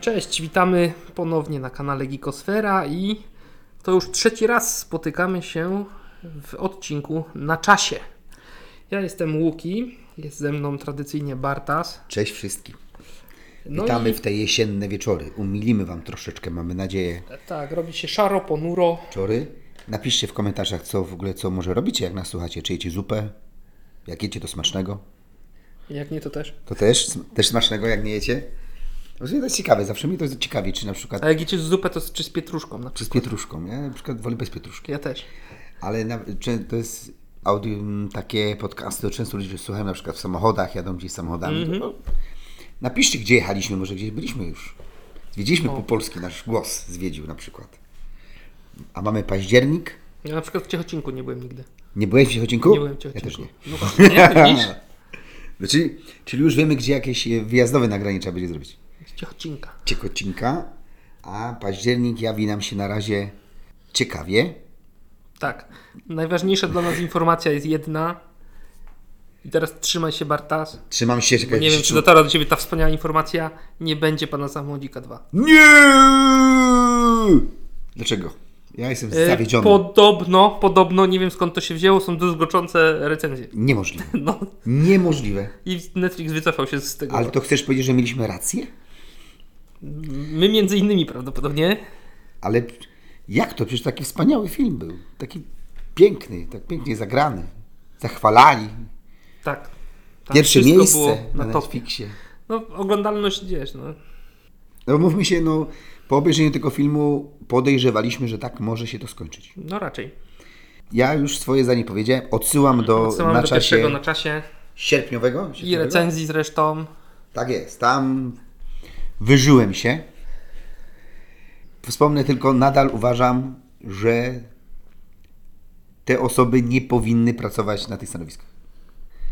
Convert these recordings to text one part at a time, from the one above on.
Cześć, witamy ponownie na kanale Geekosfera i to już trzeci raz spotykamy się w odcinku na czasie. Ja jestem Łuki, jest ze mną tradycyjnie Bartas. Cześć wszystkim. No Witamy i w te jesienne wieczory. Umilimy Wam troszeczkę, mamy nadzieję. tak, robi się szaro, ponuro. Wieczory. Napiszcie w komentarzach, co w ogóle, co może robicie, jak nas słuchacie. Czy jecie zupę? Jak jecie, to smacznego? Jak nie, to też. To też, też smacznego, jak nie jecie? No, to jest ciekawe, zawsze mi to jest ciekawi, czy na przykład A jak jecie zupę, to z- czy z pietruszką na czy z przykład? pietruszką. Ja na przykład wolę bez pietruszki. Ja też. Ale na, czy to jest audio, takie podcasty, to często ludzie słuchają na przykład w samochodach, jadą gdzieś samochodami. To, no, napiszcie, gdzie jechaliśmy, może gdzieś byliśmy już. Zwiedziliśmy po polski, nasz głos zwiedził na przykład. A mamy październik. Ja na przykład w Ciechocinku nie byłem nigdy. Nie byłeś w Ciechocinku? Nie byłem w Ja też Ciechocinku. nie. No właśnie, nie? Widzisz? Znaczy, czyli już wiemy, gdzie jakieś wyjazdowe nagranie trzeba będzie zrobić. Z Ciechocinka. Ciechocinka, a październik jawi nam się na razie ciekawie. Tak. Najważniejsza dla nas informacja jest jedna. I teraz trzymaj się Bartas. Trzymam się, czekaj. nie wiem, czy dotarła do Ciebie ta wspaniała informacja. Nie będzie Pana Samochodzika 2. Nie! Dlaczego? Ja jestem E, zawiedziony. Podobno, podobno, nie wiem skąd to się wzięło, są druzgoczące recenzje. Niemożliwe. No Niemożliwe. i Netflix wycofał się z tego. Ale to chcesz powiedzieć, że mieliśmy rację? My między innymi prawdopodobnie. Ale jak to? Przecież taki wspaniały film był. Taki piękny, tak pięknie zagrany. Zachwalali. Tak. Tam Pierwsze miejsce na, na. Netflixie. No oglądalność wiesz, no. No mówmy się, no po obejrzeniu tego filmu podejrzewaliśmy, że tak może się to skończyć. No raczej. Ja już swoje zdanie powiedziałem. Odsyłam do Odsyłamy na do czasie pierwszego na czasie sierpniowego. i sierpniowego. recenzji zresztą. Tak jest. Tam wyżyłem się. Wspomnę tylko, nadal uważam, że te osoby nie powinny pracować na tych stanowiskach.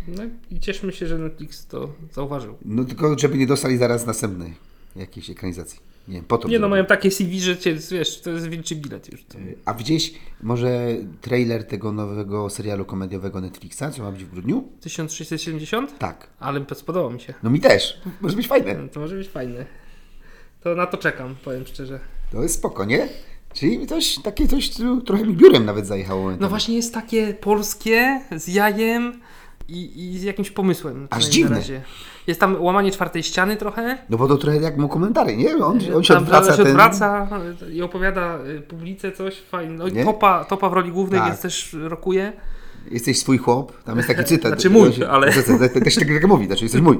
No i cieszmy się, że Netflix to zauważył. No tylko, żeby nie dostali zaraz następnej jakiejś ekranizacji. Nie po to. Nie no, mają takie CV, że cię, wiesz, to jest wilczy bilet już. To... A widziałeś może trailer tego nowego serialu komediowego Netflixa, co ma być w grudniu? 1670? Tak. Ale spodobał mi się. No mi też. Może być fajne. To może być fajne. To na to czekam, powiem szczerze. To jest spoko, nie? Czyli coś, takie coś, co trochę mi biurem nawet zajechało. No właśnie jest takie polskie, z jajem i, i z jakimś pomysłem. Aż dziwne. na razie. Jest tam łamanie czwartej ściany trochę. No bo to trochę jak mu komentary, nie? On, on się Tam odwraca. się ten... odwraca i opowiada y, publice coś fajne. No topa, topa w roli głównej Tak. jest też rokuje. Jesteś swój chłop. Tam jest taki cytat. Znaczy mój, się- ale- Też tak jak mówi, znaczy jesteś mój.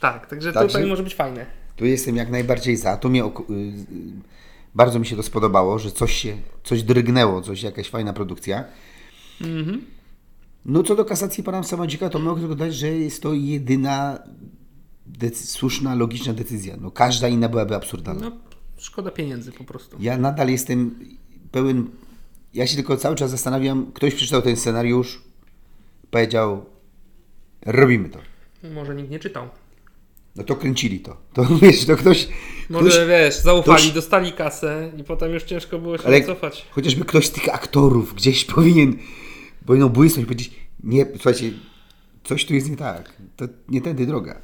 Tak, także Także- tutaj może być fajne. Tu jestem jak najbardziej za. Tu mnie y, y, bardzo mi się to spodobało, że coś się, coś drgnęło, coś, jakaś fajna produkcja. Mhm. No co do kasacji pana Samodzika, to mogę tylko dodać, że jest to jedyna decy- słuszna, logiczna decyzja. No każda inna byłaby absurdalna. No, szkoda pieniędzy po prostu. Ja nadal jestem pełen. Ja się tylko cały czas zastanawiam, ktoś przeczytał ten scenariusz, powiedział, robimy to. Może nikt nie czytał. No to kręcili to. To wiesz, to ktoś. Może ktoś wiesz, zaufali, ktoś- dostali kasę i potem już ciężko było się ale wycofać. chociażby ktoś z tych aktorów gdzieś powinien, powinien błysnąć i powiedzieć, nie, słuchajcie, coś tu jest nie tak. To nie tędy droga.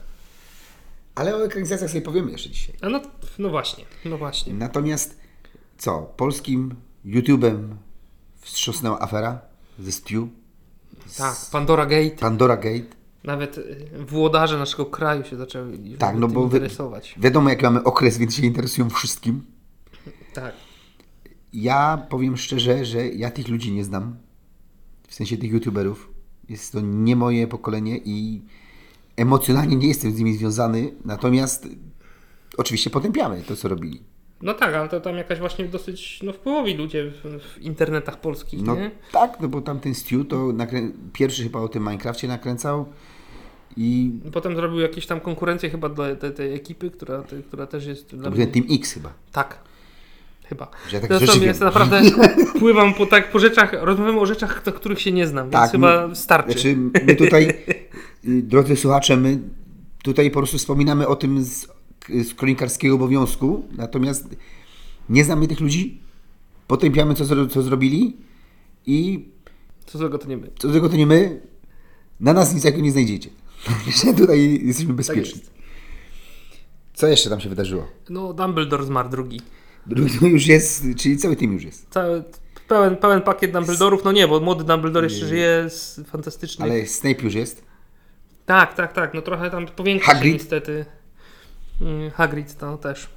Ale o ekranizacjach sobie powiemy jeszcze dzisiaj. A no, no właśnie, no właśnie. Natomiast co? Polskim YouTube'em wstrząsnęła afera ze Stew, Tak, Pandora Gate. Pandora Gate. Nawet y, włodarze naszego kraju się zaczęli Tak, no bo interesować. wiadomo jaki mamy okres, więc się interesują wszystkim. Tak. Ja powiem szczerze, że ja tych ludzi nie znam. W sensie tych YouTuberów. Jest to nie moje pokolenie i emocjonalnie nie jestem z nimi związany. Natomiast oczywiście potępiamy to, co robili. No tak, ale to tam jakaś właśnie dosyć no, wpływowi ludzie w, w internetach polskich, No nie? tak, no bo tamten Stew to nakrę... pierwszy chyba o tym Minecrafcie nakręcał i Potem zrobił jakieś tam konkurencję chyba dla tej, tej ekipy, która, która też jest dla ten Team X chyba. Tak. Chyba. Ja tak Zresztą jest naprawdę, pływam po, tak, po rzeczach, rozmawiam o rzeczach, których się nie znam, Tak, więc chyba my- starczy. Znaczy, my tutaj, y, drodzy słuchacze, my tutaj po prostu wspominamy o tym z, z kronikarskiego obowiązku, natomiast nie znamy tych ludzi, potępiamy, co, zro- co zrobili i Co złego to nie my. co do tego to nie my, na nas nic takiego nie znajdziecie. Tutaj jesteśmy Tak bezpieczni. jest. Co jeszcze tam się wydarzyło? No, Dumbledore zmarł drugi. Już jest, czyli cały team już jest. Cały, pełen, pełen pakiet Dumbledorów. No nie, bo młody Dumbledore jeszcze żyje, jest fantastyczny. Ale Snape już jest. Tak, tak, tak. No trochę tam powiększył się Hagrid? niestety. Mm, Hagrid to też.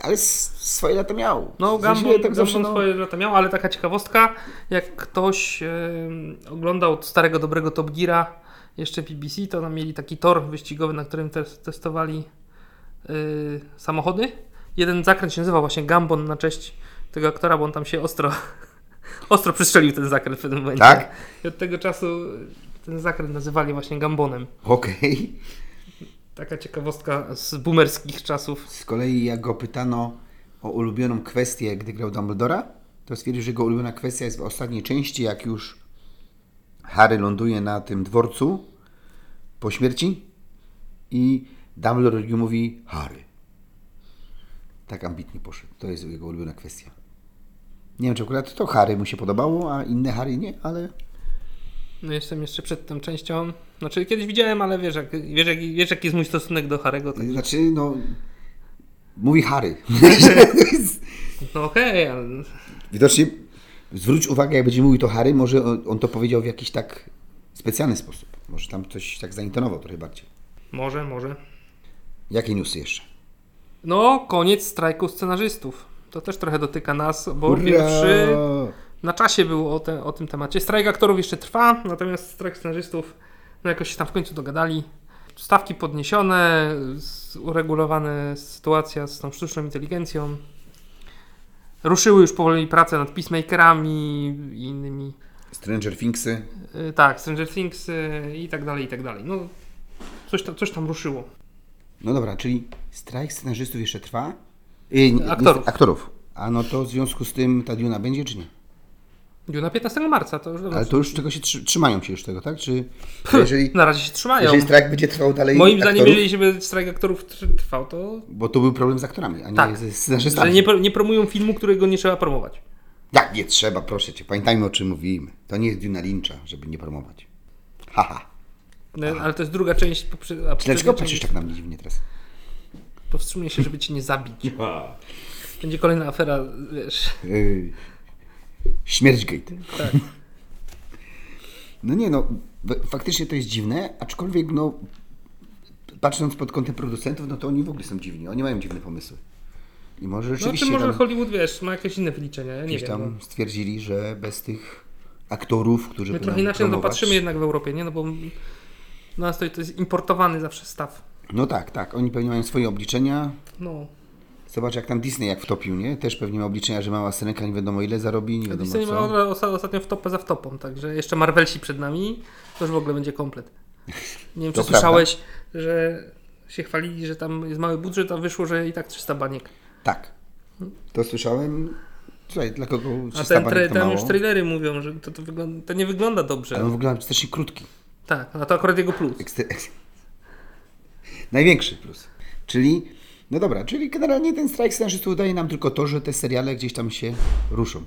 Ale swoje lata miał. No, Gambon, tak zawsze, no, swoje lata miał, ale taka ciekawostka, jak ktoś em, oglądał starego, dobrego Top Geara, jeszcze BBC, to tam mieli taki tor wyścigowy, na którym też testowali y, samochody. Jeden zakręt się nazywał właśnie Gambon na cześć tego aktora, bo on tam się ostro, ostro przystrzelił ten zakręt w pewnym momencie. Tak? I od tego czasu ten zakręt nazywali właśnie Gambonem. Okej. Taka ciekawostka z boomerskich czasów. Z kolei jak go pytano o ulubioną kwestię, gdy grał Dumbledora, to stwierdził, że jego ulubiona kwestia jest w ostatniej części, jak już Harry ląduje na tym dworcu po śmierci i Dumbledore mówi Harry. Tak ambitnie poszedł. To jest jego ulubiona kwestia. Nie wiem, czy akurat to Harry mu się podobało, a inne Harry nie, ale No jestem jeszcze przed tą częścią. Znaczy kiedyś widziałem, ale wiesz, jak, wiesz, jak, wiesz jaki jest mój stosunek do Harego. Tak? znaczy, no mówi Harry. No okej, ale Widocznie zwróć uwagę, jak będzie mówił to Harry, może on to powiedział w jakiś tak specjalny sposób. Może tam coś tak zaintonował trochę bardziej. może, może. Jakie newsy jeszcze? No, koniec strajku scenarzystów. To też trochę dotyka nas, bo pierwszy na czasie był o, te, o tym temacie. Strajk aktorów jeszcze trwa, natomiast strajk scenarzystów no jakoś się tam w końcu dogadali. Stawki podniesione, uregulowana sytuacja z tą sztuczną inteligencją. Ruszyły już powoli prace nad peacemakerami i innymi Stranger Thingsy. Y, Tak, Stranger Things y, i tak dalej, i tak dalej. No, coś, tam, coś tam ruszyło. No dobra, czyli strajk scenarzystów jeszcze trwa? Yy, nie- Aktorów. Nie, aktorów. A no to w związku z tym ta Duna będzie, czy nie? Na 15 marca to już dobra. Ale to już czego się trzy, trzymają się już tego, tak? Czy jeżeli, Na razie się trzymają. jeżeli strajk będzie trwał dalej Moim zdaniem, jeżeli żeby strajk aktorów tr- trwał, to Bo to był problem z aktorami, a nie Tak. ze że scenarzystami. nie, pro- nie promują filmu, którego nie trzeba promować. Jak nie trzeba, proszę Cię. Pamiętajmy o czym mówimy. To nie jest Duna Lyncha, żeby nie promować. Haha. No, ale to jest druga część. Poprze- Dlaczego patrzysz tak na mnie dziwnie teraz? Powstrzymuję się, żeby cię nie zabić. Będzie kolejna afera, wiesz. Yy, Śmierćgate. Tak. No nie no, faktycznie to jest dziwne, aczkolwiek no, patrząc pod kątem producentów, no to oni w ogóle są dziwni. Oni mają dziwne pomysły. I może No rzeczywiście czy może tam, Hollywood, wiesz, ma jakieś inne wyliczenia, ja nie wiem. tam no. stwierdzili, że bez tych aktorów, którzy My trochę inaczej promować- patrzymy jednak w Europie, nie? No bo nas to, to jest importowany zawsze staw. No tak, tak. Oni pewnie mają swoje obliczenia. No. Zobacz jak tam Disney jak wtopił, nie? Też pewnie ma obliczenia, że mała syrenka nie wiadomo ile zarobi, nie wiadomo Disney ma co. osa- ostatnio wtopę za wtopą, także jeszcze Marvelsi przed nami, to już w ogóle będzie komplet. Nie wiem, czy słyszałeś, że się chwalili, że tam jest mały budżet, a wyszło, że i tak 300 baniek. Tak. To słyszałem. Słuchaj, dla kogo A 300 ten baniek to tam mało? już trailery mówią, że to, to, wygląda, to nie wygląda dobrze. Ale on wygląda strasznie krótki. Tak, a to akurat jego plus. Ekstre... Największy plus. Czyli, no dobra, czyli generalnie ten strajk scenarzystów daje nam tylko to, że te seriale gdzieś tam się ruszą.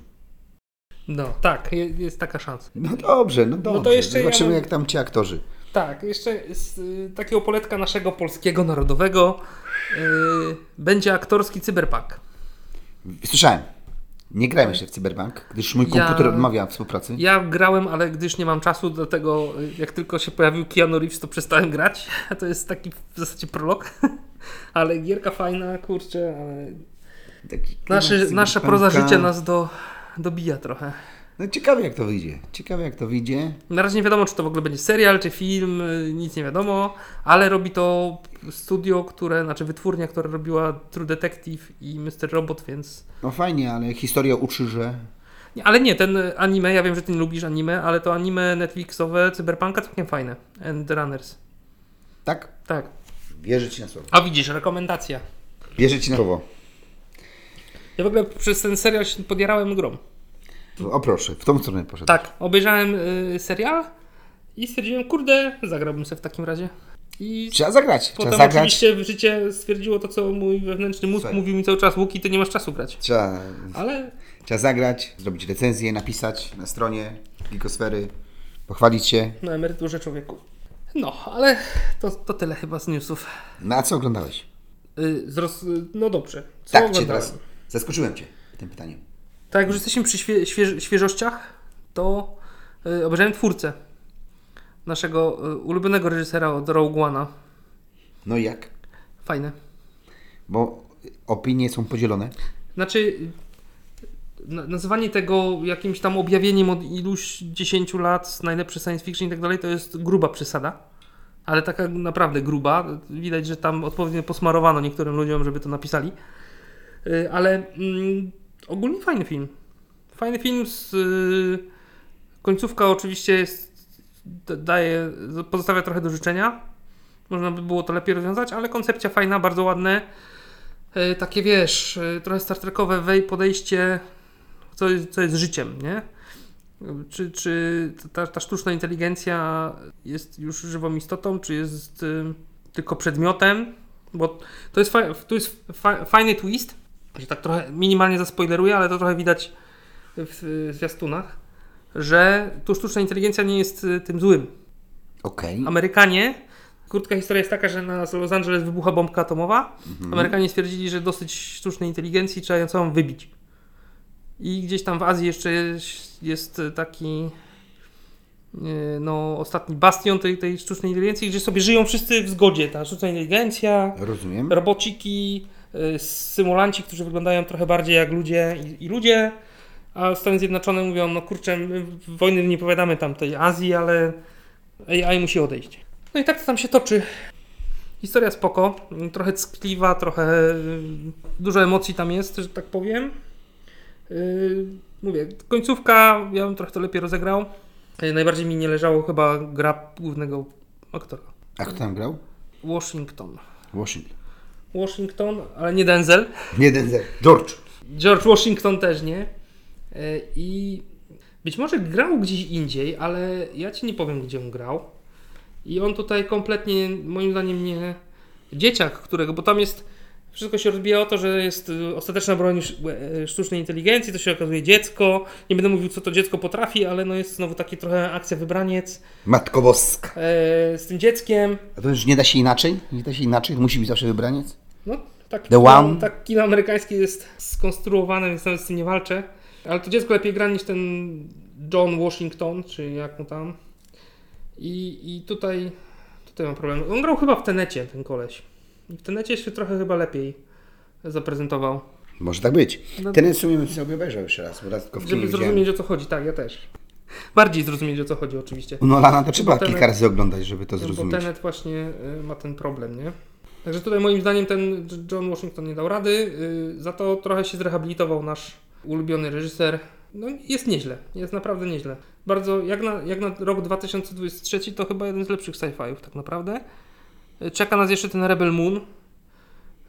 No, tak, je- jest taka szansa. No dobrze, no dobrze. to jeszcze ja Zobaczymy mam- jak tam ci aktorzy. Tak, jeszcze z y, takiego poletka naszego polskiego narodowego y, będzie aktorski cyberpunk. Słyszałem. Nie grałem jeszcze w Cyberpunk, gdyż mój Ja- komputer odmawia współpracy. Ja grałem, ale gdyż nie mam czasu, dlatego y, jak tylko się pojawił Keanu Reeves, to przestałem grać. To jest taki w zasadzie prolog. ale gierka fajna, kurczę, ale nasze, nasza proza życia nas do, dobija trochę. No ciekawe jak to wyjdzie. Ciekawe jak to wyjdzie. Na razie nie wiadomo, czy to w ogóle będzie serial, czy film, nic nie wiadomo, ale robi to studio, które, znaczy wytwórnia, która robiła True Detective i Mr. Robot, więc... No fajnie, ale historia uczy, że Nie, ale nie, ten anime, ja wiem, że ty nie lubisz anime, ale to anime Netflixowe Cyberpunka całkiem fajne. And Runners. tak, Tak. wierzę ci na słowo. A widzisz, rekomendacja. Wierzę ci na słowo. Ja w ogóle przez ten serial się podjarałem grą. O proszę, w tą stronę poszedł. Tak, obejrzałem y, serial i stwierdziłem, kurde, zagrałbym sobie w takim razie. I Trzeba zagrać. Trzeba potem zagrać. oczywiście życie stwierdziło to, co mój wewnętrzny mózg Słuchaj. mówił mi cały czas. Łuki, ty nie masz czasu grać. Trzeba, Ale trzeba zagrać, zrobić recenzję, napisać na stronie Gigosfery, pochwalić się. na emeryturze człowieku. No, ale to, to tyle chyba z newsów. Na co oglądałeś? Y. No dobrze. Co Tak, cię oglądałem? teraz zaskoczyłem Cię tym pytaniem. Tak, jak już jesteśmy przy świe, śwież, świeżościach, to y, obejrzałem twórcę naszego y, ulubionego reżysera od Rogue One'a. No i jak? Fajne. Bo opinie są podzielone. Znaczy, na, nazywanie tego jakimś tam objawieniem od iluś dziesięciu lat, najlepszy science fiction i tak dalej, to jest gruba przesada. Ale taka naprawdę gruba. Widać, że tam odpowiednio posmarowano niektórym ludziom, żeby to napisali. Y, Ale mm, ogólnie fajny film. Fajny film z... y, końcówka oczywiście jest, daje, pozostawia trochę do życzenia. Można by było to lepiej rozwiązać, ale koncepcja fajna, bardzo ładne. E, takie wiesz, e, trochę Star Trekowe wej podejście, co co jest życiem, nie? Czy, czy ta, ta sztuczna inteligencja jest już żywą istotą, czy jest y, tylko przedmiotem? Bo to jest, fa- to jest fa- fajny twist, że tak trochę minimalnie zaspoileruję, ale to trochę widać w, zwiastunach, że tu sztuczna inteligencja nie jest y, tym złym. Okej. Amerykanie, krótka historia jest taka, że na Los Angeles wybucha bombka atomowa. Amerykanie stwierdzili, że dosyć sztucznej inteligencji trzeba ją całą wybić. I gdzieś tam w Azji jeszcze jest, jest taki e, no, ostatni bastion tej, tej sztucznej inteligencji, gdzie sobie żyją wszyscy w zgodzie. Ta sztuczna inteligencja, Rozumiem. robociki, y, symulanci, którzy wyglądają trochę bardziej jak ludzie i, i ludzie, a Stany Zjednoczone mówią, no kurczę, wojny nie powiadamy tam tej Azji, ale AI musi odejść. No i tak to tam się toczy. Historia spoko, trochę ckliwa, trochę y, dużo emocji tam jest, że tak powiem. Yy, mówię, końcówka, ja bym trochę to lepiej rozegrał. Najbardziej mi nie leżało chyba gra głównego aktora. A kto tam grał? Washington. Washington. Washington, ale nie Denzel. Jeden ze. George. George Washington też nie. E, I być może grał gdzieś indziej, ale ja ci nie powiem, gdzie on grał. I on tutaj kompletnie, moim zdaniem, nie. Dzieciak, którego, bo tam jest. Wszystko się rozbija o to, że jest y, ostateczna broń e, sztucznej inteligencji, to się okazuje dziecko. Nie będę mówił, co to dziecko potrafi, ale no jest znowu taki trochę akcja wybraniec Matko Boska. e, z tym dzieckiem. A to już nie da się inaczej? Nie da się inaczej? Musi być zawsze wybraniec? No, tak, The One? tak kino amerykańskie jest skonstruowane, więc nawet z tym nie walczę. Ale to dziecko lepiej gra niż ten John Washington, czy jak mu tam. I, i tutaj, tutaj mam problem. On grał chyba w Tenecie, ten koleś. I w Tenecie się trochę chyba lepiej zaprezentował. Może tak być. No- Ten w sumie bym sobie obejrzał jeszcze raz, bo raz tylko w Żeby widziałem. zrozumieć o co chodzi, tak, ja też. Bardziej zrozumieć o co chodzi oczywiście. U Nolana to trzeba Bo ten- kilka razy oglądać, żeby to No, bo zrozumieć. Tenet właśnie y, ma ten problem, nie? Także tutaj moim zdaniem ten John Washington nie dał rady, y, za to trochę się zrehabilitował nasz ulubiony reżyser. No jest nieźle, jest naprawdę nieźle. Bardzo, jak na, jak na rok 2023 to chyba jeden z lepszych sci-fiów tak naprawdę. Czeka nas jeszcze ten Rebel Moon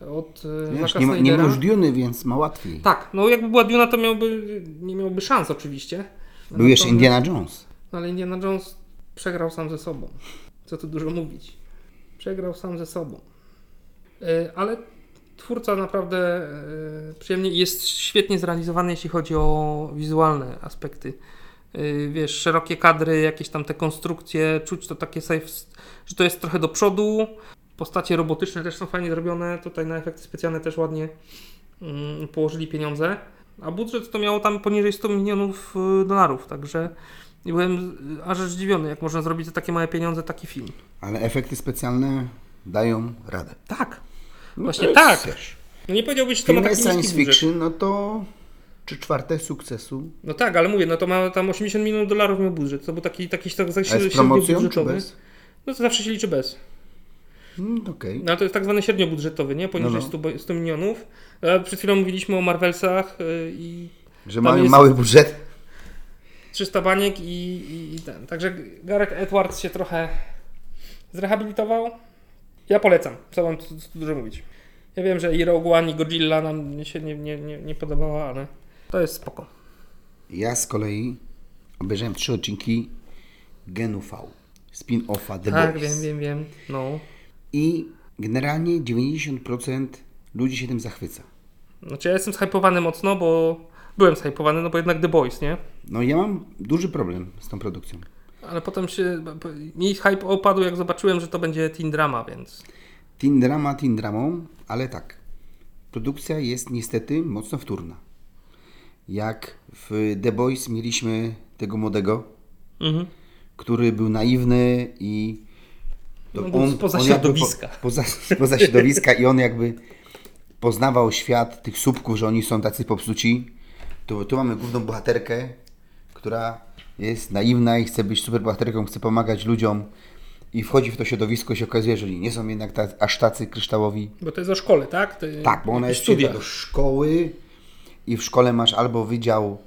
od y, Wiesz, nie, ma, nie ma Snydera. już Duny, więc ma łatwiej. Tak, no jakby była Duna to miałby, nie miałby szans oczywiście. Był jeszcze Indiana Jones. no ale Indiana Jones przegrał sam ze sobą. Co tu dużo mówić. Przegrał sam ze sobą. E, Ale twórca naprawdę e, przyjemnie jest świetnie zrealizowany, jeśli chodzi o wizualne aspekty. E, Wiesz, szerokie kadry, jakieś tam te konstrukcje, czuć to takie safe, że to jest trochę do przodu. Postacie robotyczne też są fajnie zrobione. Tutaj na efekty specjalne też ładnie mm, położyli pieniądze. A budżet to miało tam poniżej 100 milionów y, dolarów, także byłem y, aż zdziwiony, jak można zrobić za takie małe pieniądze taki film. Ale efekty specjalne dają radę. Tak. No Właśnie to tak. No nie powiedziałbyś, że to ma Film taki science budżet. fiction, no to czy czwarte sukcesu. No tak, ale mówię, no to ma tam 80 milionów dolarów miał budżet. To był taki, taki tak średnio budżetowy. No to zawsze się liczy bez. Mm, Okej. No to jest tak zwany średniobudżetowy, nie? Poniżej No, 100, bo- 100 milionów. A przed chwilą mówiliśmy o Marvelsach y, i Że mają mały budżet. 300 baniek i, i, i ten. Także Gareth Edwards się trochę zrehabilitował. Ja polecam, co mam tu, tu dużo mówić. Ja wiem, że i Rogue One i Godzilla nam się nie, nie, nie, nie podobała, ale to jest spoko. Ja z kolei obejrzałem trzy odcinki Genu V. spin-offa The tak, Boys. wiem, wiem, wiem. No. I generalnie 90% ludzi się tym zachwyca. Znaczy ja jestem zhypowany mocno, bo byłem zhypowany, no bo jednak The Boys, nie? No ja mam duży problem z tą produkcją. Ale potem się, mi hype opadł, jak zobaczyłem, że to będzie teen drama, więc... Teen drama, teen dramą, ale tak. Produkcja jest niestety mocno wtórna. Jak w The Boys mieliśmy tego młodego, Mhm. który był naiwny i to No, był spoza jakby środowiska. Po, poza, środowiska i on jakby poznawał świat tych słupków, że oni są tacy popsuci. To tu mamy główną bohaterkę, która jest naiwna i chce być super bohaterką, chce pomagać ludziom i wchodzi w to środowisko i się okazuje, że nie są jednak ta, aż tacy kryształowi. Bo to jest o szkole, tak? To Tak, bo ona jest studia. do szkoły i w szkole masz albo wydział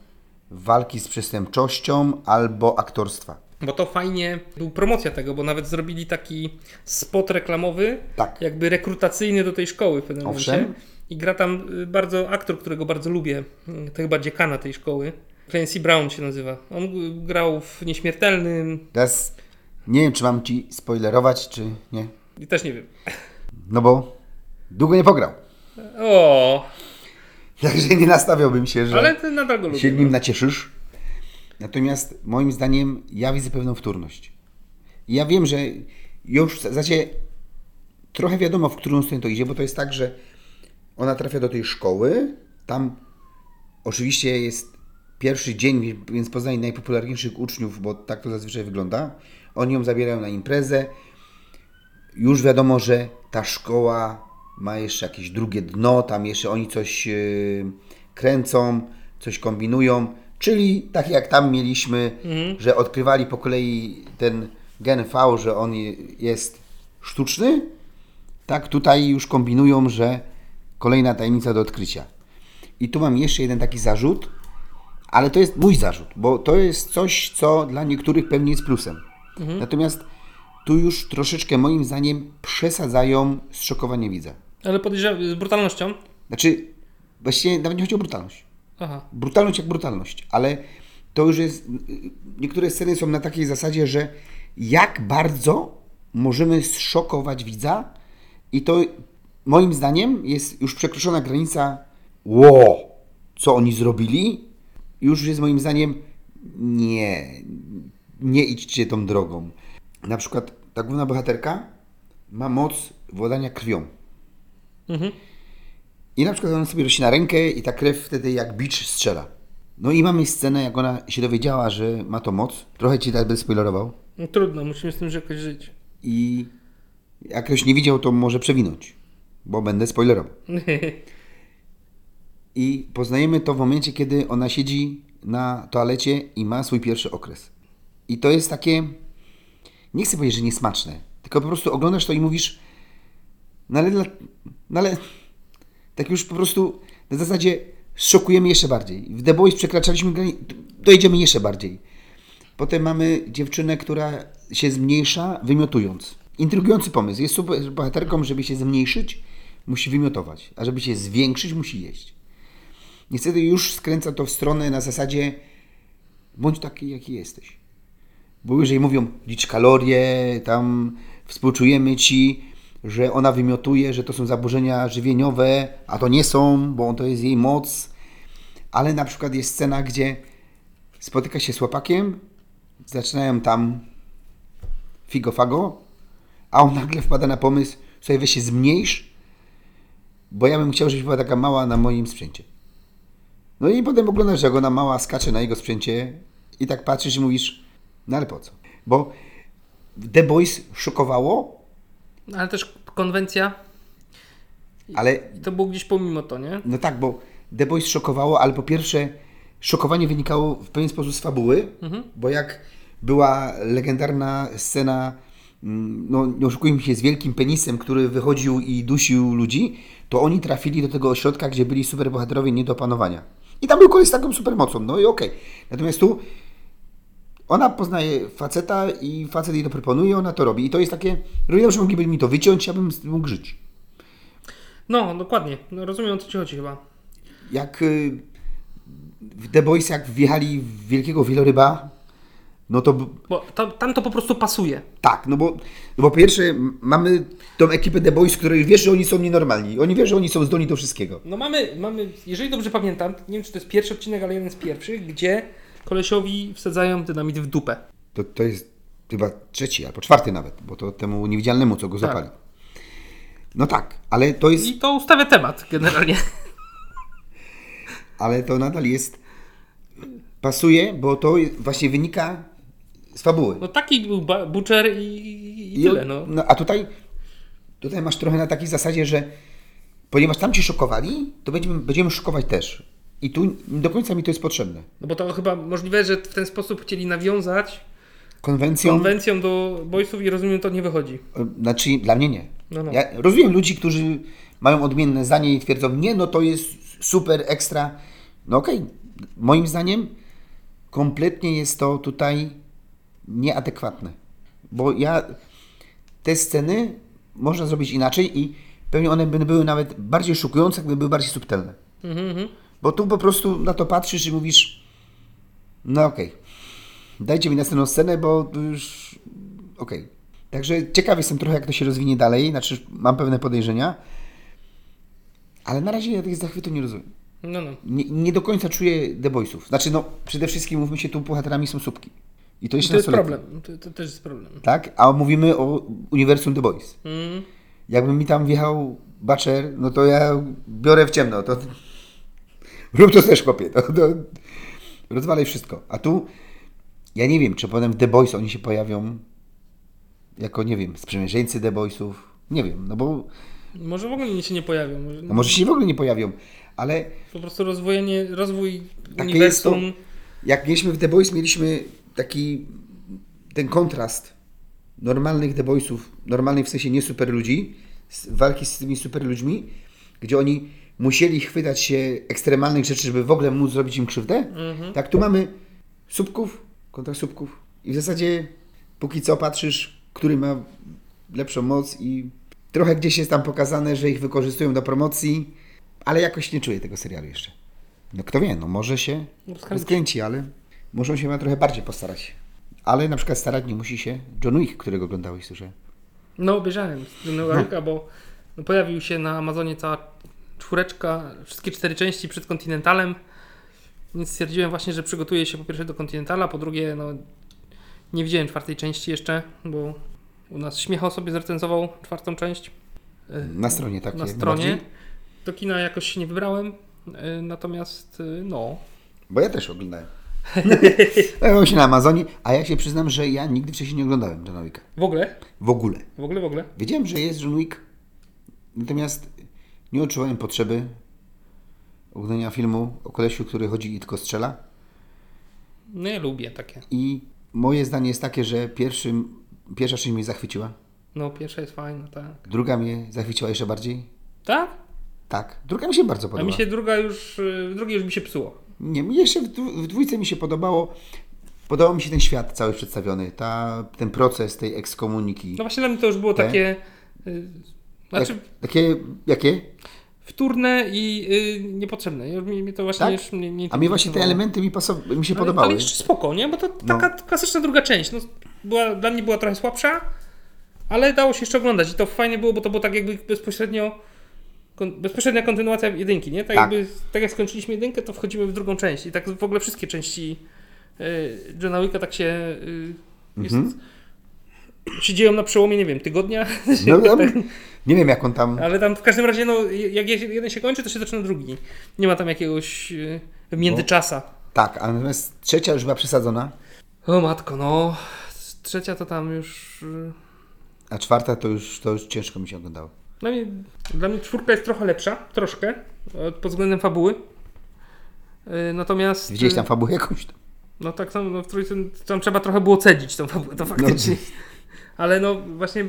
walki z przestępczością, albo aktorstwa. Bo to fajnie, był promocja tego, bo nawet zrobili taki spot reklamowy, Tak. jakby rekrutacyjny do tej szkoły w pewnym Owszem. momencie. I gra tam y, bardzo aktor, którego bardzo lubię, y, to chyba dziekana tej szkoły. Clancy Brown się nazywa. On y, grał w Nieśmiertelnym Teraz nie wiem, czy mam ci spoilerować, czy nie. i też nie wiem. No bo długo nie pograł. O, Także nie nastawiałbym się, że ale ty nadal go się nim nacieszysz. Natomiast moim zdaniem ja widzę pewną wtórność. Ja wiem, że już w zasadzie trochę wiadomo, w którą stronę to idzie, bo to jest tak, że ona trafia do tej szkoły, tam oczywiście jest pierwszy dzień, więc poznaje najpopularniejszych uczniów, bo tak to zazwyczaj wygląda. Oni ją zabierają na imprezę. Już wiadomo, że ta szkoła ma jeszcze jakieś drugie dno, tam jeszcze oni coś yy, kręcą, coś kombinują. Czyli tak jak tam mieliśmy, że odkrywali po kolei ten gen V, że on je- jest sztuczny, tak tutaj już kombinują, że kolejna tajemnica do odkrycia. I tu mam jeszcze jeden taki zarzut, ale to jest mój zarzut, bo to jest coś, co dla niektórych pewnie jest plusem. Natomiast tu już troszeczkę moim zdaniem przesadzają zszokowanie widza. Ale podejrzewam, z brutalnością. Znaczy, właściwie nawet nie chodzi o brutalność. Aha. Brutalność jak brutalność, ale to już jest. Niektóre sceny są na takiej zasadzie, że jak bardzo możemy zszokować widza, i to moim zdaniem jest już przekroczona granica. Ło, co oni zrobili? Już jest moim zdaniem nie, nie idźcie tą drogą. Na przykład ta główna bohaterka ma moc władania krwią. Mhm. I na przykład ona sobie rośnie na rękę i ta krew wtedy jak bicz strzela. No i mamy scenę, jak ona się dowiedziała, że ma to moc. Trochę ci tak będę spoilerował. No, trudno, musimy z tym jakoś żyć. I jak ktoś nie widział, to może przewinąć, bo będę spoilerował. I poznajemy to w momencie, kiedy ona siedzi na toalecie i ma swój pierwszy okres. I to jest takie, nie chcę powiedzieć, że niesmaczne, tylko po prostu oglądasz to i mówisz, no ale, no ale tak już po prostu na zasadzie szokujemy jeszcze bardziej. W The Boys przekraczaliśmy granicę, dojedziemy jeszcze bardziej. Potem mamy dziewczynę, która się zmniejsza, wymiotując. Intrygujący pomysł. Jest super bohaterką, żeby się zmniejszyć, musi wymiotować, a żeby się zwiększyć, musi jeść. Niestety już skręca to w stronę na zasadzie bądź taki, jaki jesteś. Bo jeżeli mówią, licz kalorie, tam współczujemy ci, że ona wymiotuje, że to są zaburzenia żywieniowe, a to nie są, bo to jest jej moc. Ale na przykład jest scena, gdzie spotyka się z chłopakiem, zaczynają tam figo fago, a on nagle wpada na pomysł, sobie weź się zmniejsz, bo ja bym chciał, żebyś była taka mała na moim sprzęcie. No i potem oglądasz, jak ona mała skacze na jego sprzęcie i tak patrzysz i mówisz, no ale po co? Bo The Boys szokowało, Ale też konwencja, ale i to było gdzieś pomimo to, nie? No tak, bo The Boys szokowało, ale po pierwsze szokowanie wynikało w pewien sposób z fabuły, bo jak była legendarna scena, mm, no nie oszukujmy się, z wielkim penisem, który wychodził i dusił ludzi, to oni trafili do tego ośrodka, gdzie byli superbohaterowie nie do opanowania. I tam był koleś z taką supermocą, no i okej. Natomiast tu ona poznaje faceta i facet jej to proponuje, ona to robi. I to jest takie, równie dobrze mogliby mi to wyciąć, ja bym mógł żyć. No, dokładnie. No, rozumiem o co ci chodzi chyba. jak y, w The Boys, jak wjechali w wielkiego wieloryba, no to Bo tam, tam to po prostu pasuje. tak, no bo, no bo po pierwsze mamy tą ekipę The Boys, której wiesz, że oni są nienormalni. Oni wiesz, że oni są zdolni do wszystkiego. No mamy, mamy, jeżeli dobrze pamiętam, nie wiem czy to jest pierwszy odcinek, ale jeden z pierwszych, gdzie kolesiowi wsadzają dynamit w dupę. To, to jest chyba trzeci albo czwarty nawet, bo to temu niewidzialnemu, co go Tak. zapali. No tak, ale to jest, I to ustawia temat generalnie. ale to nadal jest, pasuje, bo to właśnie wynika z fabuły. No taki był Butcher i, i, tyle, no. no. A tutaj, tutaj masz trochę na takiej zasadzie, że ponieważ tam cię szokowali, to będziemy, będziemy szokować też. I tu nie do końca mi to jest potrzebne. No bo to chyba możliwe, że w ten sposób chcieli nawiązać Konwencją, konwencją do boysów i rozumiem, to nie wychodzi. znaczy dla mnie nie. No, no. Ja rozumiem ludzi, którzy mają odmienne zdanie i twierdzą, nie, no to jest super, ekstra. No okej, moim zdaniem kompletnie jest to tutaj nieadekwatne. Bo ja te sceny można zrobić inaczej i pewnie one by były nawet bardziej szokujące, gdyby były bardziej subtelne. Mhm, mhm. Bo tu po prostu na to patrzysz i mówisz, no okej, dajcie mi następną scenę, bo już okej. Także ciekawy jestem trochę, jak to się rozwinie dalej, znaczy mam pewne podejrzenia, ale na razie ja tych zachwytu nie rozumiem. No, no. Nie, nie do końca czuję The Boysów. Znaczy no, przede wszystkim mówmy się, tu bohaterami są słupki. I to jeszcze to jest problem. To, to też jest problem. Tak? A mówimy o uniwersum The Boys. Mm. Jakby mi tam wjechał Butcher, no to ja biorę w ciemno. To... Rób to też, chłopie. To, to... Rozwalaj wszystko. A tu, ja nie wiem, czy potem w The Boys oni się pojawią jako, nie wiem, sprzymierzeńcy The Boysów. Nie wiem, no bo Może w ogóle się nie pojawią. Może, no może się w ogóle nie pojawią, ale Po prostu rozwojenie, rozwój Takie jest to- uniwersum. jak mieliśmy w The Boys, mieliśmy taki ten kontrast normalnych The Boysów, normalnych w sensie nie super ludzi, walki z tymi super ludźmi, gdzie oni musieli chwytać się ekstremalnych rzeczy, żeby w ogóle móc zrobić im krzywdę. Mhm. Tak, tu mamy subków kontra subków i w zasadzie póki co patrzysz, który ma lepszą moc i trochę gdzieś jest tam pokazane, że ich wykorzystują do promocji, ale jakoś nie czuję tego serialu jeszcze. No kto wie, no może się Rozkręci. rozkręci, ale muszą się chyba trochę bardziej postarać. Ale na przykład starać nie musi się John Wick, którego oglądałeś, słyszę. No, obejrzałem Johna Wicka, bo no, pojawił się na Amazonie cała czwóreczka, wszystkie cztery części przed Continentalem. Więc stwierdziłem właśnie, że przygotuję się po pierwsze do Continentala, po drugie, no nie widziałem czwartej części jeszcze, bo u nas Śmiechał sobie zrecenzował czwartą część e, Na stronie takie. na stronie. bardziej. Do kina jakoś się nie wybrałem, e, natomiast e, no, Bo ja też oglądałem. Pojawił się na Amazonie, a ja się przyznam, że ja nigdy wcześniej nie oglądałem Johna Wicka. w ogóle, W ogóle. w ogóle, w ogóle. Wiedziałem, że jest John Wick, natomiast nie odczuwałem potrzeby oglądania filmu o kolesiu, który chodzi i tylko strzela. No ja lubię takie. I moje zdanie jest takie, że pierwszym, pierwsza część mnie zachwyciła, No pierwsza jest fajna, tak. druga mnie zachwyciła jeszcze bardziej. Tak? Tak, druga mi się bardzo A podoba. mi się druga już, e, w drugiej już mi się psuło. Nie, jeszcze w dwójce mi się podobało. Podobał mi się ten świat cały przedstawiony, ta, ten proces tej ekskomuniki. No właśnie dla mnie to już było Te? takie. Y, znaczy Jak, takie, jakie? Wtórne i y, niepotrzebne. Mi, mi to właśnie Tak? już mnie, A mi właśnie te elementy mi, pasow- mi się ale, podobały. Ale jeszcze spoko, nie? Bo to No. taka klasyczna druga część. No, była, dla mnie była trochę słabsza, ale dało się jeszcze oglądać. I to fajnie było, bo to było tak jakby bezpośrednio. Kon, bezpośrednia kontynuacja jedynki, nie? Tak, Tak. jakby tak jak skończyliśmy jedynkę, to wchodzimy w drugą część. I tak w ogóle wszystkie części y, Johna Wicka tak się. Y, jest, Mhm. Się dzieją na przełomie, nie wiem, tygodnia. No, ja, nie wiem jak on tam... Ale tam w każdym razie, no, jak jeden się kończy, to się zaczyna drugi. Nie ma tam jakiegoś yy, międzyczasa. Tak, a natomiast trzecia już była przesadzona, O matko, no. Trzecia to tam już. Yy, a czwarta to już, to już ciężko mi się oglądało. dla, mnie, dla mnie czwórka jest trochę lepsza, troszkę, e, pod względem fabuły. Yy, natomiast. Widziałeś tam fabułę jakąś? Tam? No tak, tam, no, w trójce, tam trzeba trochę było cedzić tą fabułę, to faktycznie. Ale no właśnie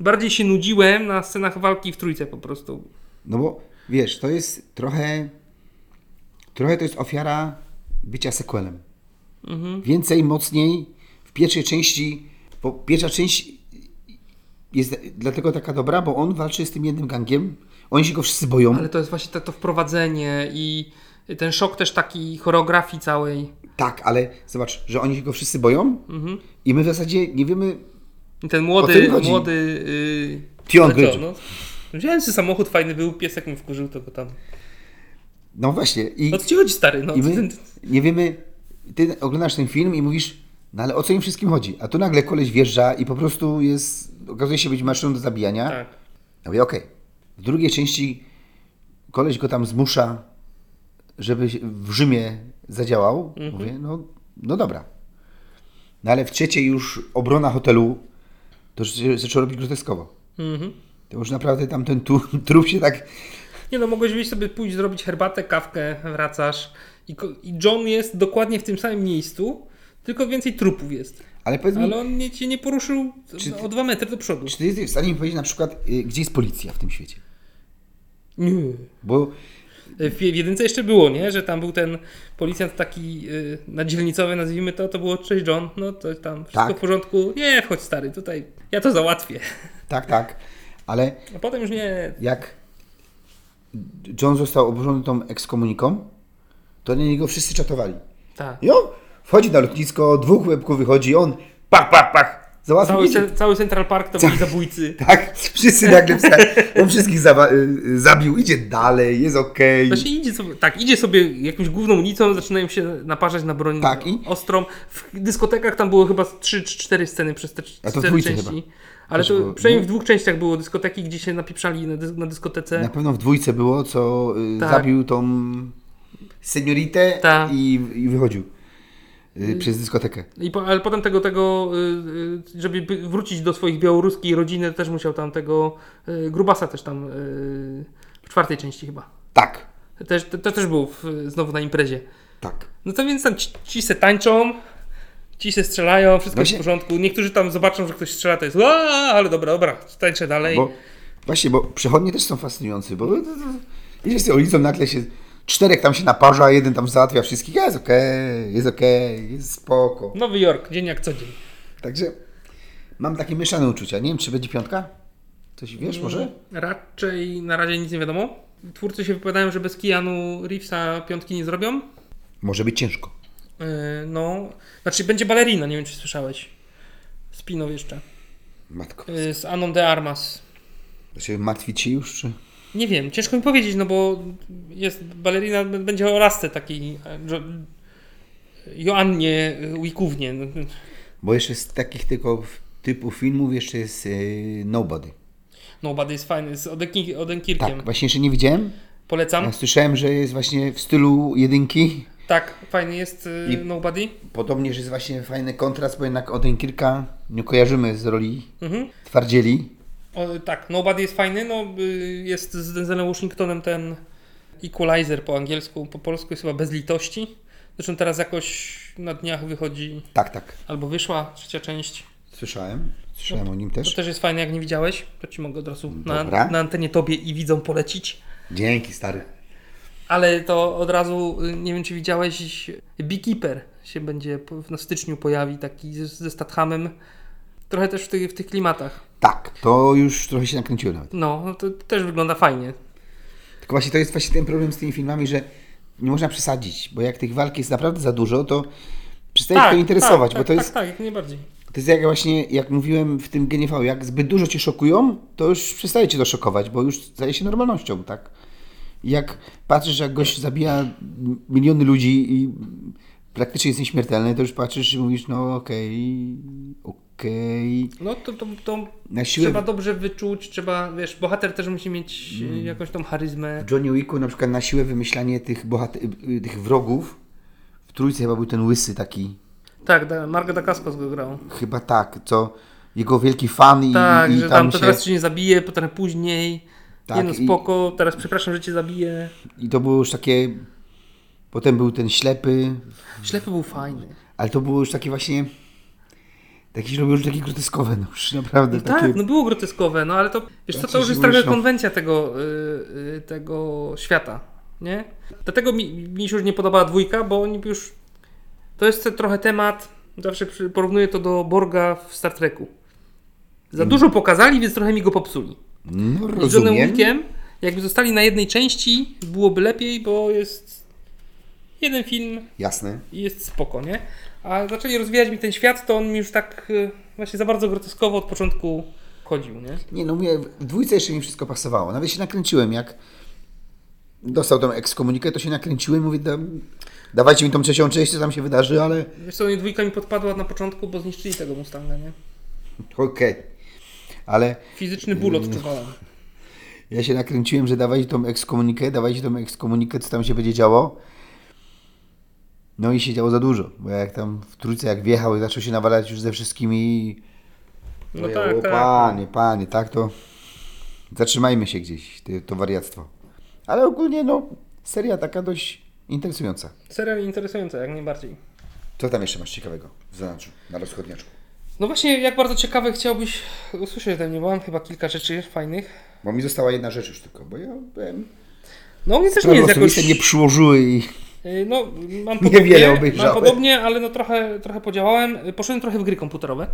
bardziej się nudziłem na scenach walki w trójce po prostu. No bo wiesz, to jest trochę... Trochę to jest ofiara bycia sequelem. Mhm. Więcej, mocniej. W pierwszej części... Bo pierwsza część jest dlatego taka dobra, bo on walczy z tym jednym gangiem. Oni się go wszyscy boją. Ale to jest właśnie to, to wprowadzenie i ten szok też taki choreografii całej. Tak, ale zobacz, że oni się go wszyscy boją Mhm. i my w zasadzie nie wiemy, I ten młody, młody... Yy, Tion no, Wziąłem sobie samochód, fajny był, piesek mi wkurzył, to go tam... no właśnie, i, O co ci chodzi, stary? No, my nie wiemy, ty oglądasz ten film i mówisz, no ale o co im wszystkim chodzi? A tu nagle koleś wjeżdża i po prostu jest, okazuje się być maszyną do zabijania. tak. Ja mówię, okej. W drugiej części koleś go tam zmusza, żeby w Rzymie zadziałał. Mhm. Mówię, no, no dobra. No ale w trzeciej już obrona hotelu to się zaczęło robić groteskowo. Mhm. To już naprawdę tam ten trup się tak... Nie no, mogłeś wyjść sobie pójść zrobić herbatę, kawkę, wracasz i, i John jest dokładnie w tym samym miejscu, tylko więcej trupów jest. Ale mi, Ale on nie, cię nie poruszył o dwa metry do przodu. czy ty jesteś w stanie mi powiedzieć na przykład, y, gdzie jest policja w tym świecie? Nie. Bo W, w jedynce jeszcze było, nie? Że tam był ten policjant taki y, na dzielnicowy, nazwijmy to, to było cześć John, no to tam wszystko Tak. w porządku. Nie, wchodź stary, tutaj ja to załatwię. tak, tak, ale A potem już nie. jak John został obłożony tą ekskomuniką, to na niego wszyscy czatowali. Tak. I on wchodzi na lotnisko, dwóch łebków wychodzi, on pach, pach, pach, Cały, cały Central Park to byli zabójcy. Tak, wszyscy nagle wstali. On wszystkich zawa- y, zabił, idzie dalej, jest okej. Idzie sobie, tak, idzie sobie jakąś główną ulicą, zaczynają się naparzać na broń Tak, i- ostrą. W dyskotekach tam było chyba 3 czy 4 sceny przez te A to w cztery dwójce części. chyba. Ale to przynajmniej no. w dwóch częściach było dyskoteki, gdzie się napieprzali na, dys- na dyskotece. Na pewno w dwójce było, co y, Tak. zabił tą senioritę Tak. i, i wychodził y, przez dyskotekę. I po, ale potem tego, tego y, y, żeby by- wrócić do swoich białoruskiej rodziny, też musiał tam tego grubasa też tam w czwartej części chyba. Tak, Też, to, to też był w, znowu na imprezie. tak. No to więc tam ci, ci se tańczą, ci se strzelają, wszystko Właśnie- jest w porządku. Niektórzy tam zobaczą, że ktoś strzela, to jest "Ła, ale dobra, dobra, tańczę dalej. Bo, właśnie, bo przechodnie też są fascynujący, bo idziesz ulicą, nagle się czterech tam się naparza, jeden tam załatwia wszystkich, jest okej, jest okej, jest spoko. Nowy Jork, dzień jak co dzień. Także mam takie mieszane uczucia. Nie wiem, czy będzie piątka? Coś wiesz może? Raczej na razie nic nie wiadomo. Twórcy się wypowiadają, że bez Keanu Reevesa piątki nie zrobią. Może być ciężko. Yy, no, znaczy będzie balerina, nie wiem czy słyszałeś. Spinow jeszcze. Matko. Yy, z Aną de Armas. Martwić się już, czy? Nie wiem, ciężko mi powiedzieć, no bo jest balerina, będzie o lasce takiej Jo- Joannie e, Wikównie. No, Bo jeszcze z takich tylko typu filmów jeszcze jest y, Nobody. Nobody jest fajny, z Odenki- Odenkirkiem. Tak, właśnie jeszcze nie widziałem. Polecam. Ja słyszałem, że jest właśnie w stylu jedynki. Tak, fajny jest y, I- Nobody. Podobnie, że jest właśnie fajny kontrast, bo jednak Odenkirka nie kojarzymy z roli Mhm. twardzieli. O, tak, Nobody jest fajny, no y, jest z Denzelem Washingtonem ten Equalizer po angielsku, po polsku jest chyba bez litości. Zresztą teraz jakoś na dniach wychodzi, Tak, tak. albo wyszła trzecia część. Słyszałem. Słyszałem o nim To też. też jest fajne, jak nie widziałeś, to ci mogę od razu na, na antenie tobie i widzą polecić. Dzięki, stary. Ale to od razu, y, nie wiem czy widziałeś, Beekeeper się będzie w- na styczniu pojawi, taki ze, ze Stathamem. Trochę też w tych, w tych klimatach. Tak, to już trochę się nakręciłem nawet. No, no to też wygląda fajnie. Tylko właśnie to jest właśnie ten problem z tymi filmami, że nie można przesadzić, bo jak tych walk jest naprawdę za dużo, to przestaje to interesować, tak, bo to tak, jest, Tak, tak, jak najbardziej. to jest jak właśnie, jak mówiłem w tym GNV, jak zbyt dużo Cię szokują, to już przestaje Cię to szokować, bo już staje się normalnością, tak? Jak patrzysz, jak gość zabija miliony ludzi i praktycznie jest nieśmiertelny, to już patrzysz i mówisz, no okej, okej. No to, to, to siłę trzeba dobrze wyczuć, trzeba, wiesz, bohater też musi mieć Mm. jakąś tą charyzmę. W Johnny Wicku na przykład na siłę wymyślanie tych, bohater, tych wrogów, w trójce chyba był ten łysy taki, Tak, da, Margo Dacascos go grał. chyba tak, co jego wielki fan i, Tak, i że tam tam to się... teraz cię nie zabije, potem później. Tak, nie no i- spoko, teraz przepraszam, że cię zabiję. I to było już takie... Potem był ten ślepy, Ślepy był fajny. ale to było już takie właśnie... Takie się robiło już takie groteskowe, no już naprawdę No takie... tak, no było groteskowe, no ale to, wiesz co, Tak, to już jest trochę konwencja tego, y, y, tego świata, nie? Dlatego mi, mi się już nie podobała dwójka, bo oni już, to jest trochę temat, zawsze porównuję to do Borga w Star Treku. Za dużo pokazali, więc trochę mi go popsuli. No Z rozumiem. Wickiem, jakby zostali na jednej części, byłoby lepiej, bo jest jeden film Jasne. i jest spoko, nie? A zaczęli rozwijać mi ten świat, to on mi już tak y, właśnie za bardzo groteskowo od początku chodził, nie? Nie, no mówię, w dwójce jeszcze mi wszystko pasowało. Nawet się nakręciłem, jak dostał tą ekskomunikę, to się nakręciłem, mówię, da, dawajcie mi tą trzecią część, co tam się wydarzy, ale Wiesz co, mnie dwójka mi podpadła na początku, bo zniszczyli tego Mustanga, nie? okej. Ale Fizyczny ból odczuwałem. ja się nakręciłem, że dawajcie tą ekskomunikę, dawajcie tą ekskomunikę, co tam się będzie działo. No i się działo za dużo, bo jak tam w trójce jak wjechał i zaczął się nawalać już ze wszystkimi... No ja, tak, o, tak. Panie, panie, tak to zatrzymajmy się gdzieś, to, wariactwo. Ale ogólnie no, seria taka dość interesująca. Serial interesujący, jak najbardziej. Co tam jeszcze masz ciekawego w zanadrzu, na rozchodniaczku? No właśnie, jak bardzo ciekawe chciałbyś usłyszeć ode mnie, bo mam chyba kilka rzeczy fajnych. Bo mi została jedna rzecz już tylko, bo ja byłem... No mnie też nie jest jakoś... nie przyłożyły i... Y, No, mam Niewiele podobnie, mam obejrzałem. podobnie, ale no trochę, trochę podziałałem. Poszedłem trochę w gry komputerowe,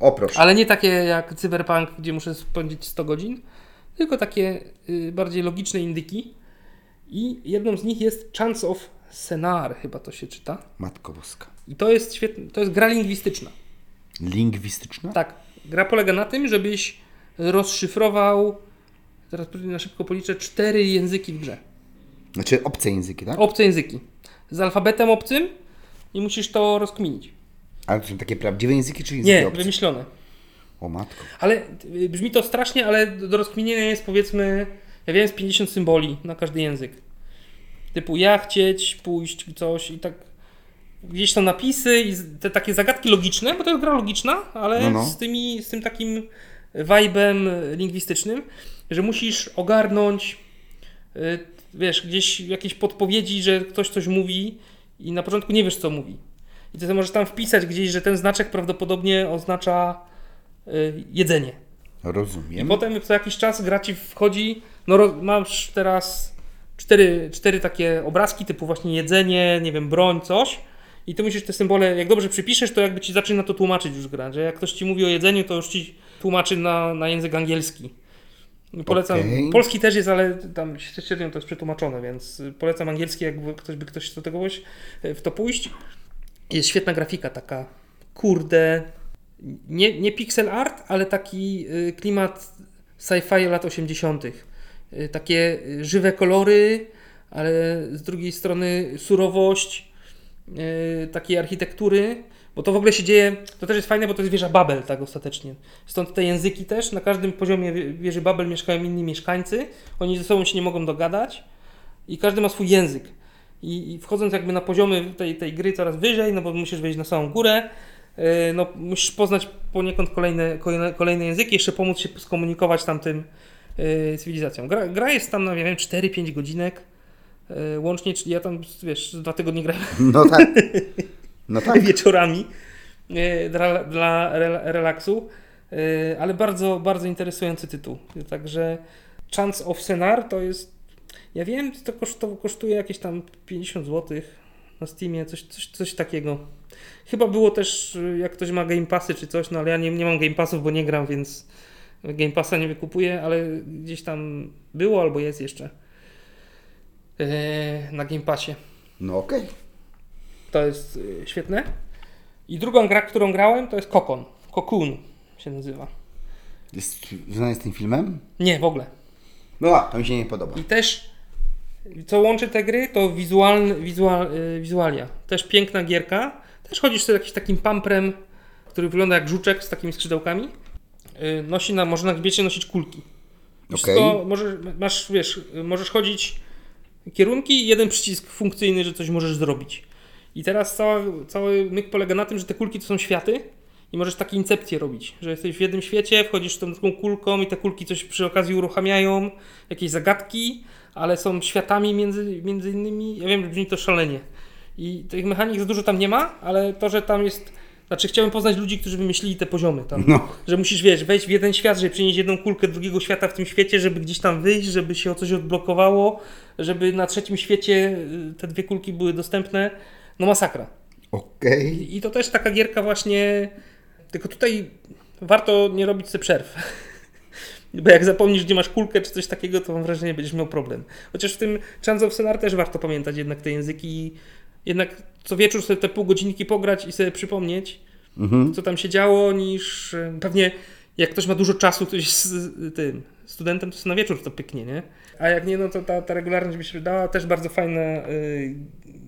O proszę. ale nie takie jak Cyberpunk, gdzie muszę spędzić 100 godzin, tylko takie y, bardziej logiczne indyki. I jedną z nich jest Chance of Senar, chyba to się czyta. Matko Boska. I to jest świetne, to jest gra lingwistyczna. Lingwistyczna? Tak, gra polega na tym, żebyś rozszyfrował, teraz na szybko policzę, cztery języki w grze. Znaczy obce języki, tak? Obce języki. Z alfabetem obcym i musisz to rozkminić. Ale to są takie prawdziwe języki, czy języki Nie, obce? wymyślone. O matko. Ale y, brzmi to strasznie, ale do rozkminienia jest powiedzmy, ja wiem, z 50 symboli na każdy język. Typu ja chcieć, pójść, coś i tak. Gdzieś tam napisy i te takie zagadki logiczne, bo to jest gra logiczna, ale No, no. Z, tymi, z tym takim vibe'em lingwistycznym, że musisz ogarnąć, y, wiesz, gdzieś jakieś podpowiedzi, że ktoś coś mówi i na początku nie wiesz, co mówi. I ty możesz tam wpisać gdzieś, że ten znaczek prawdopodobnie oznacza y, jedzenie. I Rozumiem. potem co jakiś czas gra ci wchodzi, no masz teraz cztery, cztery takie obrazki typu właśnie jedzenie, nie wiem, broń, coś. I ty musisz te symbole, jak dobrze przypiszesz, to jakby ci zaczyna to tłumaczyć już gra, że jak ktoś ci mówi o jedzeniu, to już ci tłumaczy na, na język angielski. I Polecam. Okej. Polski też jest, ale tam średnio to jest przetłumaczone, więc polecam angielski, jakby ktoś by ktoś do tego coś w to pójść. Jest świetna grafika taka, kurde, nie, nie pixel art, ale taki y, klimat sci-fi lat 80. Y, Takie żywe kolory, ale z drugiej strony surowość takiej architektury, bo to w ogóle się dzieje, to też jest fajne, bo to jest wieża Babel tak ostatecznie. Stąd te języki też, na każdym poziomie wie- wieży Babel mieszkają inni mieszkańcy, oni ze sobą się nie mogą dogadać i każdy ma swój język. I, I wchodząc jakby na poziomy tej, tej gry coraz wyżej, no bo musisz wejść na samą górę, yy, no musisz poznać poniekąd kolejne, kolejne, kolejne języki, jeszcze pomóc się skomunikować tamtym yy, cywilizacjom. Gra, gra jest tam nie wiem, 4-5 godzinek yy, łącznie, czyli ja tam, wiesz, dwa tygodnie grałem No tak. No tak. wieczorami yy, dla, dla rel- relaksu, yy, ale bardzo, bardzo interesujący tytuł. Także Chance of Senar to jest, ja wiem, to kosztu, kosztuje jakieś tam 50 zł na Steamie, coś, coś, coś takiego. Chyba było też, jak ktoś ma Game Passy czy coś, no ale ja nie, nie mam Game Passów, bo nie gram, więc Game Passa nie wykupuję, ale gdzieś tam było albo jest jeszcze yy, na Game Passie. No okej. To jest y, świetne. I drugą gra, którą grałem, to jest Kokon. Cocoon się nazywa. Jest związany z tym filmem? Nie, w ogóle. No a, to mi się nie podoba. I też, co łączy te gry, to wizualny, wizual, y, wizualia. Też piękna gierka. Też chodzisz sobie jakimś takim pamprem, który wygląda jak żuczek z takimi skrzydełkami. Y, Nosi na, może na grzbiecie nosić kulki. Wszystko Okej. możesz, masz, wiesz, możesz chodzić kierunki i jeden przycisk funkcyjny, że coś możesz zrobić. I teraz cała, cały myk polega na tym, że te kulki to są światy i możesz takie incepcje robić, że jesteś w jednym świecie, wchodzisz tą taką kulką i te kulki coś przy okazji uruchamiają, jakieś zagadki, ale są światami między, między innymi. Ja wiem, że brzmi to szalenie. I tych mechanik za dużo tam nie ma, ale to, że tam jest. Znaczy, chciałem poznać ludzi, którzy wymyślili te poziomy tam. No. Że musisz, wiesz, wejść w jeden świat, żeby przynieść jedną kulkę drugiego świata w tym świecie, żeby gdzieś tam wyjść, żeby się o coś odblokowało, żeby na trzecim świecie y, te dwie kulki były dostępne. No masakra. Okej. I to też taka gierka właśnie, tylko tutaj warto nie robić sobie przerw. Bo jak zapomnisz, gdzie masz kulkę czy coś takiego, to mam wrażenie, będziesz miał problem. Chociaż w tym Chance of Senar też warto pamiętać jednak te języki, jednak co wieczór sobie te pół godzinki pograć i sobie przypomnieć, Mhm. co tam się działo, niż pewnie jak ktoś ma dużo czasu, ktoś z tym studentem, to na wieczór to pyknie, nie? A jak nie, no to ta, ta regularność by się wydała też bardzo fajna y,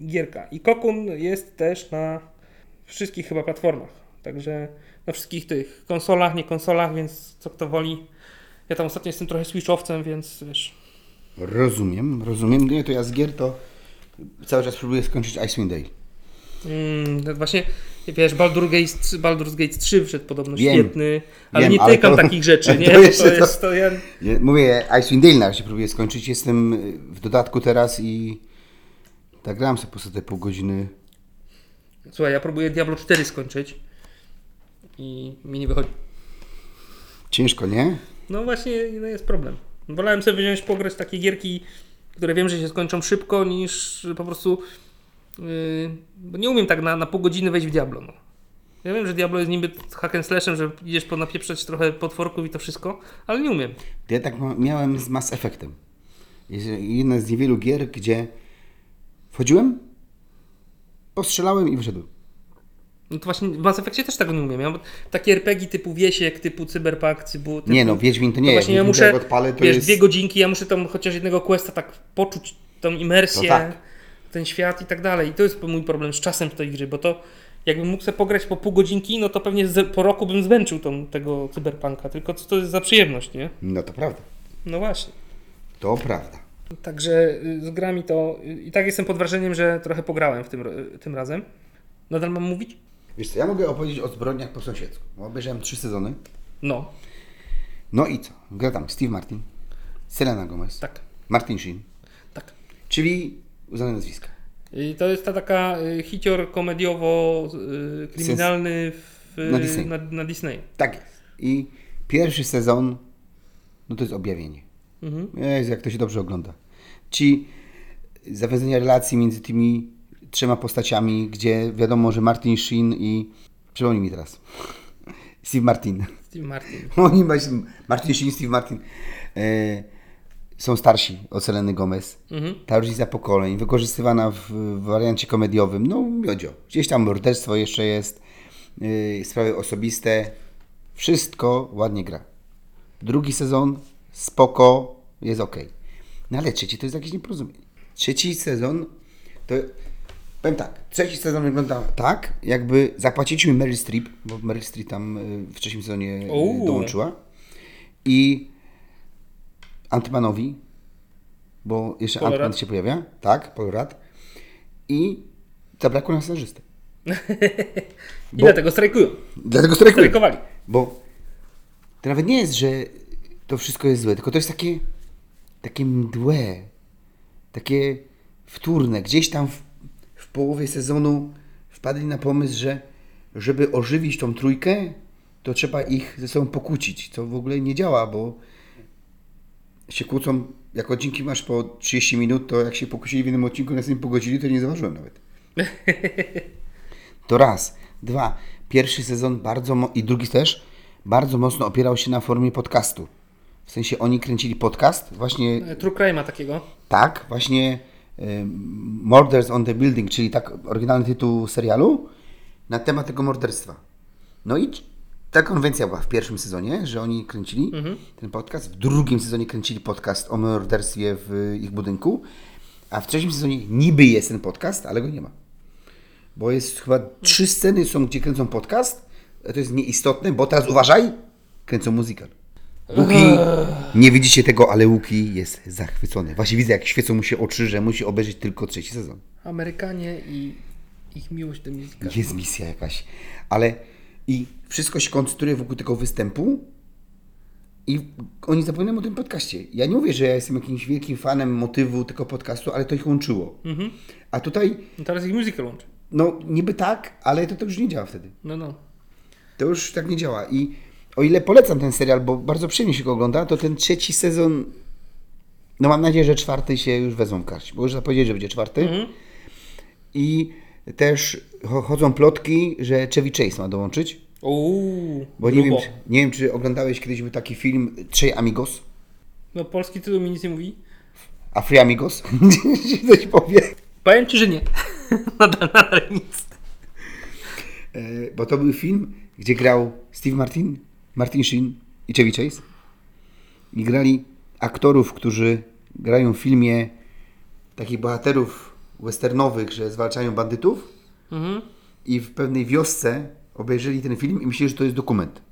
gierka. I Kokun jest też na wszystkich chyba platformach, także na wszystkich tych konsolach, nie konsolach, więc co kto woli. Ja tam ostatnio jestem trochę switchowcem, więc wiesz, Rozumiem, rozumiem. Nie, to ja z gier to cały czas próbuję skończyć Icewind Dale. Mm, no właśnie, wiesz, Baldur Gate, Baldur's Gate 3 wszedł podobno Wiem. świetny, ale Wiem, nie ale tykam to- takich rzeczy, nie? to jeszcze to- jest, to ja, Mówię, Icewind Dale na razie próbuję skończyć. Jestem w dodatku teraz i tak grałem sobie po prostu te pół godziny. Słuchaj, ja próbuję Diablo 4 skończyć i mi nie wychodzi. Ciężko, nie? No właśnie, no jest problem. Wolałem sobie wziąć, pograć takie gierki, które wiem, że się skończą szybko, niż po prostu. Yy, bo nie umiem tak na, na pół godziny wejść w Diablo. No. Ja wiem, że Diablo jest niby hack and slashem, że idziesz po napieprzeć trochę potworków i to wszystko, ale nie umiem. Ja tak miałem z Mass Effectem. Jest jedna z niewielu gier, gdzie wchodziłem, postrzelałem i wyszedłem. No to właśnie w Mass Effectie też tego nie umiem. Ja mam takie RPG typu Wiesiek, typu Cyberpunk, typu... typu Nie no, Wiedźmin to nie. to właśnie ja muszę, jak odpalę, to wiesz, jest... dwie godzinki, ja muszę tam chociaż jednego questa tak poczuć, tą imersję, No tak. ten świat i tak dalej. I to jest mój problem z czasem tej gry, bo to jakbym mógł sobie pograć po pół godzinki, no to pewnie po roku bym zmęczył tą, tego cyberpunka. Tylko co to jest za przyjemność, nie? No to prawda. No właśnie. To prawda. Także y, z grami to y, i tak jestem pod wrażeniem, że trochę pograłem w tym, ro- tym razem. Nadal mam mówić? Wiesz co, ja mogę opowiedzieć o zbrodniach po sąsiedzku. Obejrzałem trzy sezony. No, No i co? Gra tam Steve Martin, Selena Gomez, tak, Martin Sheen, tak. czyli uznane nazwiska. I to jest ta taka y, hicior komediowo-kryminalny Na Disney. na, na Disney. Tak jest. I pierwszy sezon, no to jest objawienie. Mhm. Jezu, jak to się dobrze ogląda. Ci zawiązania relacji między tymi trzema postaciami, gdzie wiadomo, że Martin Sheen i... Przypomnij mi teraz. Steve Martin. Steve Martin. Oni właśnie, Martin Sheen, Steve Martin e, są starsi od Seleny Gomez. Mhm. Ta różnica pokoleń, wykorzystywana w, w wariancie komediowym, no miodzio. Gdzieś tam morderstwo jeszcze jest, yy, sprawy osobiste, wszystko ładnie gra. Drugi sezon, spoko, jest ok. No ale trzeci to jest jakieś nieporozumienie. Trzeci sezon, to powiem tak, trzeci sezon wygląda tak, jakby zapłaciliśmy Meryl Streep, bo Meryl Streep tam yy, w trzecim sezonie yy, Uuu. dołączyła i Antmanowi, bo jeszcze Antman się pojawia, tak, Rudd. i zabrakło na scenarzystę. I dlatego strajkują. Dlatego strajkuję. Strajkowali. Bo to nawet nie jest, że to wszystko jest złe, tylko to jest takie, takie mdłe, takie wtórne. Gdzieś tam w, w połowie sezonu wpadli na pomysł, że żeby ożywić tą trójkę, to trzeba ich ze sobą pokłócić, co w ogóle nie działa, bo się kłócą, jak odcinki masz po 30 minut, to jak się pokłócili w jednym odcinku, następnym po godzinie, to nie zauważyłem nawet. To raz. Dwa. Pierwszy sezon bardzo i drugi też bardzo mocno opierał się na formie podcastu. W sensie oni kręcili podcast, właśnie E, True crime ma takiego. tak, właśnie ym, Murders on the Building, czyli tak oryginalny tytuł serialu na temat tego morderstwa. No i ta konwencja była w pierwszym sezonie, że oni kręcili ten podcast. W drugim sezonie kręcili podcast o morderstwie w ich budynku, a w trzecim sezonie niby jest ten podcast, ale go nie ma. Bo jest chyba trzy sceny są, gdzie kręcą podcast. To jest nieistotne, bo teraz uważaj, kręcą muzykal. Łuki, nie widzicie tego, ale Łuki jest zachwycony. Właśnie widzę, jak świecą mu się oczy, że musi obejrzeć tylko trzeci sezon. Amerykanie i ich miłość do muzyki. Jest misja jakaś. Ale i wszystko się koncentruje wokół tego występu i oni zapominają o tym podcaście. Ja nie mówię, że ja jestem jakimś wielkim fanem motywu tego podcastu, ale to ich łączyło. A tutaj, No teraz ich musical łączy. no niby tak, ale to, to już nie działa wtedy. No, no. To już tak nie działa. I o ile polecam ten serial, bo bardzo przyjemnie się go ogląda, to ten trzeci sezon, no mam nadzieję, że czwarty się już wezmą w bo już zapowiedzieli, że będzie czwarty. I też cho- chodzą plotki, że Chevy Chase ma dołączyć. Uuu, Bo nie wiem, grubo. nie wiem, czy oglądałeś kiedyś był taki film Trzej Amigos, No polski tytuł mi nic nie mówi. a Free Amigos, coś powie. Powiem Ci, że nie. nadal, nadal nic. E, bo to był film, gdzie grał Steve Martin, Martin Sheen i Chevy Chase. I grali aktorów, którzy grają w filmie takich bohaterów westernowych, że zwalczają bandytów. Mhm. I w pewnej wiosce obejrzeli ten film i myśleli, że to jest dokument.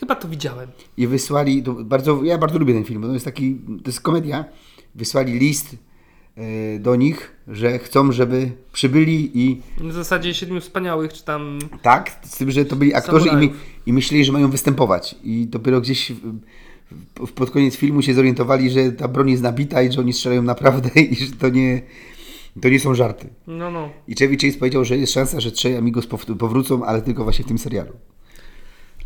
Chyba to widziałem. I wysłali, bardzo, ja bardzo lubię ten film, bo to jest taki, to jest komedia. Wysłali list do nich, że chcą, żeby przybyli i W zasadzie Siedmiu Wspaniałych, czy tam... Tak, z tym, że to byli aktorzy i, my, i myśleli, że mają występować. I dopiero gdzieś w, pod koniec filmu się zorientowali, że ta broń jest nabita i że oni strzelają naprawdę i że to nie, to nie są żarty. No, no. I Chevy Chase powiedział, że jest szansa, że trzej amigos pow- powrócą, ale tylko właśnie w tym serialu.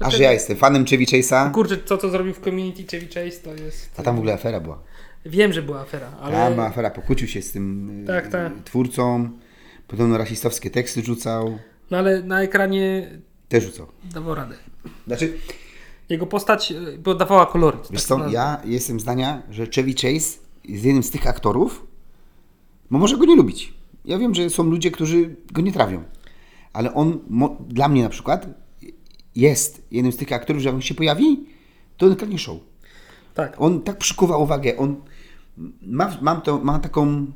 A że ja jestem fanem Chevy Chase'a, Kurczę, co to zrobił w community Chevy Chase, to jest... a tam w ogóle afera była. Wiem, że była afera, ale... Tam afera, pokłócił się z tym y, Tak, tak. twórcą, podobno rasistowskie teksty rzucał, No ale na ekranie też rzucał. dawał radę. Znaczy, Jego postać y, bo dawała kolory. Wiesz tak co, ja jestem zdania, że Chevy Chase jest jednym z tych aktorów, bo może go nie lubić. Ja wiem, że są ludzie, którzy go nie trawią, ale on, dla mnie na przykład, jest jednym z tych aktorów, że jak on się pojawi, to on kradnie show. Tak. On tak przykuwa uwagę, on ma, mam to, ma taką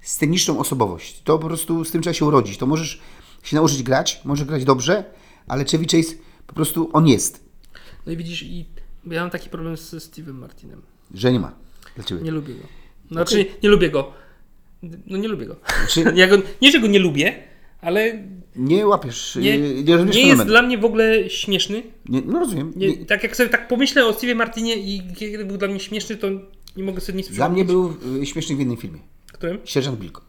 sceniczną osobowość. To po prostu z tym trzeba się urodzić. To możesz się nauczyć grać, może grać dobrze, ale Chevy Chase po prostu on jest, No i widzisz, i ja mam taki problem z Steve'em Martinem. że nie ma. Dlaczego? Nie lubię go. Znaczy, nie lubię go. No nie lubię go. Czy- ja go. Nie, że go nie lubię, ale Nie łapiesz, nie, nie, nie nie jest dla mnie w ogóle śmieszny. Nie, no rozumiem. Nie, tak jak sobie tak pomyślę o Steve'ie Martinie i kiedy był dla mnie śmieszny, to nie mogę sobie nic dla mnie był y, śmieszny w jednym filmie. Którym? Sierżant Bilko.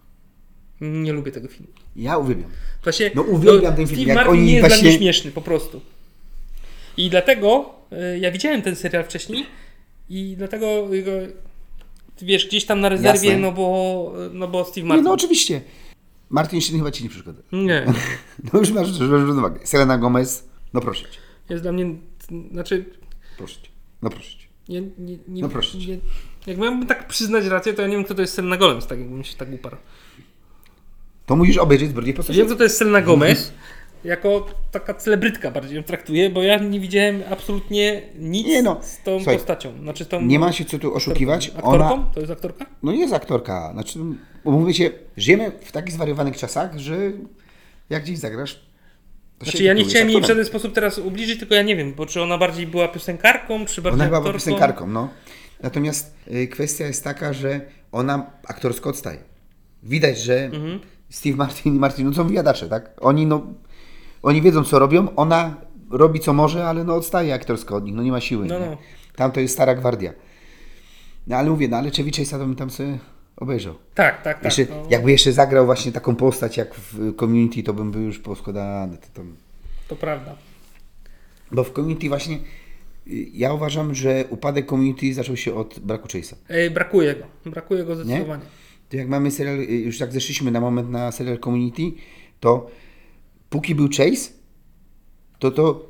Nie lubię tego filmu. Ja uwielbiam. Właśnie, No uwielbiam ten film, Steve jak Martin oni nie jest dla właśnie- mnie śmieszny, po prostu. I dlatego y, ja widziałem ten serial wcześniej i dlatego jego, wiesz, gdzieś tam na rezerwie, Jasne. no bo, no bo Steve Nie, Martin. no oczywiście. Martin Sheen chyba ci nie przeszkadza. Nie, No już masz, uwagę. Selena Gomez, no proszę cię. jest dla mnie, znaczy, Proszę cię. No proszę cię. nie, nie, nie, No proszę cię. nie, jak miałbym tak przyznać rację, to ja nie wiem, kto to jest Selena Gomez, tak jakbym się tak uparł. To musisz obejrzeć zbrodnię Ja postaci. wiem, kto to jest Selena Gomez, jako taka celebrytka bardziej ją traktuję, bo ja nie widziałem absolutnie nic Nie no, z tą słuchaj, postacią. Znaczy z tą Nie ma się co tu oszukiwać. Aktorką? Ona, To jest aktorka? no jest aktorka. Znaczy, umówmy się, żyjemy w takich zwariowanych czasach, że jak gdzieś zagrasz, Znaczy ja nie chciałem jej w aktorem. żaden sposób teraz ubliżyć, tylko ja nie wiem, bo czy ona bardziej była piosenkarką, czy bardziej Ona była aktorką? piosenkarką, no. Natomiast y, kwestia jest taka, że ona aktorsko odstaje. Widać, że Mhm. Steve Martin i Martin no, są wyjadacze, tak? Oni, no, oni wiedzą, co robią, ona robi, co może, ale no odstaje aktorsko od nich, no nie ma siły. No, no. Tam to jest stara gwardia. No ale mówię, no ale Chase'a to bym tam sobie obejrzał. Tak, tak, tak. Jeszcze, no, Jakby jeszcze zagrał właśnie taką postać jak w Community, to bym był już poskładany. To tam... To prawda. Bo w Community właśnie ja uważam, że upadek Community zaczął się od braku Chase'a. Brakuje go. Brakuje go zdecydowanie. To jak mamy serial, y, już tak zeszliśmy na moment na serial Community, to póki był Chase, to to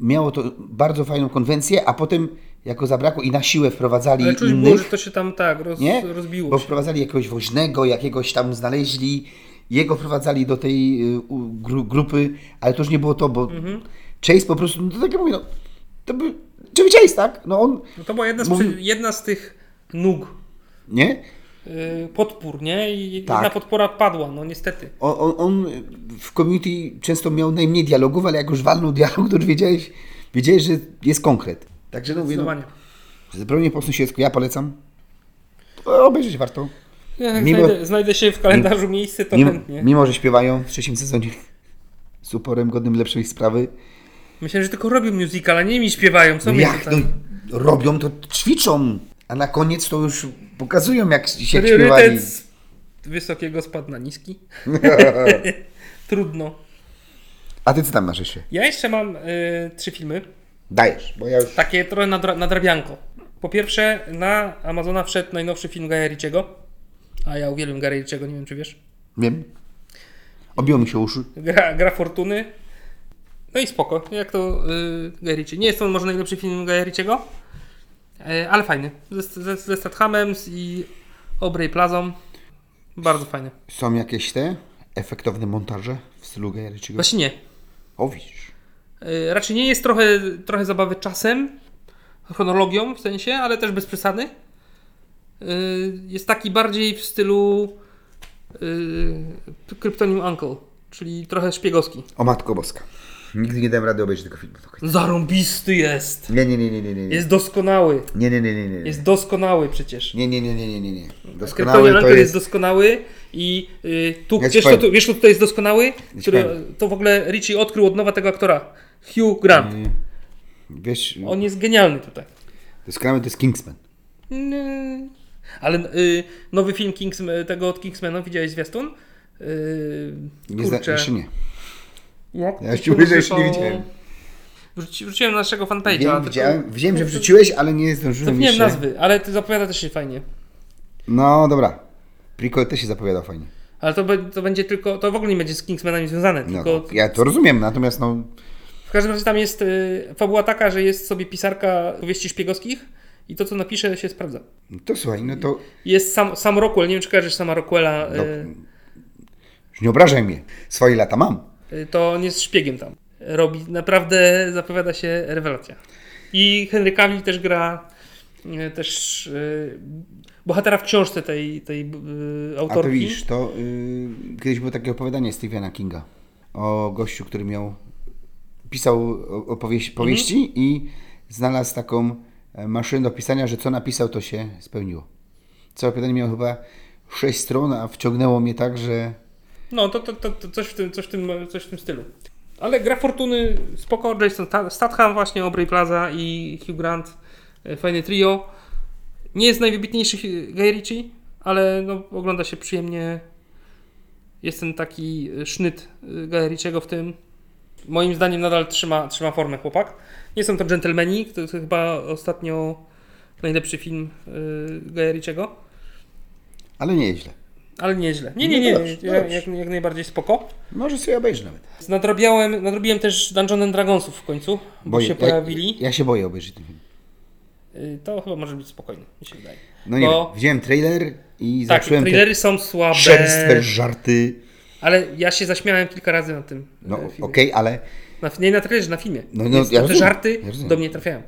miało to bardzo fajną konwencję, a potem jako zabrakło i na siłę wprowadzali Ale czuć innych, było, że to się tam tak roz, nie? rozbiło. Bo się. wprowadzali jakiegoś woźnego, jakiegoś tam znaleźli, jego wprowadzali do tej y, gru, grupy, ale to już nie było to, bo Mhm. Chase po prostu, no to tak jak mówię, no, to był Chevy Chase, tak? No on, No to była jedna z, Mówi- jedna z tych nóg, nie? yy, podpór, nie? I Tak. jedna podpora padła, no niestety. On, on, on w community często miał najmniej dialogów, ale jak już walnął dialog, to już wiedziałeś, wiedziałeś, że jest konkret. Także no no. Zbrojnie po sąsiedzku, ja polecam. To Obejrzeć warto. Jak Mimo- znajdę, znajdę się w kalendarzu miejsce, to Mimo, chętnie. mimo, że śpiewają w trzecim sezonie z uporem godnym lepszej sprawy. Myślałem, że tylko robią musical, a nie mi śpiewają. Co No mnie jak no, robią, to ćwiczą, a na koniec to już pokazują, jak się śpiewali. Priorytet z wysokiego spadł na niski. Trudno. A ty co tam masz jeszcze? Ja jeszcze mam y, trzy filmy. Dajesz, bo ja już... Takie trochę nadra- nadrabianko. Po pierwsze, na Amazona wszedł najnowszy film Gaja. A ja uwielbiam Gaja nie wiem czy wiesz. Wiem. Obiło mi się uszy. Gra, gra Fortuny. No i spoko, jak to yy, Guy Ritchie. Nie jest to może najlepszy film Gaja Ritchiego, yy, ale fajny. Ze, ze, ze Stathamem i Aubrey Plazą. Bardzo fajny. Są jakieś te efektowne montaże w stylu Gaja Ritchiego? Właśnie nie. O, widzisz. Y, Raczej nie jest trochę, trochę zabawy czasem, chronologią w sensie, ale też bez przesady. Y, Jest taki bardziej w stylu Kryptonim Uncle, czyli trochę szpiegowski. O Matko Boska. Nigdy nie dałem rady obejrzeć tego filmu. do końca. Zarąbisty jest! Nie, nie, nie, nie, nie, nie. nie. Jest doskonały. Nie, nie, nie, nie, nie. Jest doskonały przecież. Nie, nie, nie, nie, nie, nie, nie. Doskonały to jest doskonały i y, tu, wiesz, co, tu, wiesz, kto tutaj jest doskonały? Który, to w ogóle Richie odkrył od nowa tego aktora. Hugh Grant. Wiesz, On jest genialny tutaj. doskonały to jest Kingsman. Nie. Ale y, nowy film Kings, tego od Kingsmana, widziałeś zwiastun? Y, Nie zna, kurczę. jeszcze nie. Jak Ja mówię, że jeszcze nie widziałem. Wrzuci, wrzuciłem na naszego fanpage'a. Wiem, tylko- widziałem, wiem, że wrzuciłeś, ale nie zdążyłem Zapomniałem jeszcze. nazwy, ale to zapowiada też się fajnie. No dobra. Prequel też się zapowiadał fajnie. Ale to, be- to będzie tylko, to w ogóle nie będzie z Kingsmanami związane, No, tylko ja to rozumiem, natomiast no... w każdym razie tam jest y, fabuła taka, że jest sobie pisarka powieści szpiegowskich i to co napisze się sprawdza. To słuchaj, no to... Jest sam, sam Rockwell, nie wiem czy kojarzysz sama Rockwella, No, y, już nie obrażaj mnie. Swoje lata mam. Y, to on jest szpiegiem tam. Robi, naprawdę zapowiada się rewelacja. I Henry Cavill też gra y, też y, bohatera w książce tej, tej y, A autorki. to widzisz, to y, kiedyś było takie opowiadanie Stephena Kinga o gościu, który miał... Pisał opowieści, powieści i znalazł taką e, maszynę do pisania, że co napisał, to się spełniło. Całe opowiadanie miało chyba sześć stron, a wciągnęło mnie tak, że... No, to, to, to, to coś, w tym, coś, w tym, coś w tym stylu. Ale gra Fortuny spoko, Jason Ta- Statham właśnie, Aubrey Plaza i Hugh Grant, e, fajne trio. Nie jest najwybitniejszy Guy Ritchie, ale no, ogląda się przyjemnie. Jest ten taki e, sznyt e, Guy Ritchiego w tym. Moim zdaniem nadal trzyma, trzyma formę chłopak. Nie są to Gentlemani, to jest chyba ostatnio najlepszy film y, Guy Ritchiego. Ale nie jest źle. Ale nieźle. Nie, nie, No nie, nie jak, jak, najbardziej spoko. Może sobie obejrzę nawet. Nadrobiałem, nadrobiłem też Dungeon and Dragonsów w końcu, bo Boję- się ja- pojawili. Ja, się boję obejrzeć ten film. Y, To chyba może być spokojny, mi się wydaje. No nie Bo- wiem, widziałem trailer i Tak, zacząłem trailery są słabe, czerstwe żarty. ale ja się zaśmiałem kilka razy na tym No e, okej, filmie. ale, Na, nie na trailerze, na filmie. No, no, Więc ja te rozumiem, żarty ja rozumiem. do mnie trafiają.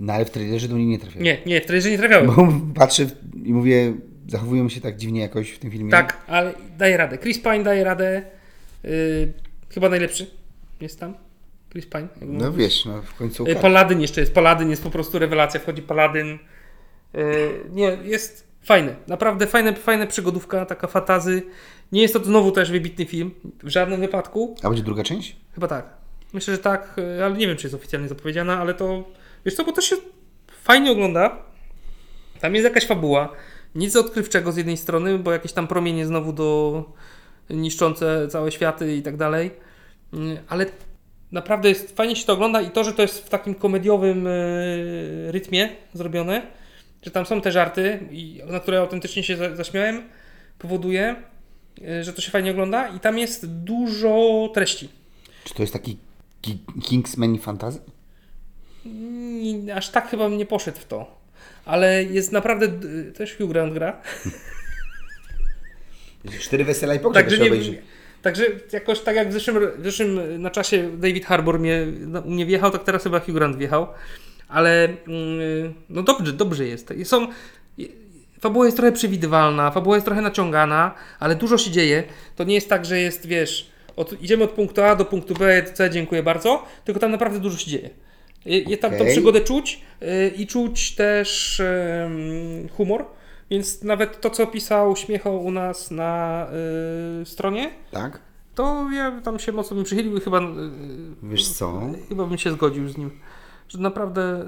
no ale w trailerze do mnie nie trafiają. Nie, nie, w trailerze nie trafiały. Bo patrzę i mówię, zachowują się tak dziwnie jakoś w tym filmie. Tak, ale daje radę. Chris Pine daje radę. y, chyba najlepszy jest tam. Chris Pine. No mówisz. wiesz, no w końcu... Y, Paladyn jeszcze jest. Paladyn jest po prostu rewelacja. Wchodzi Paladyn. Y, Nie, jest fajny. Naprawdę fajne, fajna przygodówka, taka fatazy. Nie jest to znowu też wybitny film. W żadnym wypadku. A będzie druga część? Chyba tak. Myślę, że tak, y, ale nie wiem, czy jest oficjalnie zapowiedziana, ale to. Wiesz co, bo to się fajnie ogląda. Tam jest jakaś fabuła. Nic odkrywczego z jednej strony, bo jakieś tam promienie znowu do niszczące całe światy i tak dalej. Mm, Ale naprawdę jest fajnie się to ogląda i to, że to jest w takim komediowym y, rytmie zrobione, że tam są te żarty, i, na które autentycznie się za- zaśmiałem, powoduje, y, że to się fajnie ogląda i tam jest dużo treści. Czy to jest taki ki- Kingsman fantazy? Nie, aż tak chyba nie poszedł w to. Ale jest naprawdę. Też Hugh Grant gra. Cztery wesela i pogrzeb Także, nie, obejrzy. także jakoś tak jak w zeszłym, w zeszłym na czasie David Harbour mnie, no, mnie wjechał, tak teraz chyba Hugh Grant wjechał. Ale mm, no dobrze, dobrze jest. Są, fabuła jest trochę przewidywalna, fabuła jest trochę naciągana, ale dużo się dzieje. To nie jest tak, że jest, wiesz, od, idziemy od punktu A do punktu B, C, dziękuję bardzo, tylko tam naprawdę dużo się dzieje. Je, je tam tą Okej. przygodę czuć y, i czuć też humor. Więc nawet to, co pisał Śmiecho u nas na y, stronie, Tak? to ja tam się mocno bym przychylił i chyba, y, Wiesz co? chyba bym się zgodził z nim. Że naprawdę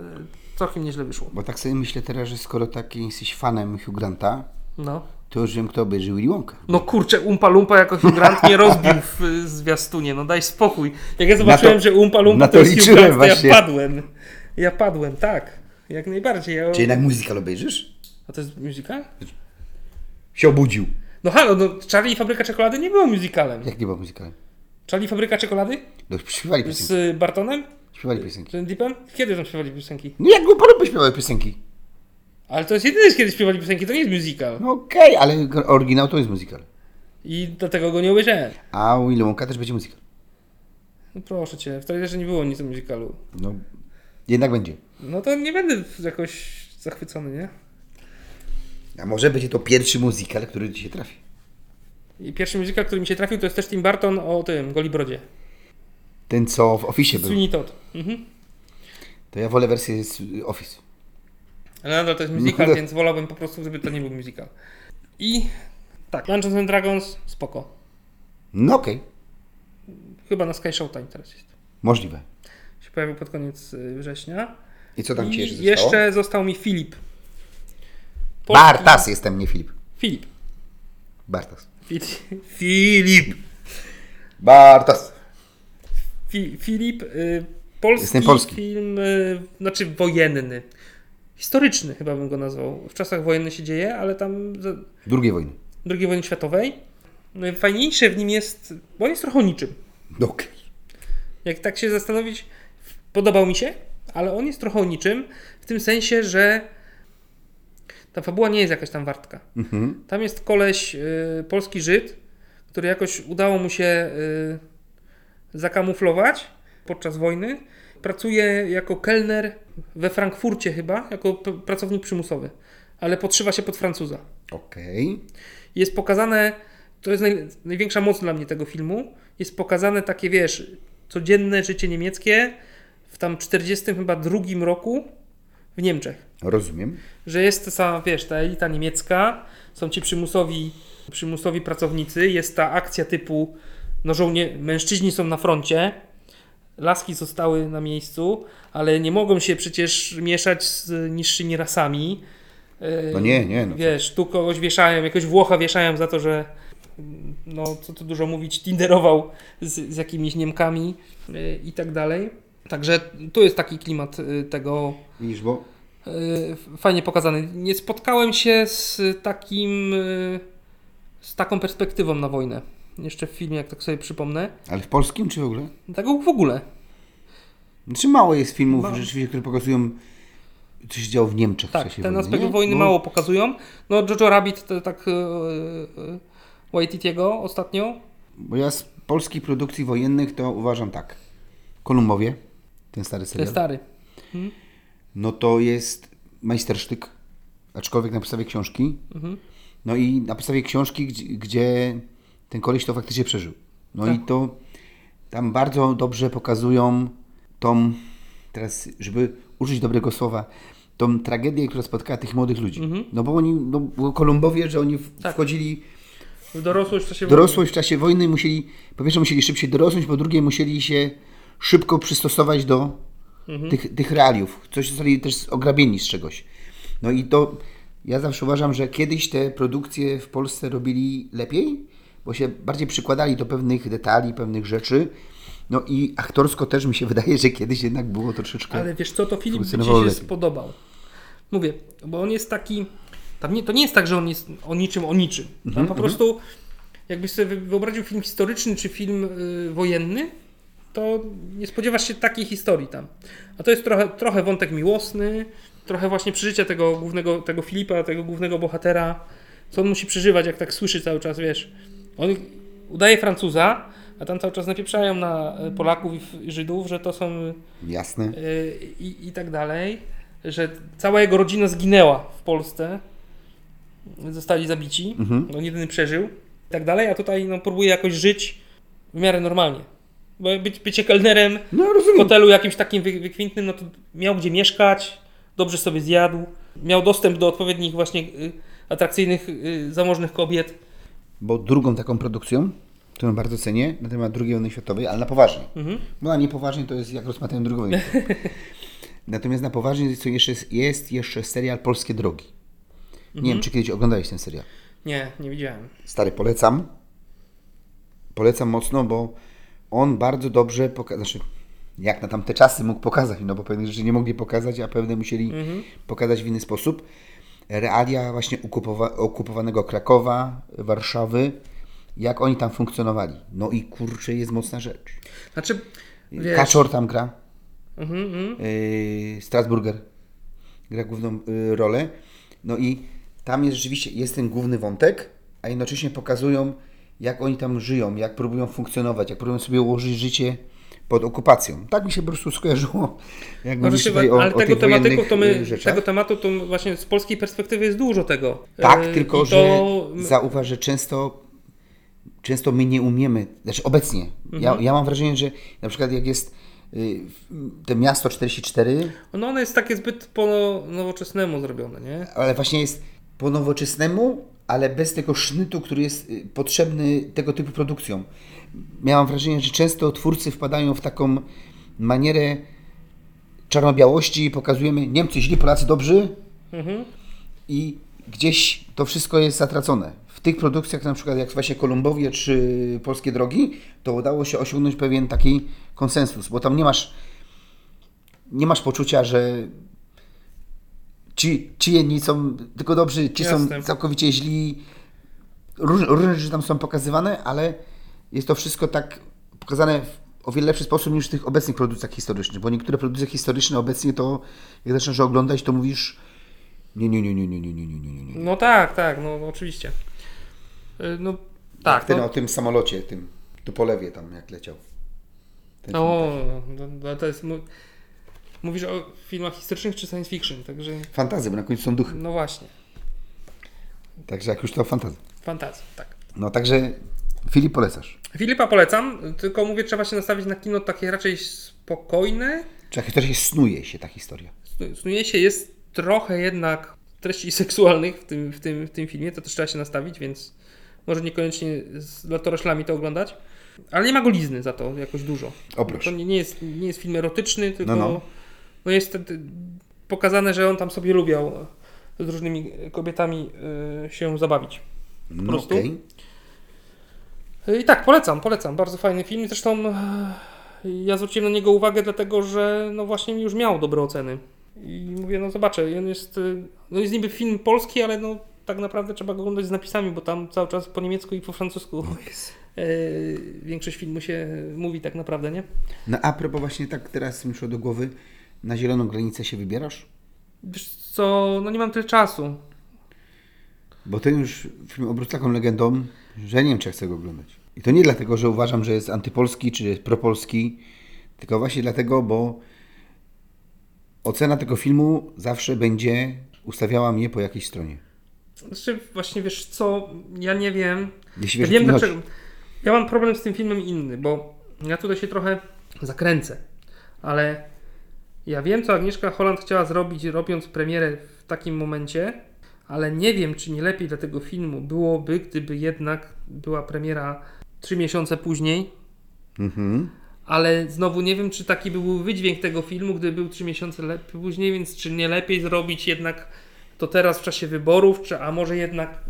całkiem nieźle wyszło. Bo tak sobie myślę teraz, że skoro taki jesteś fanem Hugh Granta, No. To już wiem, kto obejrzy Willy Wonka. No kurczę, Umpa Lumpa jako Hugh Grant nie rozbił w y, zwiastunie, no daj spokój. Jak ja zobaczyłem, to- że Umpa Lumpa na to, to jest to ja padłem. Ja padłem, tak. Jak najbardziej. Ja... Czy jednak musical obejrzysz? A to jest musical? Się obudził. No halo, no Charlie i Fabryka Czekolady nie było musicalem. Jak nie było musicalem? Charlie i Fabryka Czekolady? No śpiewali piosenki. Z y, Bartonem? Śpiewali piosenki. Z Deppem? Kiedy tam śpiewali piosenki? No jak parę śpiewały piosenki? Ale to jest jedyny, kiedy śpiewali piosenki, to nie jest musical. No okej, ale oryginał to jest musical. I do tego go nie obejrzałem. A u Willy Wonka też będzie muzyka. No proszę cię, w trailerze nie było nic o musicalu. No, jednak będzie. No to nie będę jakoś zachwycony, nie? A może będzie to pierwszy muzykal, który ci się trafi. I pierwszy musical, który mi się trafił, to jest też Tim Burton o tym, Golibrodzie. Ten, co w Office był. Sweeney Todd. Mhm. To ja wolę wersję z Office. Ale nadal to jest musical, No. więc wolałbym po prostu, żeby to nie był musical. I tak, Dungeons and Dragons, spoko. No okej, Chyba na Sky Showtime teraz jest. możliwe. Się pojawił pod koniec y, września. I co tam ci I jeszcze jeszcze zostało? został mi Filip. Polski- Bartas jestem, nie Filip. Filip. Bartas. Fi- Filip. Bartas. Fi- Filip. Y, polski, Jestem polski. film, y, znaczy wojenny. Historyczny chyba bym go nazwał. W czasach wojennych się dzieje, ale tam Drugiej wojny. II wojny światowej. Najfajniejsze w nim jest, bo on jest trochę niczym. No okej. Jak tak się zastanowić, podobał mi się, ale on jest trochę niczym, w tym sensie, że ta fabuła nie jest jakaś tam wartka. Mhm. Tam jest koleś, y, polski Żyd, który jakoś udało mu się y, zakamuflować podczas wojny. Pracuje jako kelner we Frankfurcie chyba, jako pracownik przymusowy, ale podszywa się pod Francuza. Okej. Jest pokazane, to jest naj, największa moc dla mnie tego filmu, jest pokazane takie, wiesz, codzienne życie niemieckie w tam 40 chyba drugim roku w Niemczech Rozumiem. że jest ta, wiesz, ta elita niemiecka, są ci przymusowi, przymusowi pracownicy, jest ta akcja typu, no żołnie, mężczyźni są na froncie, laski zostały na miejscu, ale nie mogą się przecież mieszać z niższymi rasami. No nie, nie, no. Wiesz, tu kogoś wieszają, jakiegoś Włocha wieszają za to, że no co tu dużo mówić, tinderował z, z jakimiś Niemkami yy, i tak dalej. Także tu jest taki klimat yy, tego Widzisz, bo y, fajnie pokazany. Nie spotkałem się z takim, y, z taką perspektywą na wojnę. Jeszcze w filmie, jak tak sobie przypomnę. Ale w polskim czy w ogóle? Tego w ogóle. Znaczy mało jest filmów Ma- rzeczywiście, które pokazują co się działo w Niemczech w Tak, czasie ten wojny, aspekt wojny Bo- mało pokazują. No Jojo Rabbit to tak y, y, Waititiego ostatnio. Bo ja z polskich produkcji wojennych to uważam tak. Kolumbowie, ten stary Ten serial, stary. no to jest majstersztyk, aczkolwiek na podstawie książki. Mhm. No i na podstawie książki, gdzie, gdzie ten koleś to faktycznie przeżył. No i Tak. to tam bardzo dobrze pokazują tą, teraz żeby użyć dobrego słowa, tą tragedię, która spotkała tych młodych ludzi. No bo oni, no, bo Kolumbowie, że oni Mhm. Tak. wchodzili W dorosłość w czasie dorosłość w czasie wojny, musieli, po pierwsze musieli szybciej dorosnąć, po drugie musieli się szybko przystosować do Mhm. tych, tych realiów. Coś zostali też ograbieni z czegoś. No i to ja zawsze uważam, że kiedyś te produkcje w Polsce robili lepiej, bo się bardziej przykładali do pewnych detali, pewnych rzeczy. No i aktorsko też mi się wydaje, że kiedyś jednak było troszeczkę. Ale wiesz co, to Filip by Ci się lepiej. spodobał. Mówię, bo on jest taki. Tam nie, to nie jest tak, że on jest o niczym, o niczym. Tam Mhm, po prostu, jakbyś sobie wy- wyobraził film historyczny czy film y, wojenny, to nie spodziewasz się takiej historii tam. A to jest trochę, trochę wątek miłosny, trochę właśnie przeżycia tego głównego, tego Filipa, tego głównego bohatera, co on musi przeżywać, jak tak słyszy cały czas, wiesz. On udaje Francuza, a tam cały czas napieprzają na y, Polaków i Żydów, że to są Jasne. y, i, i tak dalej, że cała jego rodzina zginęła w Polsce, zostali zabici, Mhm. on jedyny przeżył i tak dalej, a tutaj no, próbuje jakoś żyć w miarę normalnie. Bo być, bycie kelnerem No w hotelu jakimś takim wy, wykwintnym, no to miał gdzie mieszkać, dobrze sobie zjadł, miał dostęp do odpowiednich właśnie y, atrakcyjnych, y, zamożnych kobiet. Bo drugą taką produkcją, którą bardzo cenię, na temat II wojny światowej, ale na poważnie. Mhm. Bo na niepoważnie to jest jak rozmawiają drugą wojnę. Natomiast na poważnie jest, jeszcze, jest jeszcze serial Polskie Drogi. Nie wiem, czy kiedyś oglądałeś ten serial. Nie, nie widziałem. Stary, polecam. Polecam mocno, bo on bardzo dobrze pokazał, znaczy jak na tamte czasy mógł pokazać, no bo pewne rzeczy nie mogli pokazać, a pewne musieli pokazać w inny sposób. Realia właśnie okupowa- okupowanego Krakowa, Warszawy, jak oni tam funkcjonowali. No i kurczę, jest mocna rzecz. Znaczy, wiesz, Kaczor tam gra, mhm, yy, Strasburger gra główną yy, rolę. No i tam jest rzeczywiście jest ten główny wątek, a jednocześnie pokazują, jak oni tam żyją, jak próbują funkcjonować, jak próbują sobie ułożyć życie pod okupacją. Tak mi się po prostu skojarzyło, jak No, rzeczywiście, tutaj o, ale o tego tych tematu to my, rzeczach. tego tematu to właśnie z polskiej perspektywy jest dużo tego. Tak, E, tylko i że to- zauważ, że często, często my nie umiemy, znaczy obecnie, Mhm. ja, ja mam wrażenie, że na przykład jak jest y, te miasto 44, No ono jest takie zbyt po nowoczesnemu zrobione, nie? ale właśnie jest po nowoczesnemu, ale bez tego sznytu, który jest y, potrzebny tego typu produkcjom. Miałam wrażenie, że często twórcy wpadają w taką manierę czarno-białości i pokazujemy Niemcy źli, Polacy dobrzy Mhm. i gdzieś to wszystko jest zatracone. W tych produkcjach, na przykład jak właśnie Kolumbowie czy Polskie Drogi, to udało się osiągnąć pewien taki konsensus, bo tam nie masz nie masz poczucia, że ci, ci jedni są tylko dobrzy, ci Jasne. są całkowicie źli. Róż, różne rzeczy tam są pokazywane, ale jest to wszystko tak pokazane w o wiele lepszy sposób niż w tych obecnych produkcjach historycznych, bo niektóre produkcje historyczne obecnie to, jak zaczynasz oglądać, to mówisz nie, nie, nie, nie, nie, nie, nie, nie, nie, nie. No tak, tak, no oczywiście. Y, No tak, Ten no, o tym samolocie, tym Tupolewie tam jak leciał. Ten o, no, no, to jest... Mówisz o filmach historycznych czy science fiction, także Fantazy, bo na końcu są duchy. no właśnie, Także jak już to fantazy. fantazja, tak. No także Filip polecasz. Filipa polecam, tylko mówię, trzeba się nastawić na kino takie raczej spokojne. Czy się snuje się ta historia. Snu- Snuje się, jest trochę jednak treści seksualnych w tym, w tym, w tym filmie, to też trzeba się nastawić, więc może niekoniecznie z latoroślami to oglądać. Ale nie ma golizny za to jakoś dużo. O. To nie, nie, jest, nie jest film erotyczny, tylko No, no, no. jest pokazane, że on tam sobie lubiał z różnymi kobietami y, się zabawić. No prostu. okej. I tak, polecam, polecam. Bardzo fajny film. Zresztą e, ja zwróciłem na niego uwagę, dlatego że no właśnie już miał dobre oceny. I mówię, no zobaczę, i on jest, y, no jest niby film polski, ale no tak naprawdę trzeba go oglądać z napisami, bo tam cały czas po niemiecku i po francusku e, większość filmu się mówi tak naprawdę, nie? No a propos właśnie tak teraz mi przyszło do głowy, na zieloną granicę się wybierasz? Wiesz co, no nie mam tyle czasu. Bo ten już film obrót taką legendą, że nie wiem, czy ja chcę go oglądać. I to nie dlatego, że uważam, że jest antypolski czy propolski, tylko właśnie dlatego, bo ocena tego filmu zawsze będzie ustawiała mnie po jakiejś stronie. Znaczy właśnie wiesz co, ja nie wiem, Jeśli Ja wiesz, wiem co mi dlaczego. Ja mam problem z tym filmem inny, bo ja tutaj się trochę zakręcę, ale ja wiem, co Agnieszka Holland chciała zrobić, robiąc premierę w takim momencie, ale nie wiem, czy nie lepiej dla tego filmu byłoby, gdyby jednak była premiera 3 miesiące później, Mhm. ale znowu nie wiem, czy taki był wydźwięk tego filmu, gdyby był 3 miesiące później, więc czy nie lepiej zrobić jednak to teraz w czasie wyborów, czy a może jednak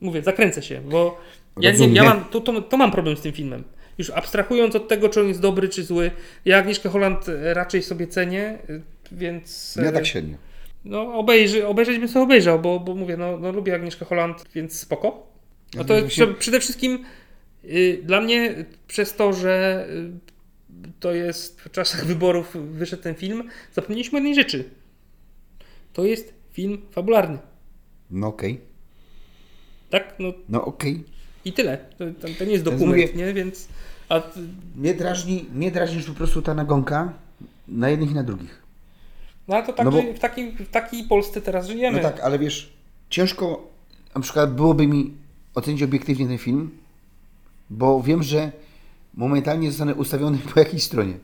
mówię, zakręcę się, bo ja, nie, ja mam, to, to, to mam problem z tym filmem. Już abstrahując od tego, czy on jest dobry, czy zły, ja Agnieszkę Holland raczej sobie cenię, e, więc Ja e, tak średnio. No, obejrzy, obejrzeć bym sobie obejrzał, bo, bo mówię, no, no lubię Agnieszkę Holland, więc spoko. No to Ja prze- przede wszystkim y, dla mnie przez to, że y, to jest w czasach wyborów wyszedł ten film, zapomnieliśmy jednej rzeczy. To jest film fabularny. No okej. Tak? No No okej. i tyle. To, to, to nie jest dokument, mówię- nie? Więc. A, Mnie drażni, mnie drażni już po prostu ta nagonka na jednych i na drugich. No ale to tak, No bo- w, takiej, w takiej Polsce teraz żyjemy. No tak, ale wiesz, ciężko na przykład byłoby mi ocenić obiektywnie ten film, bo wiem, że momentalnie zostanę ustawiony po jakiejś stronie.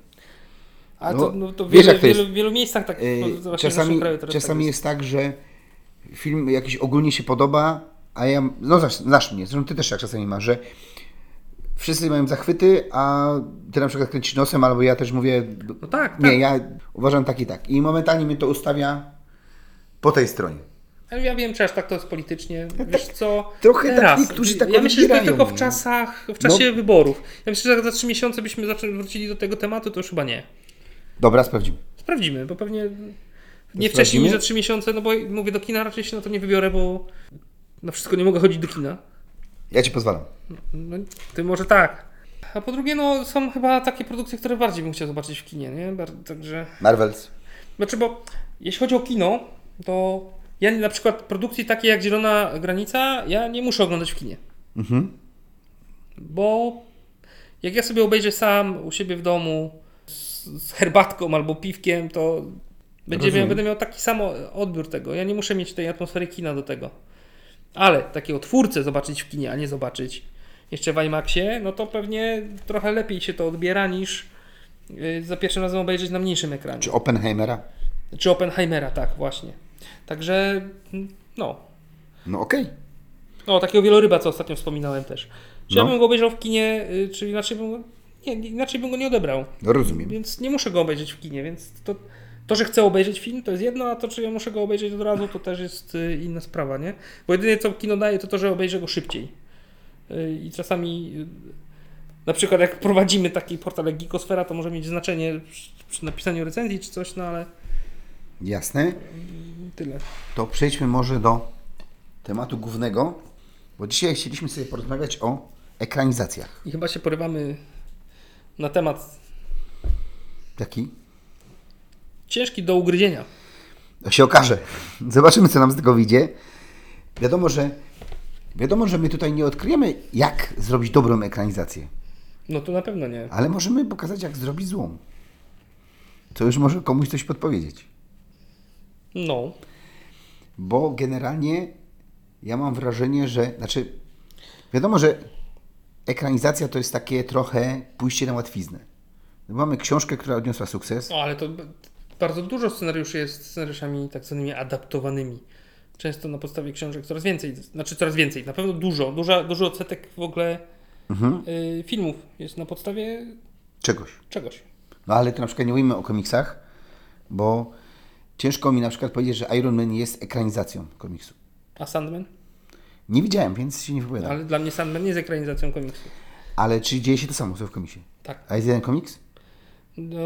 A no, to, no, to w wiesz, wielu, jak to jest. wielu, wielu miejscach tak w naszym czasami czasami tak jest tak, że film jakiś ogólnie się podoba, a ja, no znasz, znasz mnie, zresztą ty też tak czasami masz, że wszyscy mają zachwyty, a ty na przykład kręcisz nosem, albo ja też mówię, No tak, nie, tak. ja uważam tak i tak. I momentalnie mnie to ustawia po tej stronie. Ale ja wiem, czy aż tak to jest politycznie. Wiesz co? trochę tak teraz. niektórzy tak Ja myślę, że to tylko w nie? czasach, w czasie No. wyborów. Ja myślę, że za trzy miesiące byśmy zaczęli, wrócili do tego tematu, to już chyba nie. Dobra, sprawdzimy. Sprawdzimy, bo pewnie nie wcześniej niż za trzy miesiące, no bo mówię, do kina raczej się na to nie wybiorę, bo na wszystko nie mogę chodzić do kina. Ja ci pozwalam. No, ty może tak. A po drugie, no są chyba takie produkcje, które bardziej bym chciał zobaczyć w kinie, nie? Także... Marvels. Znaczy, bo jeśli chodzi o kino, to ja na przykład produkcji takiej jak Zielona Granica, ja nie muszę oglądać w kinie. Mhm. Bo jak ja sobie obejrzę sam u siebie w domu z, z herbatką albo piwkiem, to będzie miał, będę miał taki sam odbiór tego. Ja nie muszę mieć tej atmosfery kina do tego. Ale takiego twórcę zobaczyć w kinie, a nie zobaczyć jeszcze w IMAXie, no to pewnie trochę lepiej się to odbiera niż yy, za pierwszym razem obejrzeć na mniejszym ekranie. Czy Oppenheimera? Czy Oppenheimera, tak, właśnie. Także, mm, no. No okej. No, takiego wieloryba, co ostatnio wspominałem też. Czy ja No. bym go obejrzał w kinie, y, czy inaczej bym go, nie, nie, inaczej bym go nie odebrał. No rozumiem. Więc nie muszę go obejrzeć w kinie, więc to, to, że chcę obejrzeć film, to jest jedno, a to, czy ja muszę go obejrzeć od razu, to też jest y, inna sprawa, nie? Bo jedynie co kino daje, to to, że obejrzę go szybciej. Y, I czasami, y, na przykład jak prowadzimy taki portal jak Geekosfera, to może mieć znaczenie przy- napisaniu recenzji czy coś, no ale Jasne. tyle. To przejdźmy może do tematu głównego, bo dzisiaj chcieliśmy sobie porozmawiać o ekranizacjach. I chyba się porywamy na temat Taki? Ciężki do ugryzienia. To się okaże. Zobaczymy, co nam z tego wyjdzie. Wiadomo, że wiadomo, że my tutaj nie odkryjemy, jak zrobić dobrą ekranizację, No to na pewno nie. ale możemy pokazać, jak zrobić złą. To już może komuś coś podpowiedzieć. No. Bo generalnie ja mam wrażenie, że. Znaczy, wiadomo, że ekranizacja to jest takie trochę pójście na łatwiznę. No, Mamy książkę, która odniosła sukces. O, ale to bardzo dużo scenariuszy jest scenariuszami tak zwanymi adaptowanymi. Często na podstawie książek coraz więcej, znaczy coraz więcej, na pewno dużo, duża, duży odsetek w ogóle y, filmów jest na podstawie Czegoś. czegoś. No ale to na przykład nie mówimy o komiksach, bo ciężko mi na przykład powiedzieć, że Iron Man jest ekranizacją komiksu. A Sandman? Nie widziałem, więc się nie wypowiadam. Ale, Ale dla mnie Sandman nie jest ekranizacją komiksu. czy dzieje się to samo, co w komiksie? Tak. A jest jeden komiks? No...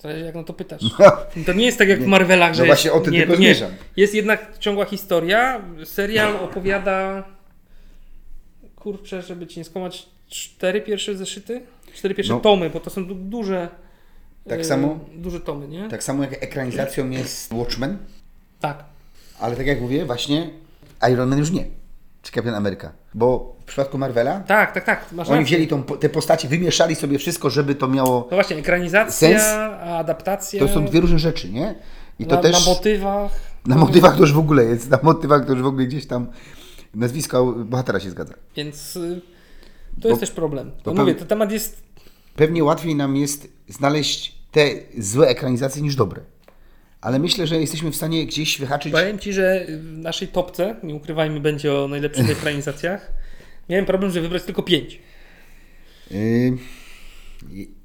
Zależy jak na to pytasz. No, To nie jest tak jak w Marvelach, że No właśnie jest, o tym nie, tylko nie. zmierzam. Jest jednak ciągła historia. Serial opowiada kurczę, żeby ci nie skłamać, cztery pierwsze zeszyty? Cztery pierwsze No. tomy, bo to są du- duże Tak e, samo? duże tomy, nie? tak samo jak ekranizacją jest Watchmen, Tak. ale tak jak mówię, właśnie Iron Man już nie. Czy Captain America. Bo w przypadku Marvela Tak, tak, tak. Oni rację. wzięli tą, te postacie, wymieszali sobie wszystko, żeby to miało... No właśnie, ekranizacja, Sens? adaptacja. To są dwie różne rzeczy, nie? I to na, też... na motywach. Na motywach to już w ogóle jest, na motywach to już w ogóle gdzieś tam nazwisko bohatera się zgadza. Więc y, to jest też problem. Bo bo mówię, ten temat jest. Pewnie łatwiej nam jest znaleźć te złe ekranizacje niż dobre. Ale myślę, że jesteśmy w stanie gdzieś wyhaczyć. Powiem ci, że w naszej topce, nie ukrywajmy, będzie o najlepszych ekranizacjach. Miałem problem, żeby wybrać tylko pięć. Yy,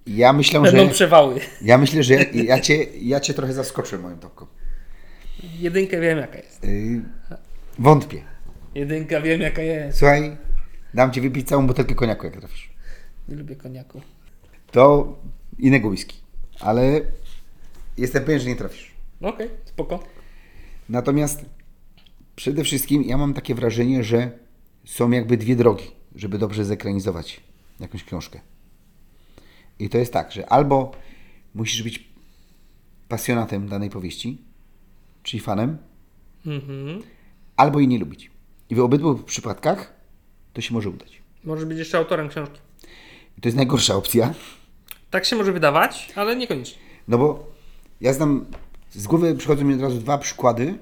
ja myślę, Będą że. przewały. Ja myślę, że ja, ja, cię, ja cię trochę zaskoczę moją topką. Jedynkę wiem jaka jest. Yy, wątpię. Jedynka wiem jaka jest. Słuchaj, dam ci wypić całą butelkę koniaku, jak trafisz. Nie lubię koniaku. To innego whisky. Ale jestem pewien, że nie trafisz. No Okej, spoko. Natomiast przede wszystkim ja mam takie wrażenie, że są jakby dwie drogi, żeby dobrze zekranizować jakąś książkę. I to jest tak, że albo musisz być pasjonatem danej powieści, czyli fanem, Mhm. albo jej nie lubić. I w obydwu przypadkach to się może udać. Może być jeszcze autorem książki. I to jest najgorsza opcja, Tak się może wydawać, ale niekoniecznie. no bo ja znam, z głowy przychodzą mi od razu dwa przykłady,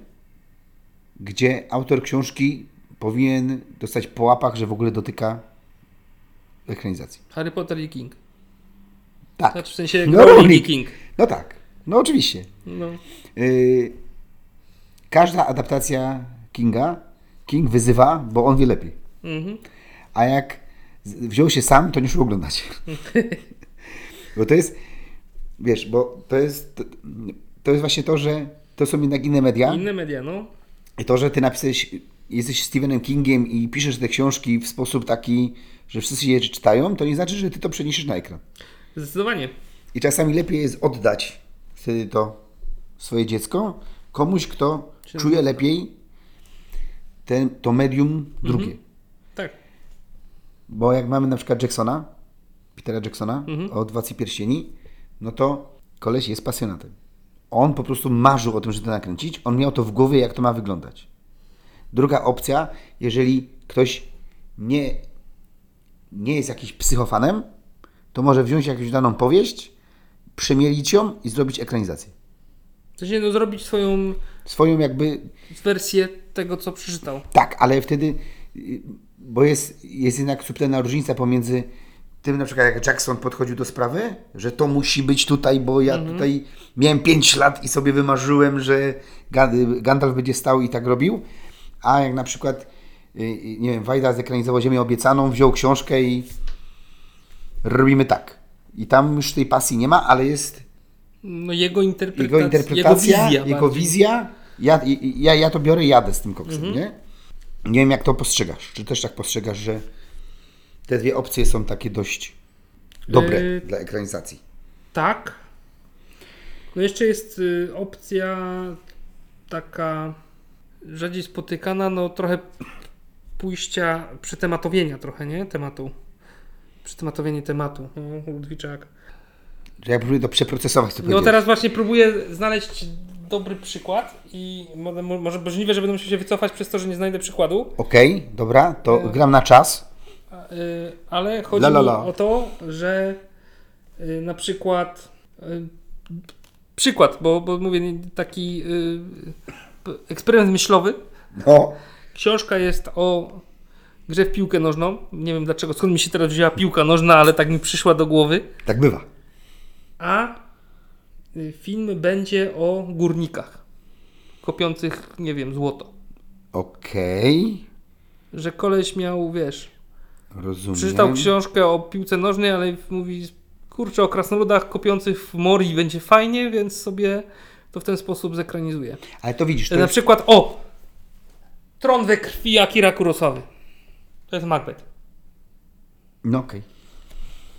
gdzie autor książki powinien dostać po łapach, że w ogóle dotyka ekranizacji. Harry Potter i King. Tak. Znaczy w sensie No, Rowling i. King. No tak, no oczywiście. No. Yy, każda adaptacja Kinga, King wyzywa, bo on wie lepiej. Mhm. A jak wziął się sam, to nie szło oglądać. bo to jest, wiesz, bo to jest, to, jest właśnie to, że to są jednak inne media. Inne media, no. I to, że ty napisałeś, jesteś Stephenem Kingiem i piszesz te książki w sposób taki, że wszyscy je czytają, to nie znaczy, że ty to przeniesiesz na ekran. Zdecydowanie. I czasami lepiej jest oddać wtedy to swoje dziecko komuś, kto czuje lepiej ten, to medium drugie. Tak. Bo jak mamy na przykład Jacksona, Petera Jacksona o Władcy Pierścieni, no to koleś jest pasjonatem. On po prostu marzył o tym, żeby to nakręcić. On miał to w głowie, jak to ma wyglądać. Druga opcja, jeżeli ktoś nie nie jest jakiś psychofanem, to może wziąć jakąś daną powieść, przemielić ją i zrobić ekranizację. W sensie, no, zrobić swoją Swoją jakby wersję tego, co przeczytał. Tak, ale wtedy, bo jest, jest jednak subtelna różnica pomiędzy tym, na przykład jak Jackson podchodził do sprawy, że to musi być tutaj, bo ja tutaj miałem 5 lat i sobie wymarzyłem, że Ga- Gandalf będzie stał i tak robił, a jak na przykład, y, y, nie wiem, Wajda zekranizował Ziemię Obiecaną, wziął książkę i robimy tak. I tam już tej pasji nie ma, ale jest No jego interpretacja, jego interpretacja, jego wizja. jego wizja ja, ja, ja to biorę i jadę z tym koksem, Mhm. nie? Nie wiem, jak to postrzegasz. Czy też tak postrzegasz, że te dwie opcje są takie dość dobre Yy, dla ekranizacji? Tak. No jeszcze jest y, opcja taka rzadziej spotykana, no trochę pójścia, przetematowienia trochę, nie? Tematu. Przetematowienie tematu. No, Ludwiczak. Że ja próbuję to przeprocesować, co No teraz właśnie próbuję znaleźć dobry przykład i może, możliwe, że będę musiał się wycofać przez to, że nie znajdę przykładu, Okej, dobra, to Yy. gram na czas. Y, ale chodzi La, la, la. o to, że y, na przykład y, przykład, bo, bo mówię taki eksperyment myślowy. No, Książka jest o grze w piłkę nożną. Nie wiem dlaczego, skąd mi się teraz wzięła piłka nożna, ale tak mi przyszła do głowy. tak bywa. A film będzie o górnikach kopiących, nie wiem, złoto. Okej, Że koleś miał, wiesz, rozumiem. przeczytał książkę o piłce nożnej, ale mówi, kurczę, o krasnoludach kopiących w mori będzie fajnie, więc sobie to w ten sposób zekranizuje. Ale to widzisz, to Na jest... przykład, o! Tron we krwi Akira Kurosawy. To jest Macbeth. No okej,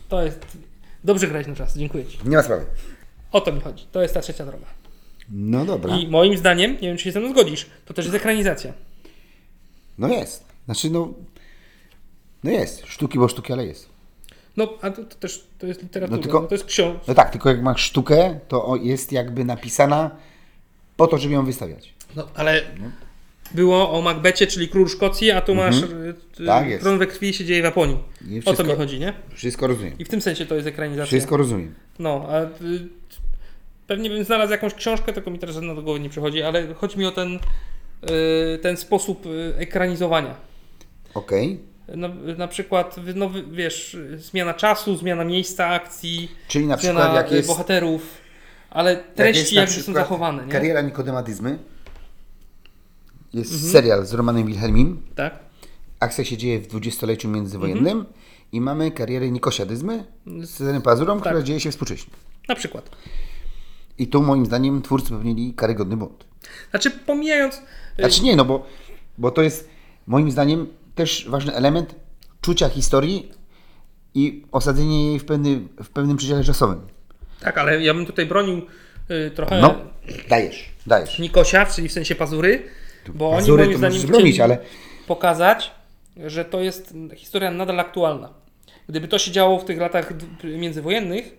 To jest... Dobrze grać na czas, dziękuję Ci. nie ma sprawy. O to mi chodzi. To jest ta trzecia droga. No dobra. I moim zdaniem, nie wiem czy się ze mną zgodzisz, to też jest ekranizacja. No jest. Znaczy, no... No jest. Sztuki, bo sztuki, ale jest. No, a to, to też to jest literatura, No tylko- no to jest książka. No tak, tylko jak masz sztukę, to jest jakby napisana po to, żeby ją wystawiać. No, ale było o Macbecie, czyli król Szkocji, a tu masz y, y, Tak jest. Tron we krwi się dzieje w Japonii. I O to wszystko- mi chodzi, nie? Wszystko rozumiem. I w tym sensie to jest ekranizacja. Wszystko rozumiem. No, a y, pewnie bym znalazł jakąś książkę, tylko mi teraz żadna do głowy nie przychodzi, ale chodzi mi o ten, y, ten sposób ekranizowania. Okej. Na, na przykład, no, wiesz, zmiana czasu, zmiana miejsca akcji, Czyli na zmiana przykład jak y, jest, bohaterów, ale jak treści na jakby są zachowane, nie? Kariera Nikodemadyzmy. Jest Mhm. serial z Romanem Wilhelmim. Tak? Akcja się dzieje w dwudziestoleciu międzywojennym. Mhm. I mamy karierę Nikosiadyzmy z Cezarem Pazurą, Tak. która dzieje się współcześnie. Na przykład. I tu moim zdaniem twórcy popełnili karygodny błąd. Znaczy, pomijając. y, Znaczy nie, no bo, bo to jest moim zdaniem też ważny element czucia historii i osadzenie jej w, pewny, w pewnym przedziale czasowym. Tak, ale ja bym tutaj bronił y, trochę No, dajesz, dajesz. Nikosia, czyli w sensie pazury, bo Pazury oni moim to zdaniem bronić, ale- pokazać, że to jest historia nadal aktualna. Gdyby to się działo w tych latach międzywojennych,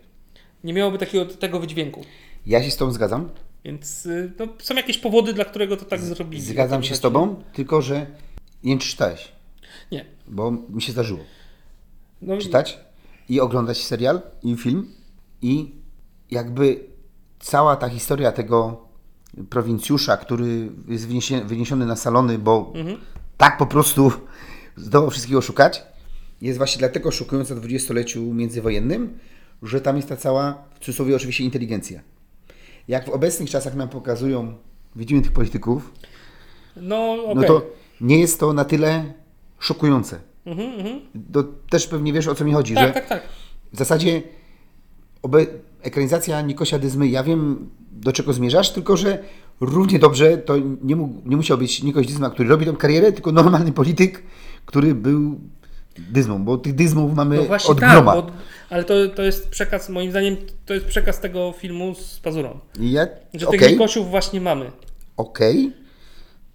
nie miałoby takiego tego wydźwięku. Ja się z Tobą zgadzam. Więc y, no, są jakieś powody, dla którego to tak zrobili. Zgadzam się z Tobą, tylko że nie czytałeś, Nie. bo mi się zdarzyło No, czytać i oglądać serial i film i jakby cała ta historia tego prowincjusza, który jest wyniesiony na salony, bo tak po prostu zdołał wszystkiego szukać, jest właśnie dlatego szukująca w dwudziestoleciu międzywojennym, że tam jest ta cała, w cudzysłowie oczywiście, inteligencja. Jak w obecnych czasach nam pokazują, widzimy tych polityków, no okej. no to nie jest to na tyle szokujące. Mhm, mhm. To też pewnie wiesz o co mi chodzi, Tak, że tak, tak. w zasadzie obe, ekranizacja Nikosia Dyzmy, ja wiem do czego zmierzasz, tylko że równie dobrze to nie, mógł, nie musiał być Nikoś Dyzma, który robi tą karierę, tylko normalny polityk, który był dyzmą, bo tych dyzmów mamy No właśnie od tak, groma. bo, ale to, to jest przekaz, moim zdaniem, to jest przekaz tego filmu z pazurą. Ja, Że okej, tych Nikosiów właśnie mamy. okej,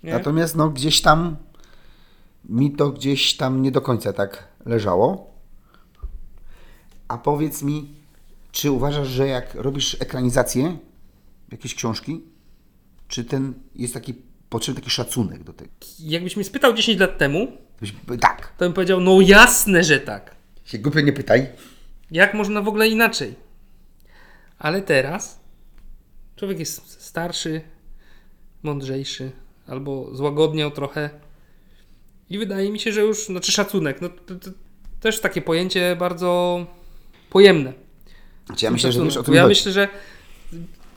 Nie? natomiast no gdzieś tam mi to gdzieś tam nie do końca tak leżało. A powiedz mi, czy uważasz, że jak robisz ekranizację jakiejś książki, czy ten jest taki potrzebny taki szacunek do tego? Jakbyś mnie spytał 10 lat temu, Byś- Tak. to bym powiedział, no jasne, że tak. Się głupio nie pytaj. Jak można w ogóle inaczej? Ale teraz człowiek jest starszy, mądrzejszy, albo złagodniał trochę. I wydaje mi się, że już, znaczy szacunek, no to, to też takie pojęcie bardzo pojemne. Znaczy, ja myślę, że wiesz o tym Ja chodzi. myślę, że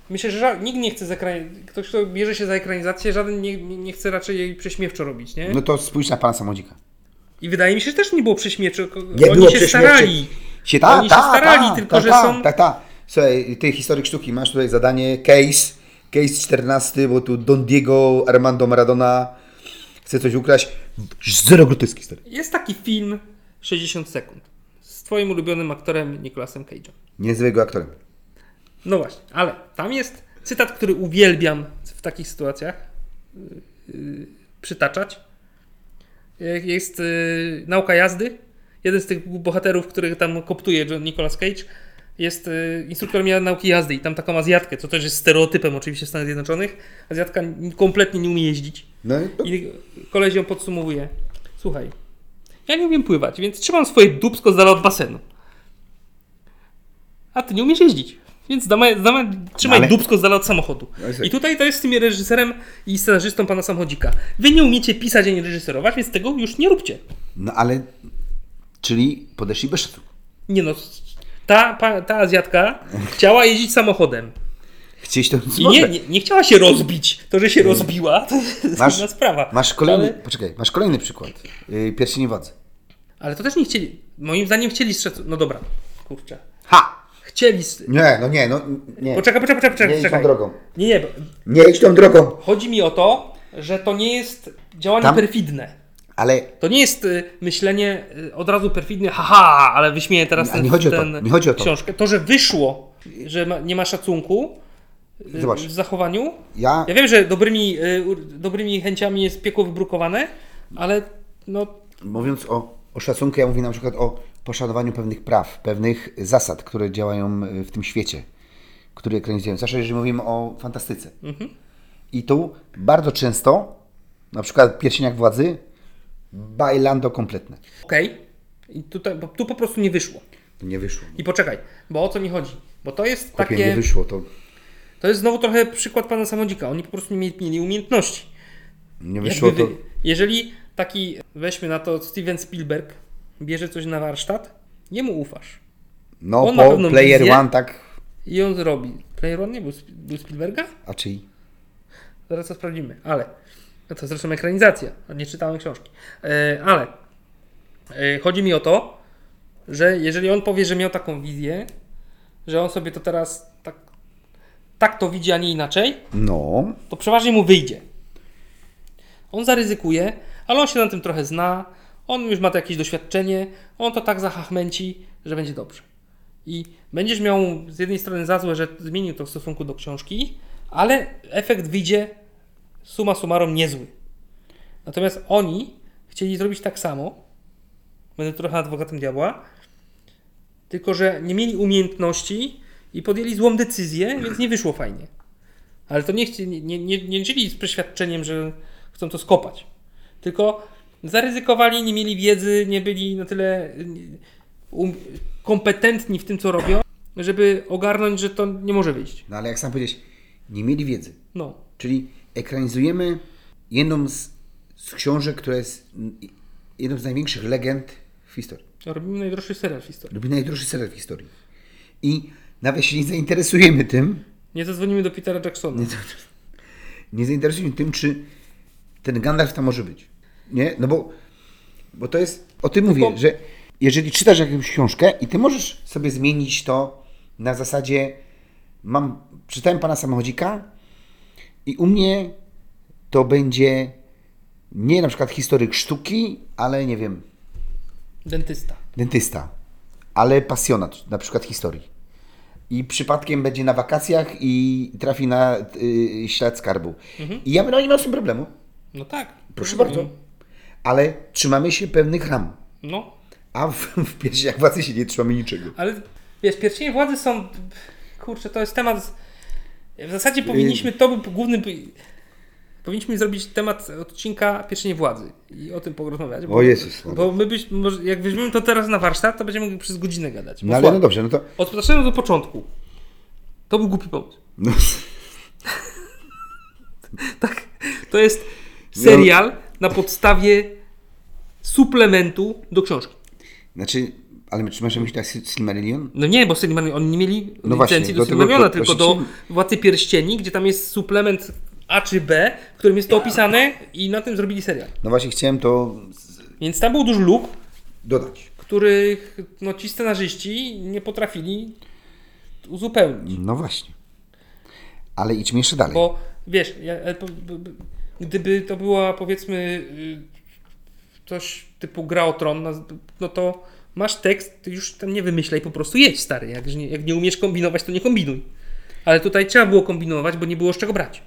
myślę, że ża- nikt nie chce zaekranizować, ktoś kto bierze się za ekranizację, żaden nie, nie chce raczej jej prześmiewczo robić, nie? No to spójrz na pana samochodzika. I wydaje mi się, że też nie było prześmiewczo. Nie Oni było się starali. Się ta, Oni się ta, starali, ta, tylko ta, że ta, są... Tak, tak. Słuchaj, ty historyk sztuki, masz tutaj zadanie case, case 14, bo tu Don Diego Armando Maradona chce coś ukraść. Zero groteski, stary. Jest taki film 60 sekund z twoim ulubionym aktorem Nicolasem Cage'em. Nie nazywaj go aktorem. No właśnie, ale tam jest cytat, który uwielbiam w takich sytuacjach yy, yy, przytaczać. Jak Jest yy, nauka jazdy. Jeden z tych bohaterów, których tam koptuje John Nicolas Cage, jest yy, instruktorem nauki jazdy i tam taką Azjatkę, co też jest stereotypem oczywiście w Stanach Zjednoczonych. Azjatka kompletnie nie umie jeździć. No i to... I koleś ją podsumowuje. Słuchaj, ja nie umiem pływać, więc trzymam swoje dubsko z dala od basenu. A ty nie umiesz jeździć. Więc damy, damy, trzymaj Ale- dubsko z dala od samochodu. No i tutaj to jest z tym reżyserem i scenarzystą pana samochodzika. Wy nie umiecie pisać ani reżyserować, więc tego już nie róbcie. No ale... Czyli podeszli bez szacunku. Nie no, ta, pa, ta Azjatka chciała jeździć samochodem. Chcieliś to I nie, nie, nie chciała się rozbić. To, że się rozbiła, to jest Masz- inna sprawa. Masz kolejny, Ale, poczekaj, masz kolejny przykład. Yy, pierścienie władzy. ale to też nie chcieli. Moim zdaniem chcieli strzec. No dobra, kurczę. Ha! Chcieli. Nie, no nie, no nie. Poczekaj, poczekaj, poczekaj. Nie idź tą drogą. Nie, nie. bo Nie idź tą drogą. Chodzi mi o to, że to nie jest działanie Tam- perfidne. Ale To nie jest y, myślenie y, od razu perfidne, haha, ale wyśmieję teraz ten, nie chodzi o to, ten nie chodzi o to. książkę. To, że wyszło, że ma, nie ma szacunku y, Zobacz. w zachowaniu. ja... Ja wiem, że dobrymi, dobrymi chęciami jest piekło wybrukowane, ale no Mówiąc o, o szacunku, ja mówię na przykład o poszanowaniu pewnych praw, pewnych zasad, które działają w tym świecie, które ekranizują. Zwłaszcza jeżeli mówimy o fantastyce. I tu bardzo często, na przykład w Pierścieniach Władzy, bailando kompletne. okej. I tutaj, bo tu po prostu nie wyszło. Nie wyszło. I poczekaj, bo o co mi chodzi? Bo to jest Kopie takie... nie wyszło, to To jest znowu trochę przykład pana samodzika. Oni po prostu nie mieli, umiejętności. nie wyszło, Jakby to... Jeżeli taki, weźmy na to Steven Spielberg, bierze coś na warsztat, jemu ufasz. No, on po Player wizję. One tak... I on zrobi. Player One nie był, był Spielberga? A czyj? Zaraz to sprawdzimy. Ale, no to zresztą ekranizacja, a nie czytałem książki. E, ale, e, chodzi mi o to, że jeżeli on powie, że miał taką wizję, że on sobie to teraz tak, tak to widzi, a nie inaczej, No, to przeważnie mu wyjdzie. On zaryzykuje, ale on się na tym trochę zna, on już ma to jakieś doświadczenie, on to tak zahachmęci, że będzie dobrze. I będziesz miał z jednej strony za złe, że zmienił to w stosunku do książki, ale efekt wyjdzie suma summarum niezły. Natomiast oni chcieli zrobić tak samo, będę trochę adwokatem diabła, tylko że nie mieli umiejętności i podjęli złą decyzję, więc nie wyszło fajnie. Ale to nie, chci, nie, nie, nie, żyli z przeświadczeniem, że chcą to skopać. Tylko zaryzykowali, nie mieli wiedzy, nie byli na tyle um, kompetentni w tym, co robią, żeby ogarnąć, że to nie może wyjść. no ale jak sam powiedziałeś, nie mieli wiedzy. No. Czyli ekranizujemy jedną z, z książek, która jest jedną z największych legend w historii. Robimy najdroższy serial w historii. Lubi najdroższy serial w historii. I nawet się nie zainteresujemy tym, Nie zadzwonimy do Petera Jacksona. nie, nie zainteresujemy tym, czy ten Gandalf tam może być. Nie? No bo, bo to jest, o tym mówię, że jeżeli czytasz jakąś książkę i ty możesz sobie zmienić to na zasadzie mam, czytałem Pana Samochodzika i u mnie to będzie nie na przykład historyk sztuki, ale nie wiem, Dentysta. dentysta, ale pasjonat na przykład historii. I przypadkiem będzie na wakacjach i trafi na y, ślad skarbu. I ja no, nie mam z tym problemu, No tak. proszę Rozumiem. bardzo. Ale trzymamy się pewnych ram. No, A w, w pierścieniach władzy się nie trzymamy niczego. ale wiesz, pierścienie władzy są. Kurczę, to jest temat. W zasadzie powinniśmy. To był główny. powinniśmy zrobić temat odcinka Pieczenie Władzy i o tym porozmawiać. Bo, O Jezus. Bo my byś, może, jak weźmiemy to teraz na warsztat, to będziemy mogli przez godzinę gadać. No ale no dobrze, no to... Od od początku. To był głupi pomysł. No, Tak. To jest serial na podstawie suplementu do książki. znaczy, ale czy masz na myśli tak Silmarillion? No nie, bo Silmarillion, oni nie mieli No właśnie, licencji do do Silmarilliona, tylko właśnie do Władcy Pierścieni, gdzie tam jest suplement A czy B, w którym jest to opisane i na tym zrobili serial. No właśnie chciałem to Więc tam był duży luk, dodać. których no, ci scenarzyści nie potrafili uzupełnić. No właśnie. Ale idźmy jeszcze dalej. Bo wiesz, ja, e, gdyby to była powiedzmy y, coś typu gra o tron, no to masz tekst, ty już tam nie wymyślaj, po prostu jedź stary. Jak nie, jak nie umiesz kombinować, to nie kombinuj. Ale tutaj trzeba było kombinować, bo nie było z czego brać.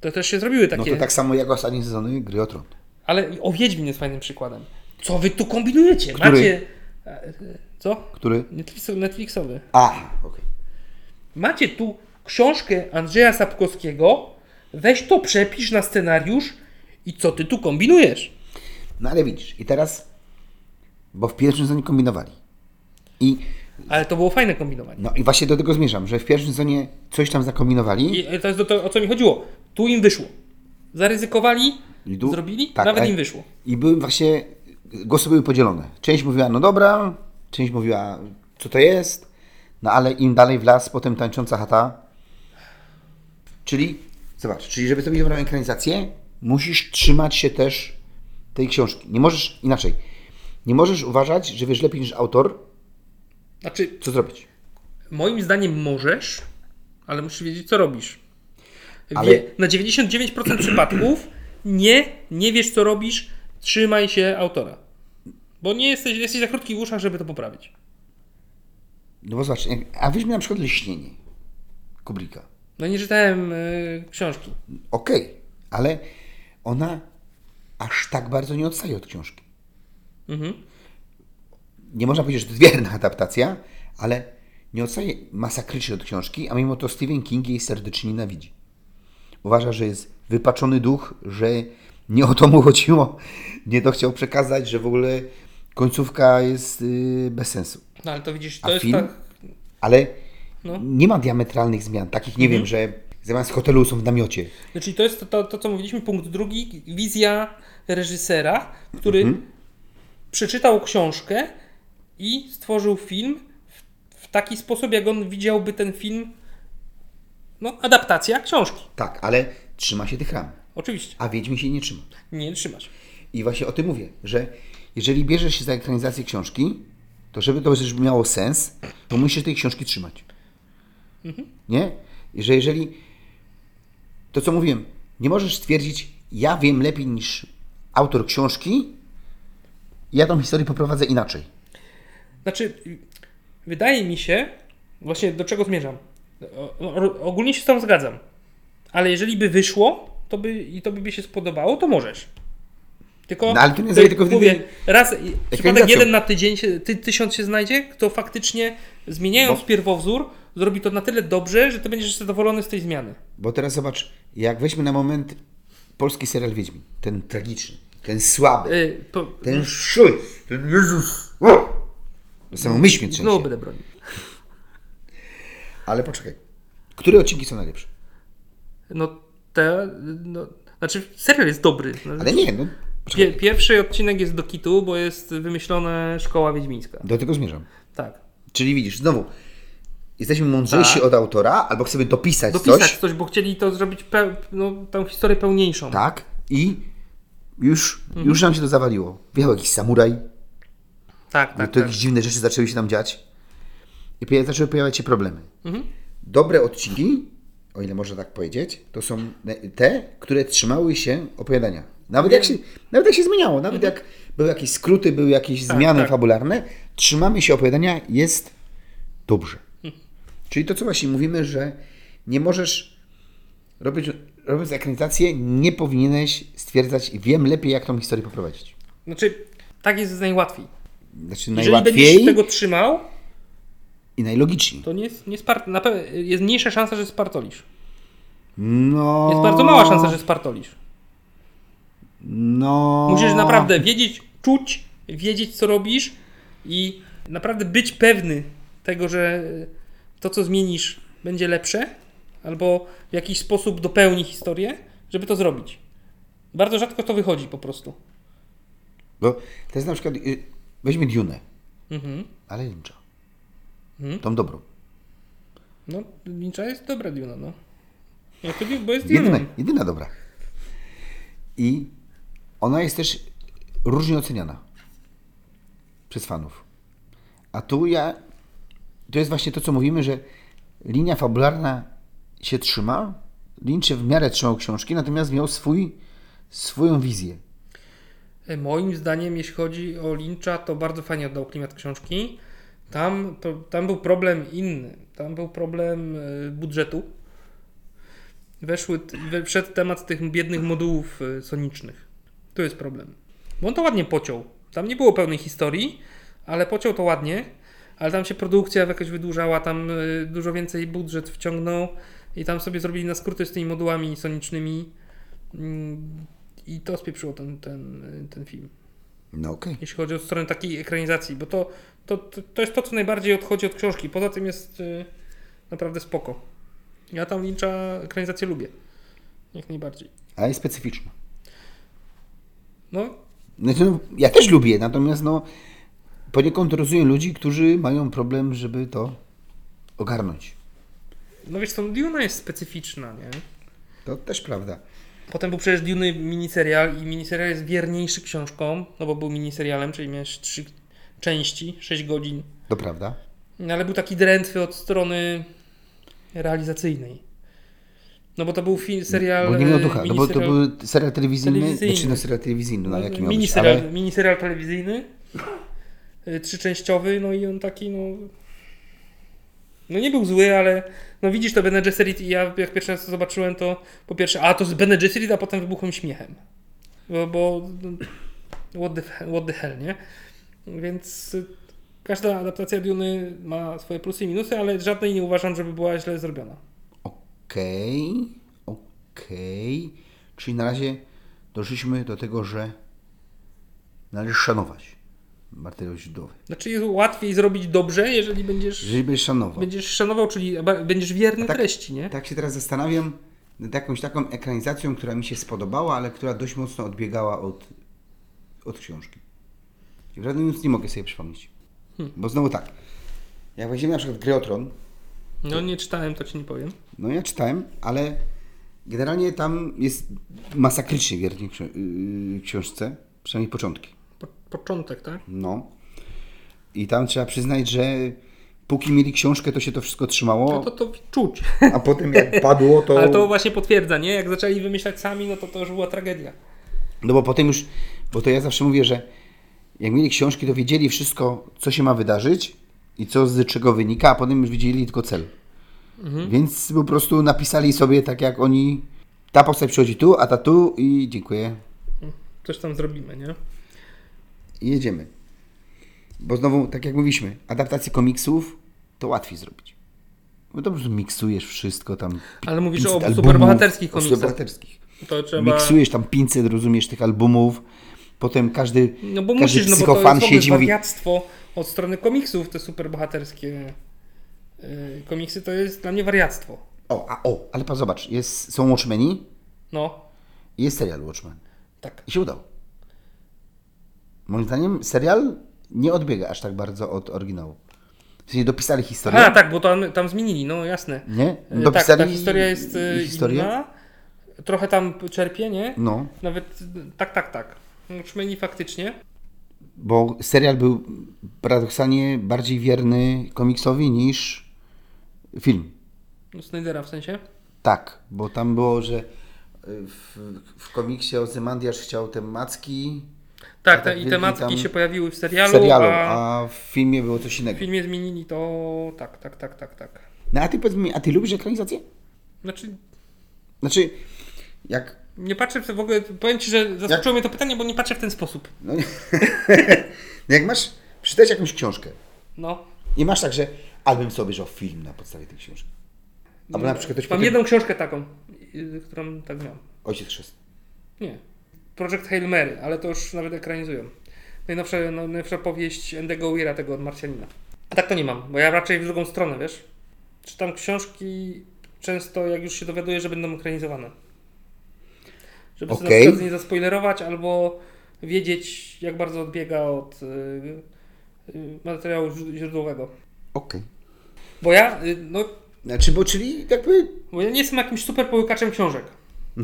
To też się zrobiły No takie. to tak samo jak ostatnie sezony Gry o Tron. Ale o Wiedźmin jest fajnym przykładem. Co wy tu kombinujecie? Który? Macie. e, e, Co? Który? Netflix- Netflixowy. A, okej. Macie tu książkę Andrzeja Sapkowskiego, weź to przepisz na scenariusz i co ty tu kombinujesz? No ale widzisz, i teraz, bo w pierwszym sezonie kombinowali. I, Ale to było fajne kombinowanie. no i właśnie do tego zmierzam, że w pierwszym sezonie coś tam zakombinowali. I e, to jest do tego, o co mi chodziło. Tu im wyszło. Zaryzykowali, I tu- zrobili, tak, nawet im wyszło. I były właśnie, głosy były podzielone. Część mówiła, no dobra, część mówiła, co to jest, no ale im dalej w las, potem tańcząca chata. Czyli, zobacz, czyli żeby sobie dobrą ekranizację, musisz trzymać się też tej książki. Nie możesz, inaczej, nie możesz uważać, że wiesz lepiej niż autor, Znaczy, co zrobić. moim zdaniem możesz, ale musisz wiedzieć, co robisz. Wie, Ale- Na 99% przypadków nie, nie wiesz, co robisz, trzymaj się autora. Bo nie jesteś, jesteś za krótki w uszach, żeby to poprawić. No bo zobacz, a weźmy na przykład Leśnienie Kubricka. No nie czytałem y, książki. Okej, ale ona aż tak bardzo nie odstaje od książki. Mhm. Nie można powiedzieć, że to jest wierna adaptacja, ale nie odstaje masakrycznie od książki, a mimo to Stephen King jej serdecznie nienawidzi. Uważa, że jest wypaczony duch, że nie o to mu chodziło, nie to chciał przekazać, że w ogóle końcówka jest yy, bez sensu. No ale to widzisz, to A jest film? tak. Ale No. nie ma diametralnych zmian, takich nie wiem, że zamiast hotelu są w namiocie. Znaczy to jest to, to, to, co mówiliśmy, punkt drugi, wizja reżysera, który Mhm. Przeczytał książkę i stworzył film w, w taki sposób, jak on widziałby ten film. No, adaptacja książki. Tak, ale trzyma się tych ram, Oczywiście. a Wiedźmin się nie trzyma. Nie trzymać. I właśnie o tym mówię, że jeżeli bierzesz się za ekranizację książki, to żeby to też miało sens, to musisz tej książki trzymać. Nie? I że jeżeli to co mówiłem, nie możesz stwierdzić, ja wiem lepiej niż autor książki, ja tą historię poprowadzę inaczej. Znaczy, wydaje mi się, właśnie do czego zmierzam. Ogólnie się z tą zgadzam. Ale jeżeli by wyszło, to by, i to by się spodobało, to możesz. Tylko, No, ale to nie tylko wtedy mówię, raz, i- przypadek jeden na tydzień, ty, tysiąc się znajdzie, kto faktycznie zmieniając Bo- pierwowzór, zrobi to na tyle dobrze, że ty będziesz zadowolony z tej zmiany. Bo teraz zobacz, jak weźmy na moment polski serial Wiedźmin, ten tragiczny, ten słaby, Y, po, ten szuj, ten Jezus! To samo myśl mnie trzęsie. będę bronił. Ale poczekaj. Które odcinki są najlepsze? No, te, no, znaczy serial jest dobry. No, Ale nie, no. Pie, pierwszy odcinek jest do kitu, bo jest wymyślona szkoła wiedźmińska. Do tego zmierzam. Tak. Czyli widzisz, znowu, jesteśmy mądrzejsi Tak. od autora, albo chcemy dopisać, Dopisać coś. coś, bo chcieli to zrobić, no, tą historię pełniejszą. Tak. I już, Mhm. już nam się to zawaliło. Wjechał jakiś samuraj, tak, tak, tak. to tak. jakieś dziwne rzeczy zaczęły się tam dziać. I zaczęły pojawiać się problemy. Mhm. Dobre odcinki, o ile można tak powiedzieć, to są te, które trzymały się opowiadania. Nawet jak się, nawet jak się zmieniało, nawet jak były jakieś skróty, były jakieś zmiany Mhm. tak. fabularne, trzymamy się opowiadania, jest dobrze. Mhm. Czyli to, co właśnie mówimy, że nie możesz robić, robiąc ekranizację, nie powinieneś stwierdzać, wiem lepiej, jak tą historię poprowadzić. Znaczy, tak jest najłatwiej. Znaczy Jeżeli najłatwiej będziesz tego trzymał, i najlogiczniej. to nie, nie spart, na pewno jest mniejsza szansa, że spartolisz. No... Jest bardzo mała szansa, że spartolisz. No... Musisz naprawdę wiedzieć, czuć, wiedzieć co robisz i naprawdę być pewny tego, że to co zmienisz będzie lepsze albo w jakiś sposób dopełni historię, żeby to zrobić. Bardzo rzadko to wychodzi po prostu. Bo to jest na przykład... y, Weźmy Dune, Mhm. ale Lyncha. Mhm. Tą dobrą. No, Lyncha jest dobra Duna, no. Ja to, bo jest Jedyna, jedyna dobra. I ona jest też różnie oceniana przez fanów. A tu ja. To jest właśnie to, co mówimy, że linia fabularna się trzyma. Lynch się w miarę trzymał książki, natomiast miał swój, swoją wizję. E, Moim zdaniem, jeśli chodzi o Lyncha, to bardzo fajnie oddał klimat książki. Tam, to, tam był problem inny. Tam był problem e, budżetu. Weszły, we- wszedł temat tych biednych modułów e, sonicznych. Tu jest problem. Bo on to ładnie pociął. Tam nie było pełnej historii, ale pociął to ładnie. Ale tam się produkcja jakoś wydłużała, tam dużo więcej budżet wciągnął i tam sobie zrobili na skróty z tymi modułami sonicznymi. Mm, I to spieprzyło ten, ten, ten film, No okej. jeśli chodzi o stronę takiej ekranizacji, bo to, to, to, to jest to, co najbardziej odchodzi od książki. Poza tym jest y, naprawdę spoko. Ja tam Lyncha ekranizację lubię. Jak najbardziej. Ale jest specyficzna. No, Znaczy, no, ja też lubię, natomiast no, poniekąd rozumiem ludzi, którzy mają problem, żeby to ogarnąć. No wiesz, to Duna jest specyficzna, nie? To też prawda. Potem był przecież Dune miniserial i miniserial jest wierniejszy książką, no bo był miniserialem, czyli miałeś trzy części, 6 godzin. To prawda. No, ale był taki drętwy od strony realizacyjnej. No bo to był film, serial. Bo nie miał ducha. No bo to był serial telewizyjny. telewizyjny. Znaczy no serial telewizyjny, no jaki miał być, miniserial, ale miniserial telewizyjny. y, Trzyczęściowy, no i on taki, no. No nie był zły, ale no widzisz to Bene Gesserit i ja jak pierwszy raz to zobaczyłem, to po pierwsze, a to z Bene Gesserit, a potem wybuchłem śmiechem. Bo, bo no, what, the, what the hell, nie? Więc y, każda adaptacja Duny ma swoje plusy i minusy, ale żadnej nie uważam, żeby była źle zrobiona. okej, okej. Czyli na razie doszliśmy do tego, że należy szanować materiał źródłowy. Znaczy jest łatwiej zrobić dobrze, jeżeli będziesz, Jeżeli będziesz szanował. będziesz szanował, czyli będziesz wierny tak- treści, nie? Tak się teraz zastanawiam nad jakąś taką ekranizacją, która mi się spodobała, ale która dość mocno odbiegała od, od książki. I prawdę mówiąc nie mogę sobie przypomnieć. Hmm. Bo znowu tak, jak weźmiemy na przykład Gry o Tron, No nie czytałem, to ci nie powiem. no ja czytałem, ale generalnie tam jest masakrycznie wiernie yy, książce, przynajmniej początki. Po, początek, tak? No. I tam trzeba przyznać, że póki mieli książkę, to się to wszystko trzymało, No to to czuć. a potem jak padło, to... Ale to właśnie potwierdza, nie? Jak zaczęli wymyślać sami, no to to już była tragedia. No bo potem już, bo to ja zawsze mówię, że jak mieli książki, to wiedzieli wszystko, co się ma wydarzyć i co z czego wynika, a potem już widzieli tylko cel. Więc po prostu napisali sobie tak, jak oni. Ta postać przychodzi tu, a ta tu i dziękuję. Coś tam zrobimy, nie? I jedziemy. Bo znowu, tak jak mówiliśmy, adaptacje komiksów to łatwiej zrobić. Bo prostu miksujesz wszystko tam. Ale mówisz 500 o albumów, superbohaterskich o komiksach. superbohaterskich. To trzeba... Miksujesz tam 500, rozumiesz, tych albumów. Potem każdy, No bo każdy musisz, no bo to siedzi i mówi, od strony komiksów, te superbohaterskie yy, komiksy, to jest dla mnie wariactwo. O, a o, ale pa, zobacz, jest, są Watchmeni No, jest serial Watchmen. tak. I się udało. Moim zdaniem serial nie odbiega aż tak bardzo od oryginału. W sensie dopisali historię. A, tak, bo tam, tam zmienili, no jasne. Nie? Yy, Dopisali tak, ta historia jest yy, historię? inna. Trochę tam czerpie, nie? No, Nawet, tak, tak, tak. Szmeni faktycznie. bo serial był paradoksalnie bardziej wierny komiksowi niż film. No, Snydera w sensie. Tak, bo tam było, że w, w komiksie Ozymandiasz chciał te macki Tak, te, tak i te macki tam się pojawiły w w serialu, serialu, a a w filmie było coś w innego. filmie zmienili to tak, tak, tak, tak, tak. No a ty powiedz mi, a ty lubisz ekranizację? Znaczy, Znaczy, jak nie patrzę w w ogóle, powiem Ci, że zaskoczyło mnie to pytanie, bo nie patrzę w ten sposób. No, nie- jak masz przeczytać jakąś książkę No. i masz tak, że albym sobie obejrzał film na podstawie tej książki. Albo na przykład ktoś Mam potem- jedną książkę taką, y, którą tak miałem. Ojciec chrzest. Nie. Project Hail Mary, ale to już nawet ekranizują. Najnowsza, no, najnowsza powieść Endego Weira, tego od Marsjanina. A tak to nie mam, bo ja raczej w drugą stronę, wiesz? Czytam książki często, jak już się dowiaduję, że będą ekranizowane. Żeby sobie Okej. na przykład nie zaspoilerować, albo wiedzieć, jak bardzo odbiega od y, y, materiału źród- źródłowego. Okej. Bo ja, y, no, Znaczy, bo czyli jakby... bo ja nie jestem jakimś super połykaczem książek.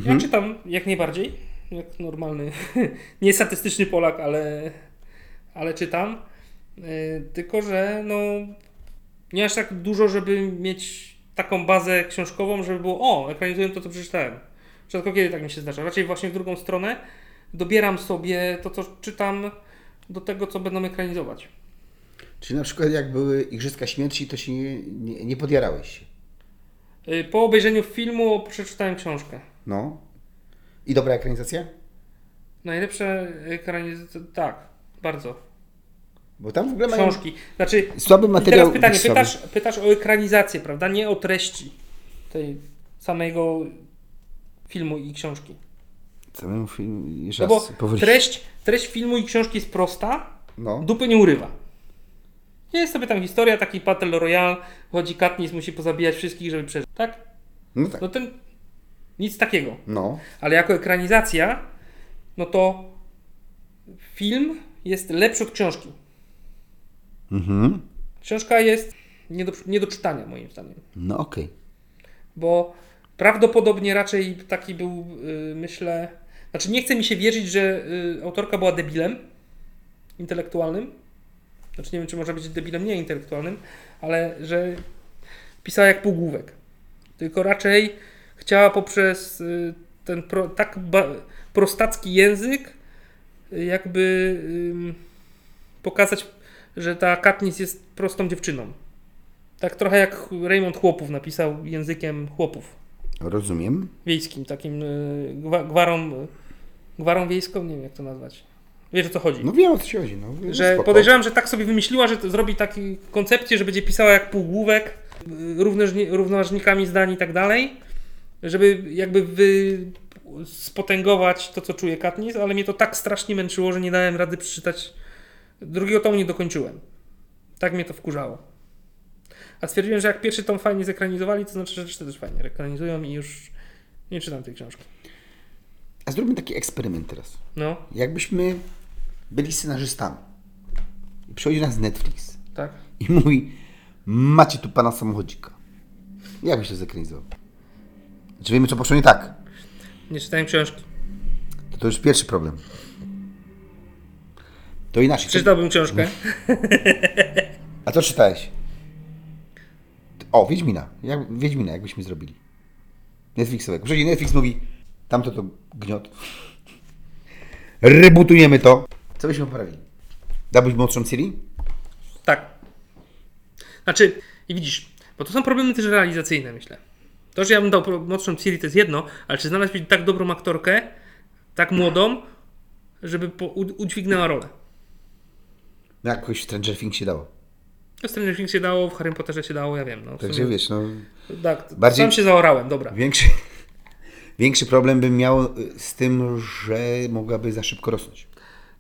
Ja czytam jak najbardziej, jak normalny, nie statystyczny Polak, ale, ale czytam. Yy, tylko, że no, nie aż tak dużo, żeby mieć taką bazę książkową, żeby było, o, ekranizuję to, co przeczytałem. Rzadko kiedy tak mi się zdarza. Raczej właśnie w drugą stronę dobieram sobie to, co czytam, do tego, co będą ekranizować. Czyli na przykład jak były Igrzyska Śmierci, to się nie, nie, nie podjarałeś się. Yy, Po obejrzeniu filmu przeczytałem książkę. No. I dobra ekranizacja? Najlepsze ekranizacje, tak, bardzo. Bo tam w ogóle mają książki. Znaczy, słaby i materiał teraz pytanie, pytasz, pytasz o ekranizację, prawda? Nie o treści tej samego filmu i książki. Samemu film... Jeszcze No bo powoli. treść, treść filmu i książki jest prosta, No. dupy nie urywa. Jest sobie tam historia, taki Battle Royale, chodzi Katniss, musi pozabijać wszystkich, żeby przeżyć. Tak? No tak. No ten... Nic takiego. No. Ale jako ekranizacja, no to film jest lepszy od książki. Mhm. Książka jest nie do, nie do czytania, moim zdaniem. No okej. bo prawdopodobnie raczej taki był, y, myślę. Znaczy, nie chce mi się wierzyć, że y, autorka była debilem intelektualnym. Znaczy, nie wiem, czy może być debilem nieintelektualnym, ale że pisała jak półgłówek. Tylko raczej chciała poprzez y, ten pro, tak ba, prostacki język, y, jakby ym, pokazać, że ta Katniss jest prostą dziewczyną. Tak trochę jak Raymond Chłopów napisał językiem chłopów Rozumiem. wiejskim, takim y, gwa, gwarą, gwarą wiejską, nie wiem jak to nazwać. Wiesz o co chodzi? No wiem o co ci chodzi. No, że spoko. podejrzewam, że tak sobie wymyśliła, że to zrobi taką koncepcję, że będzie pisała jak półgłówek, y, równożni- równoważnikami zdań i tak dalej, żeby jakby wy spotęgować to, co czuje Katniss, ale mnie to tak strasznie męczyło, że nie dałem rady przeczytać. Drugiego tomu nie dokończyłem. Tak mnie to wkurzało. A stwierdziłem, że jak pierwszy tom fajnie zekranizowali, to znaczy, że resztę też fajnie ekranizują i już nie czytam tej książki. A zróbmy taki eksperyment teraz. No, Jakbyśmy byli scenarzystami i przychodzi nas Netflix tak. i mówi macie tu pana samochodzika. Jak byś to zekranizował? Czy wiemy, co poszło nie tak? Nie czytałem książki. To, to już pierwszy problem. To inaczej. Przeczytałbym książkę. A co czytałeś? O, Wiedźmina. Jak, Wiedźmina, jakbyśmy zrobili. Netflixowego. Przychodzi Netflix mówi, tamto to gniot. Rebutujemy to. Co byśmy poprawili? Dałbyś młodszą Ciri? Tak. Znaczy, i widzisz, bo to są problemy też realizacyjne, myślę. To, że ja bym dał młodszą Ciri, to jest jedno, ale czy znaleźć tak dobrą aktorkę, tak młodą, żeby po, udźwignęła rolę? No jakoś w Stranger Things się dało. W Stranger Things się dało, w Harry Potterze się dało, ja wiem. No, Także sumie- wiesz, no tak, bardziej- sam się zaorałem, dobra. większy, większy problem bym miał y, z tym, że mogłaby za szybko rosnąć.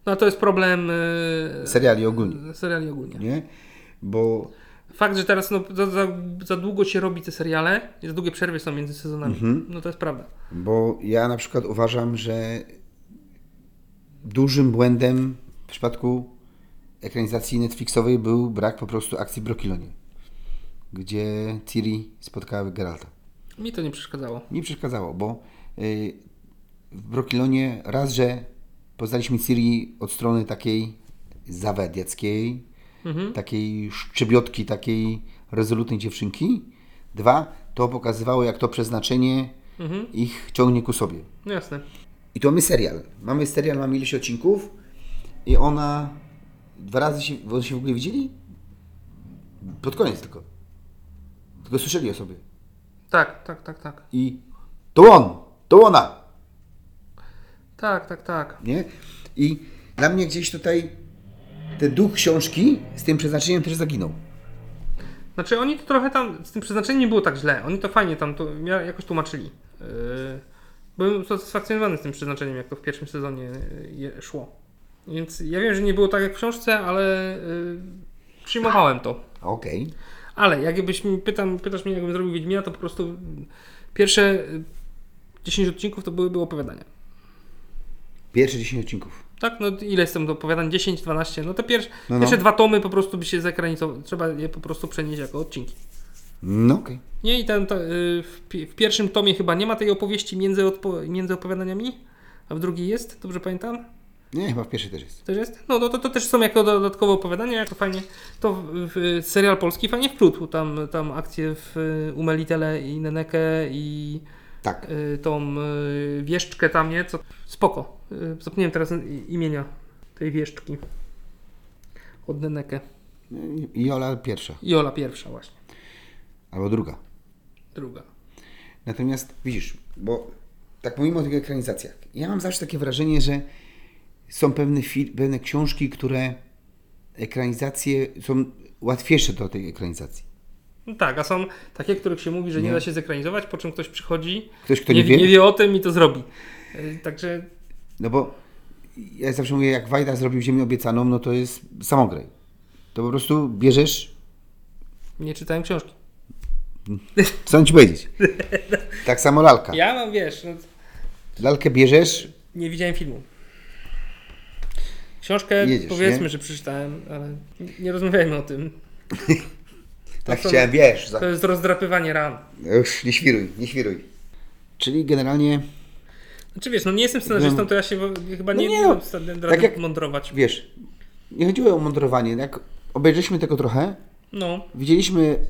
No to jest problem yy, Seriali ogólnie, seriali ogólnie. nie? Bo Fakt, że teraz no, za, za, za długo się robi te seriale, i za długie przerwy są między sezonami. No to jest prawda. Bo ja na przykład uważam, że dużym błędem w przypadku ekranizacji Netflixowej był brak po prostu akcji w Brokilonie, gdzie Ciri spotkała Geralta. Mi to nie przeszkadzało. Mi przeszkadzało, bo y, w Brokilonie raz, że poznaliśmy Ciri od strony takiej zawadiackiej, takiej szczebiotki, takiej rezolutnej dziewczynki. Dwa, to pokazywało, jak to przeznaczenie ich ciągnie ku sobie. No jasne. I to mamy serial. Mamy serial, mamy ileś odcinków i ona dwa razy się, się w ogóle widzieli? Pod koniec tylko. Tylko słyszeli o sobie. Tak, tak, tak, tak. I to on, to ona, Tak, tak, tak. nie? I dla mnie gdzieś tutaj ten duch książki z tym przeznaczeniem też zaginął. Znaczy oni to trochę tam, z tym przeznaczeniem nie było tak źle. Oni to fajnie tam to jakoś tłumaczyli. Yy, byłem usatysfakcjonowany z tym przeznaczeniem, jak to w pierwszym sezonie yy, szło. Więc ja wiem, że nie było tak jak w książce, ale yy, przyjmowałem to. Okej. Ale jakbyś mi pytam, pytasz mnie, jakbym zrobił Wiedźmina, to po prostu pierwsze y, 10 odcinków to byłyby opowiadania. Pierwsze 10 odcinków. Tak, no ile jest tam do opowiadań? 10, 12. No te pier- No, no. pierwsze dwa tomy po prostu by się zekranizowały. Trzeba je po prostu przenieść jako odcinki. No okej. Nie, i ten, to, y, w, w pierwszym tomie chyba nie ma tej opowieści między, odpo- między opowiadaniami, a w drugiej jest, dobrze pamiętam? Nie, chyba w pierwszej też jest. Też jest? No to, to, to też są jako dodatkowe opowiadania, jak to fajnie. To w, w, serial polski fajnie wplótł. Tam, tam akcje w y, u Melitele i Nenekę i Tak. y, tą y, wieszczkę tam, nie? Co, spoko. Y, zapomniałem teraz imienia tej wieszczki. Od Nenekę. I Ola pierwsza. I Ola pierwsza właśnie. Albo druga. Druga. Natomiast widzisz, bo tak mówimy o tych ekranizacjach. Ja mam zawsze takie wrażenie, że są pewne, pewne książki, które ekranizacje są łatwiejsze do tej ekranizacji. No tak, a są takie, których się mówi, że nie, Nie. da się zekranizować, po czym ktoś przychodzi, Ktoś, kto nie, nie, wie, nie wie o tym i to zrobi. Y, Także no bo ja zawsze mówię, jak Wajda zrobił Ziemię Obiecaną, no to jest samograj. To po prostu bierzesz, nie czytałem książki. co mam ci powiedzieć. Tak samo lalka. Ja mam, wiesz, no, Lalkę bierzesz, nie widziałem filmu. Książkę Jedziesz, powiedzmy, nie? że przeczytałem, ale nie rozmawiajmy o tym. tak to- chciałem, wiesz. To jest rozdrapywanie ran. już nie świruj, nie świruj. Czyli generalnie, Znaczy wiesz, no nie jestem scenarzystą, to ja się chyba No nie, nie nie no, tak jak- mądrować. wiesz, nie chodziło o mądrowanie. Jak obejrzeliśmy tego trochę, No, widzieliśmy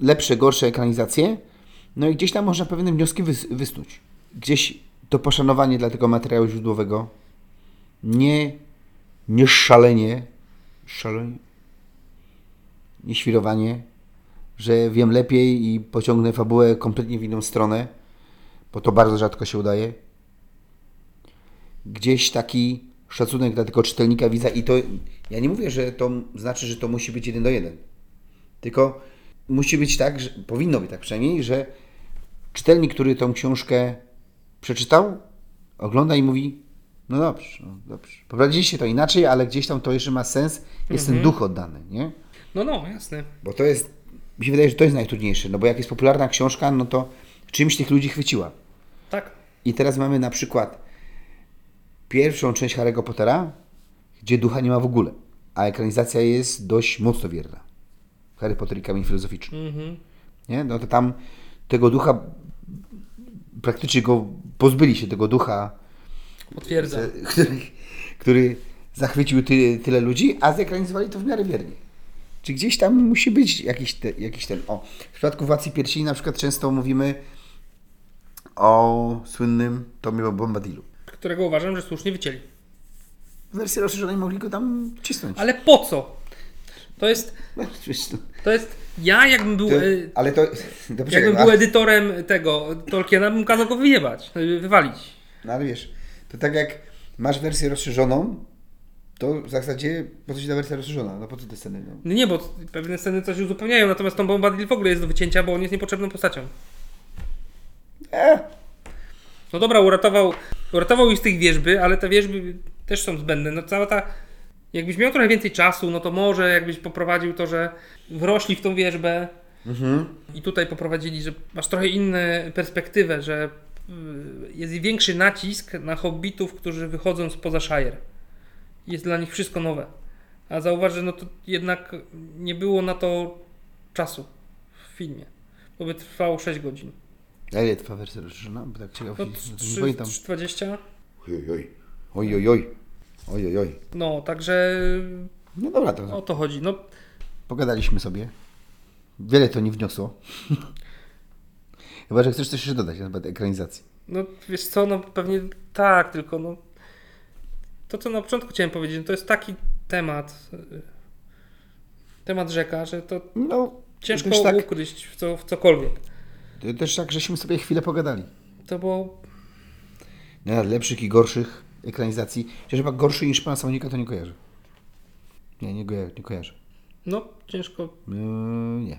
lepsze, gorsze ekranizacje, no i gdzieś tam można pewne wnioski wys- wysnuć. Gdzieś to poszanowanie dla tego materiału źródłowego, nie, nie szalenie, szalenie, nie świrowanie, że wiem lepiej i pociągnę fabułę kompletnie w inną stronę, bo to bardzo rzadko się udaje. Gdzieś taki szacunek dla tego czytelnika widza i to, ja nie mówię, że to znaczy, że to musi być jeden do jeden. Tylko musi być tak, że powinno być tak przynajmniej, że czytelnik, który tą książkę przeczytał, ogląda i mówi, no dobrze, no dobrze. Poprowadziliście to inaczej, ale gdzieś tam to jeszcze ma sens, jest ten duch oddany, nie? no, no, jasne. Bo to jest, mi się wydaje, że to jest najtrudniejsze, no bo jak jest popularna książka, no to czymś tych ludzi chwyciła. Tak. I teraz mamy na przykład pierwszą część Harry'ego Pottera, gdzie ducha nie ma w ogóle, a ekranizacja jest dość mocno wierna. Harry Potter i kamień filozoficzny. Mhm. Nie? No to tam tego ducha, praktycznie go pozbyli się tego ducha, Potwierdzam. który, który zachwycił ty, tyle ludzi, a zekranizowali to w miarę wiernie. Czy gdzieś tam musi być jakiś, te, jakiś ten. O, w przypadku Władcy Pierścieni na przykład często mówimy o słynnym Tomie Bombadilu. Którego uważam, że słusznie wycięli. W wersji rozszerzonej mogli go tam cisnąć. Ale po co? To jest, No, przecież to, jest, ja jakbym był, to, y, ale to. to poczekaj, jakbym no, był edytorem tego Tolkiena, bym kazał go wyjebać, wywalić. no ale wiesz, to tak jak masz wersję rozszerzoną, to w zasadzie po co ci ta wersja rozszerzona? No po co te sceny? No? No nie, bo pewne sceny coś uzupełniają, natomiast Tom Bombadil w ogóle jest do wycięcia, bo on jest niepotrzebną postacią. E, No dobra, uratował, uratował ich z tych wierzby, ale te wierzby też są zbędne. No cała ta... Jakbyś miał trochę więcej czasu, no to może jakbyś poprowadził to, że wrośli w tą wierzbę i tutaj poprowadzili, że masz trochę inną perspektywę, że y, jest większy nacisk na hobbitów, którzy wychodzą spoza Shire. Jest dla nich wszystko nowe. A zauważ, że no to jednak nie było na to czasu w filmie, bo by trwało 6 godzin. A ile trwa wersja rozszerzona? Bo tak ciekaw, No, nie 3, pamiętam. 3,20? Oj, oj, oj, oj, oj, oj, oj, oj. No, także No dobra, to o to chodzi. No, pogadaliśmy sobie. Wiele to nie wniosło. Chyba, że chcesz coś jeszcze dodać na temat ekranizacji. no wiesz co, no pewnie tak, tylko no to co na początku chciałem powiedzieć, no to jest taki temat y, temat rzeka, że to No, ciężko też tak, ukryć w, co, w cokolwiek. To też tak, żeśmy sobie chwilę pogadali. To bo Na lepszych i gorszych ekranizacji. Chociaż chyba gorszy niż Pana Samonika to nie kojarzę. Nie, nie, go, nie kojarzę. no ciężko. Yy, nie.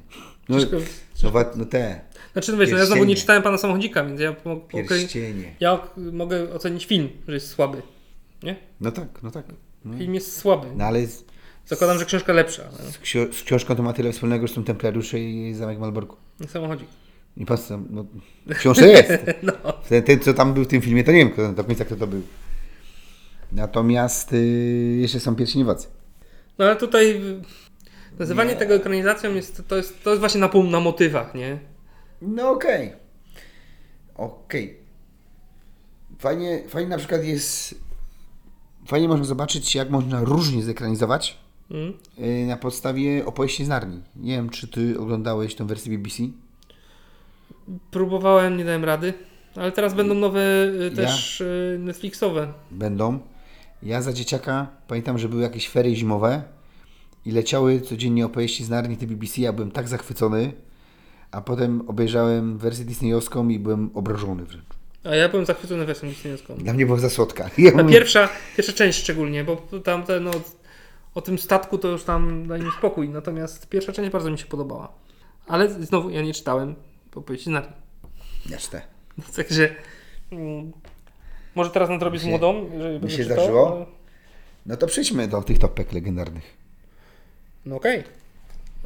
No, Ciężko- no, wa- no te Znaczy, no wiesz, no ja znowu nie czytałem Pana Samochodzika, więc ja pierścienie. ja mogę ocenić film, że jest słaby. Nie? No tak, no tak. No, Film jest słaby. no ale z, Zakładam, że książka lepsza. z, ksio- z książką to ma tyle wspólnego, że są templariusze i Zamek Malborku. Samochodzik. I tam, no, w książce jest. No. Ten, ten, co tam był w tym filmie, to nie wiem kto, do końca kto to był. Natomiast y, jeszcze są pierścienie władzy. no ale tutaj y, nazywanie tego ekranizacją jest, to jest, to jest właśnie na, pół- na motywach, nie? No okej. Okej. Fajnie, fajnie na przykład jest. Fajnie można zobaczyć, jak można różnie zekranizować Mm. y, na podstawie opowieści z Narni. Nie wiem, czy ty oglądałeś tę wersję BBC? Próbowałem, nie dałem rady, ale teraz będą nowe y, też y, Netflixowe. Będą. Ja za dzieciaka pamiętam, że były jakieś ferie zimowe i leciały codziennie opowieści z Narni te BBC. Ja byłem tak zachwycony, a potem obejrzałem wersję disneyowską i byłem obrażony wręcz. A ja byłem zachwycony wersją disneyowską. Dla mnie była za słodka. Ja Ta mówię, pierwsza, pierwsza część szczególnie, bo tam ten, no, o tym statku to już tam daj mi spokój, natomiast pierwsza część bardzo mi się podobała. Ale znowu ja nie czytałem opowieści z Narni. Jasne. Także mm, może teraz nadrobię z się- młodą, jeżeli będę się czytał, zdarzyło? ale- No to przejdźmy do tych topek legendarnych. No okej.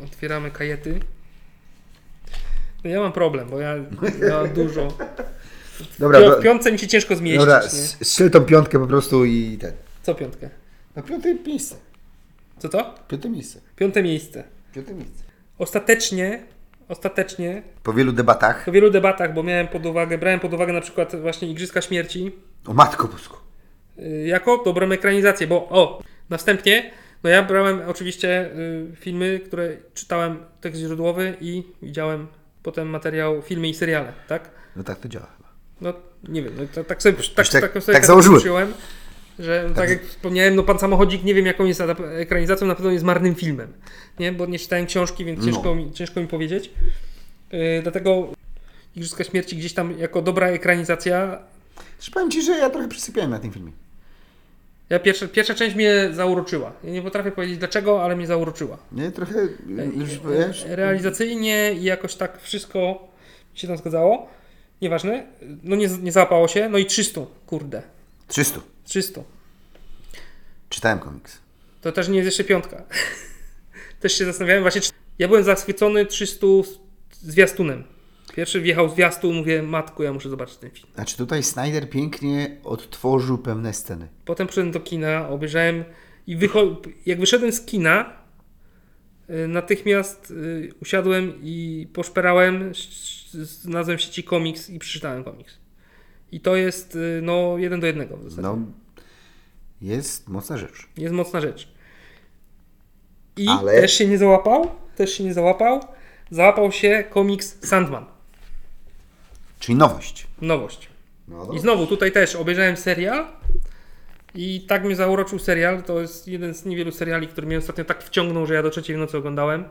Otwieramy kajety. No ja mam problem, bo ja, ja dużo. Dobra, w piątce mi się ciężko zmieścić. dobra strzel tą piątkę po prostu i ten. Co piątkę? No piąte miejsce. Co to? Piąte miejsce. Piąte miejsce. Piąte miejsce. Ostatecznie, ostatecznie, Po wielu debatach. po wielu debatach, bo miałem pod uwagę, brałem pod uwagę na przykład właśnie Igrzyska Śmierci, O matko bosku. y, jako dobrą ekranizację, bo o, następnie, no ja brałem oczywiście y, filmy, które czytałem tekst źródłowy i widziałem potem materiał, filmy i seriale, tak? No tak to działa chyba. No nie wiem, no, tak sobie, tak, tak- tak, sobie tak założyłem. założyłem, że tak, jak wspomniałem, no Pan Samochodzik, nie wiem jaką jest ekranizacją, na pewno jest marnym filmem, nie? Bo nie czytałem książki, więc No. ciężko, mi, ciężko mi powiedzieć. Yy, dlatego Igrzyska Śmierci gdzieś tam jako dobra ekranizacja Też powiem Ci, że ja trochę przysypiałem na tym filmie. Ja pierwsza, pierwsza część mnie zauroczyła. Ja nie potrafię powiedzieć dlaczego, ale mnie zauroczyła. Nie, trochę, już wiesz, Realizacyjnie i jakoś tak wszystko się tam zgadzało. Nieważne. No nie, nie załapało się. No i 300, kurde. 300. 300. Czytałem komiks. To też nie jest jeszcze piątka. też się zastanawiałem właśnie. czy- Ja byłem zachwycony 300 zwiastunem. Pierwszy wjechał zwiastun, mówię, matku, ja muszę zobaczyć ten film. Znaczy tutaj Snyder pięknie odtworzył pewne sceny. Potem przyszedłem do kina, obejrzałem i wycho- jak wyszedłem z kina, y, natychmiast y, usiadłem i poszperałem, znalazłem w sieci komiks i przeczytałem komiks. I to jest y, no jeden do jednego w zasadzie. No, jest mocna rzecz. Jest mocna rzecz. I Ale- też się nie załapał, też się nie załapał, załapał się komiks Sandman. Czyli nowość. Nowość. No, I znowu tutaj też obejrzałem serial i tak mnie zauroczył serial. To jest jeden z niewielu seriali, który mnie ostatnio tak wciągnął, że ja do trzeciej w nocy oglądałem.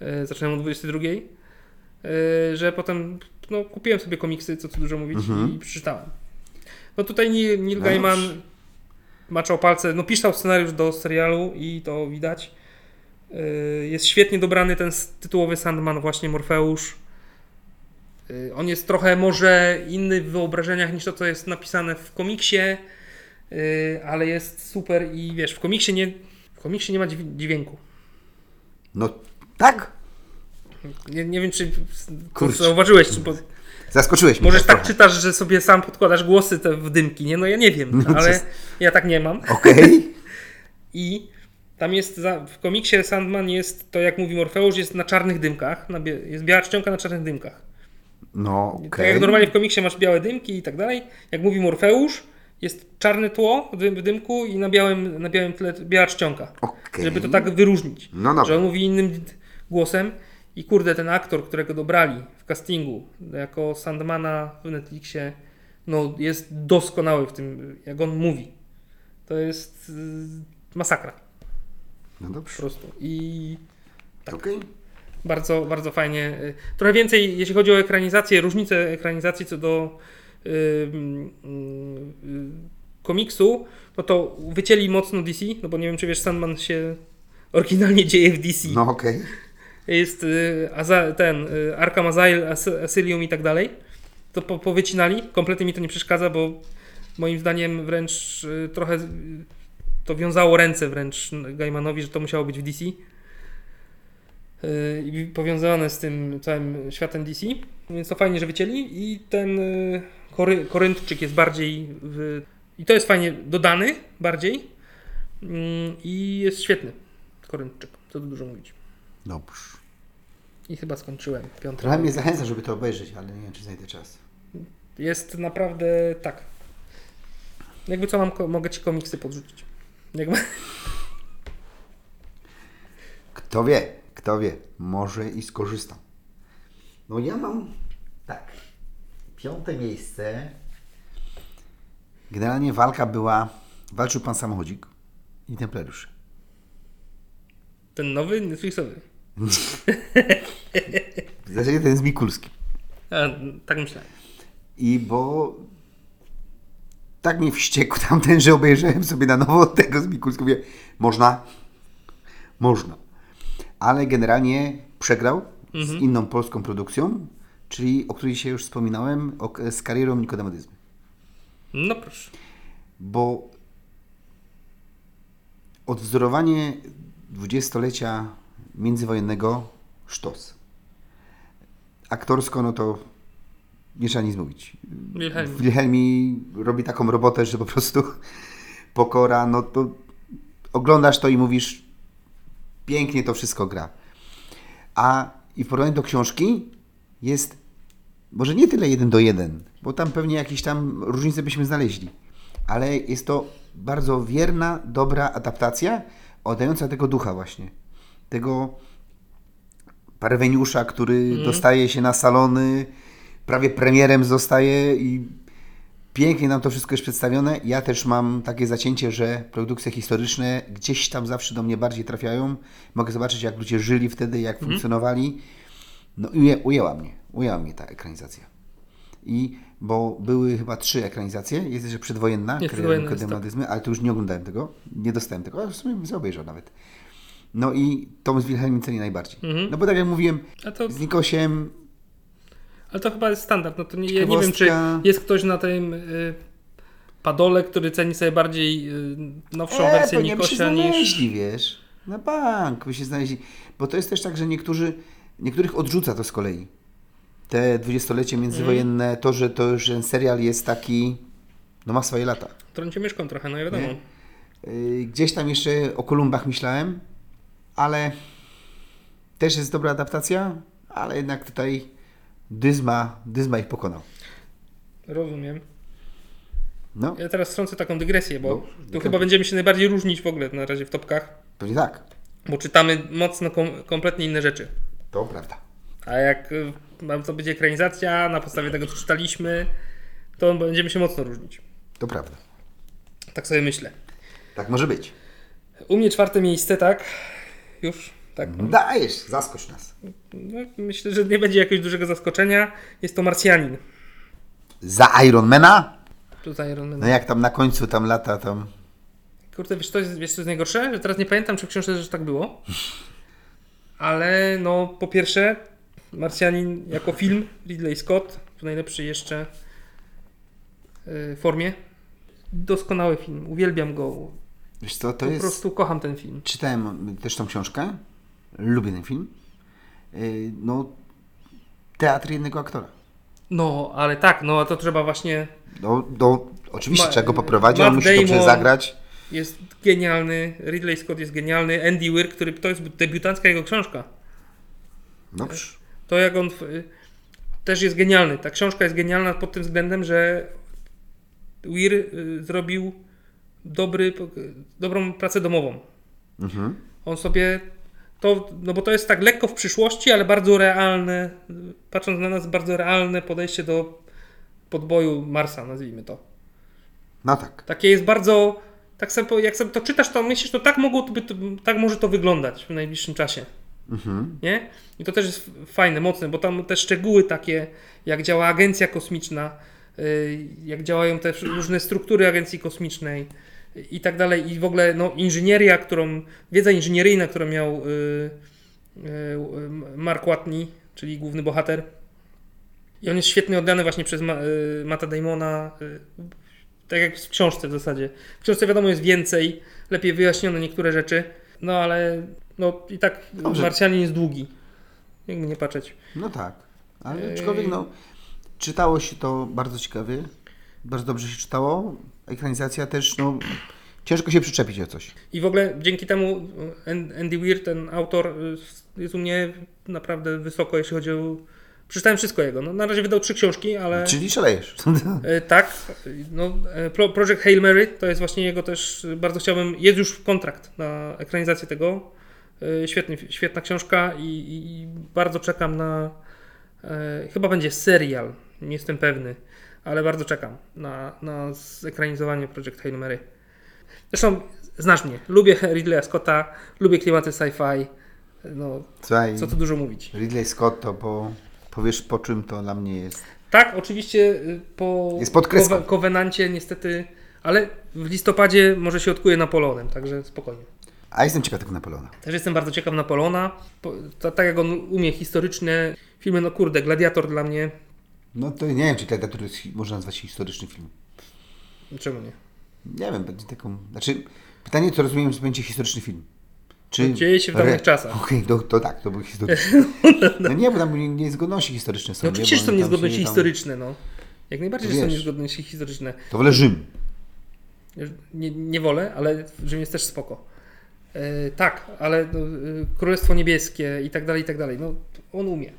E, zaczynałem o 22. E, że potem no, kupiłem sobie komiksy, co tu dużo mówić, i przeczytałem. No tutaj Neil, Neil No Gaiman dobrze. maczał palce, no pisał scenariusz do serialu i to widać. E, jest świetnie dobrany ten tytułowy Sandman, właśnie Morfeusz. Y, On jest trochę może inny w wyobrażeniach niż to, co jest napisane w komiksie, y, ale jest super i wiesz, w komiksie nie, w komiksie nie ma dźwię- dźwięku. No tak? Nie, nie wiem, czy Kurczę. zauważyłeś, czy po, Zaskoczyłeś mnie. może tak trochę. czytasz, że sobie sam podkładasz głosy te w dymki, nie? No ja nie wiem, No, ale co- ja tak nie mam. Okej. I tam jest, za, w komiksie Sandman jest, to jak mówi Morfeusz, jest na czarnych dymkach, na jest biała czcionka na czarnych dymkach. No, Tak okej. jak normalnie w komiksie masz białe dymki i tak dalej, jak mówi Morfeusz, jest czarne tło w dym- w dymku i na białym, na białym tle biała czcionka. Okej. Żeby to tak wyróżnić. No dobra. Że on mówi innym głosem i kurde, ten aktor, którego dobrali w castingu jako Sandmana w Netflixie, no jest doskonały w tym, jak on mówi. To jest y, masakra No po dobrze. prostu. I Okej. bardzo, bardzo fajnie. Y, Trochę więcej, jeśli chodzi o ekranizację, różnice ekranizacji co do y, mm, y, komiksu, no to wycięli mocno DC, no bo nie wiem, czy wiesz, Sandman się oryginalnie dzieje w DC. No okej. Jest y, ten y, Arkham Asylum, As- Asylum i tak dalej, to po, powycinali. Kompletnie mi to nie przeszkadza, bo moim zdaniem wręcz y, trochę to wiązało ręce wręcz Gaimanowi, że to musiało być w DC. I powiązane z tym całym światem DC. Więc to fajnie, że wycięli. I ten kory, Koryntczyk jest bardziej. W, I to jest fajnie dodany bardziej. Mm, I jest świetny. Koryntczyk. Co tu dużo mówić. Dobrze. I chyba skończyłem. Piąty. Trochę mnie zachęca, żeby to obejrzeć, ale nie wiem, czy znajdę czas. Jest naprawdę tak. Jakby co mam, mogę ci komiksy podrzucić. Jakby, Kto wie, kto wie, może i skorzystam. No ja mam tak. Piąte miejsce. Generalnie walka była. Walczył pan samochodzik i templariusze. ten nowy Netflixowy. W zasadzie ten z Mikulskim. A, tak myślałem. I bo tak mnie wściekł tamten, że obejrzałem sobie na nowo tego z Mikulskim. Mówię, można? Można. Ale generalnie przegrał z inną polską produkcją, czyli o której się już wspominałem, o, z karierą Nikodemadyzmy. No proszę. Bo odwzorowanie dwudziestolecia międzywojennego sztos. Aktorsko, no to nie trzeba nic mówić. Wilhelm. Wilhelmi robi taką robotę, że po prostu pokora, no to oglądasz to i mówisz pięknie to wszystko gra. A i w porównaniu do książki jest może nie tyle jeden do jeden, bo tam pewnie jakieś tam różnice byśmy znaleźli, ale jest to bardzo wierna, dobra adaptacja oddająca tego ducha właśnie. Tego parweniusza, który dostaje się na salony, prawie premierem zostaje i pięknie nam to wszystko jest przedstawione. Ja też mam takie zacięcie, że produkcje historyczne gdzieś tam zawsze do mnie bardziej trafiają. Mogę zobaczyć, jak ludzie żyli wtedy, jak funkcjonowali. No i ujęła mnie, ujęła mnie ta ekranizacja. I bo były chyba trzy ekranizacje, jest jeszcze przedwojenna, jest Nikodemadyzmy, ale to już nie oglądałem tego, nie dostałem tego, ale w sumie obejrzał nawet. No i Tom z Wilhelmem ceni najbardziej. No bo tak jak mówiłem, to, z Nikosiem ale to chyba jest standard. No to nie, ja nie wiem, czy jest ktoś na tym y, padole, który ceni sobie bardziej y, nowszą e, wersję Nikosia niż... znaleźli, wiesz, na bank by się znaleźli. Bo to jest też tak, że niektórzy, niektórych odrzuca to z kolei. Te dwudziestolecie międzywojenne, Mhm. to, że to już ten serial jest taki, no ma swoje lata. Trącie myszką trochę, no i wiadomo. Nie? Yy, Gdzieś tam jeszcze o Kolumbach myślałem, ale też jest dobra adaptacja, ale jednak tutaj Dyzma, Dyzma ich pokonał. Rozumiem. No, Ja teraz strącę taką dygresję, bo No, tu chyba będziemy się najbardziej różnić w ogóle na razie w topkach, pewnie tak. bo czytamy mocno kom, kompletnie inne rzeczy. To prawda. A jak y, ma to być ekranizacja na podstawie tego, co czytaliśmy, to będziemy się mocno różnić. To prawda. Tak sobie myślę. Tak może być. U mnie czwarte miejsce, tak? Już? Tak. no. Dajesz, zaskocz nas. No, myślę, że nie będzie jakiegoś dużego zaskoczenia. Jest to Marsjanin. Za Ironmana? Tutaj Iron Man. No jak tam na końcu tam lata tam... Kurde, wiesz co, jest, wiesz co jest najgorsze? Że teraz nie pamiętam, czy w książce też tak było. Ale no, po pierwsze, Marsjanin jako film, Ridley Scott, w najlepszej jeszcze y, formie. Doskonały film, uwielbiam go. Wiesz co, to po jest... prostu kocham ten film. Czytałem też tą książkę. Lubię ten film. Yy, No, teatr jednego aktora. No, ale tak, no to trzeba właśnie. No, no oczywiście Ma- trzeba go poprowadzić, on Matt musi dobrze zagrać. Jest genialny, Ridley Scott jest genialny, Andy Weir, który to jest debiutancka jego książka. Dobrze. To jak on też jest genialny. Ta książka jest genialna pod tym względem, że Weir y, zrobił dobry, dobrą pracę domową. Mhm. On sobie to, no bo to jest tak lekko w przyszłości, ale bardzo realne, patrząc na nas, bardzo realne podejście do podboju Marsa, nazwijmy to. No tak. Takie jest bardzo, tak sobie, jak sobie to czytasz, to myślisz, to tak, mogłoby, to, tak może to wyglądać w najbliższym czasie. Mhm. Nie? I to też jest fajne, mocne, bo tam te szczegóły takie, jak działa agencja kosmiczna, y, jak działają te różne struktury agencji kosmicznej i tak dalej. I w ogóle no, inżynieria, którą, wiedza inżynieryjna, którą miał y, e, Mark Watney, czyli główny bohater. I on jest świetnie oddany właśnie przez Ma, Matta Damona, tak jak w książce w zasadzie. W książce wiadomo jest więcej, lepiej wyjaśnione niektóre rzeczy, no ale no i tak Dobrze. Marsjanin jest długi. Jakby nie patrzeć. No tak. Ale aczkolwiek no, czytało się to bardzo ciekawie. Bardzo dobrze się czytało. Ekranizacja też, no, ciężko się przyczepić o coś. I w ogóle dzięki temu An- Andy Weir, ten autor, y, jest u mnie naprawdę wysoko, jeśli chodzi o. Przeczytałem wszystko jego. No, na razie wydał trzy książki, ale. Czyli szalejesz. E, tak. No, e, Pro- Project Hail Mary to jest właśnie jego też. e, Bardzo chciałbym. Jest już kontrakt na ekranizację tego. E, Świetny, świetna książka i, i, bardzo czekam na. E, chyba będzie serial, nie jestem pewny, ale bardzo czekam na, na zekranizowanie Project Hail Mary. Zresztą znasz mnie. Lubię Ridleya Scotta, lubię klimaty sci-fi. No, Słuchaj, co tu dużo mówić. Ridley Scott to po, powiesz po czym to dla mnie jest. Tak, oczywiście y, po Jest pod. Kowe- Covenancie niestety, ale w listopadzie może się odkuje Napoleonem, także spokojnie. A jestem ciekaw tego Napoleona. Też jestem bardzo ciekaw Napoleona, po- to, tak jak on umie historyczne filmy, no kurde, Gladiator dla mnie, No to nie wiem, czy Gladiator jest, można nazwać historyczny film. czemu nie? Nie wiem, będzie taką. Znaczy, pytanie, co rozumiem, że będzie historyczny film. Czy Dzieje się w dawnych czasach. Okej, to, to tak, to był historyczny. No nie, bo tam nie- niezgodności historyczne są. No oczywiście że są niezgodności się tam- historyczne, no. Jak najbardziej, że są niezgodności historyczne. To wolę Rzym. Nie, nie wolę, ale Rzym jest też spoko. E, tak, ale no, e, Królestwo Niebieskie i tak dalej, i tak dalej. No, on umie.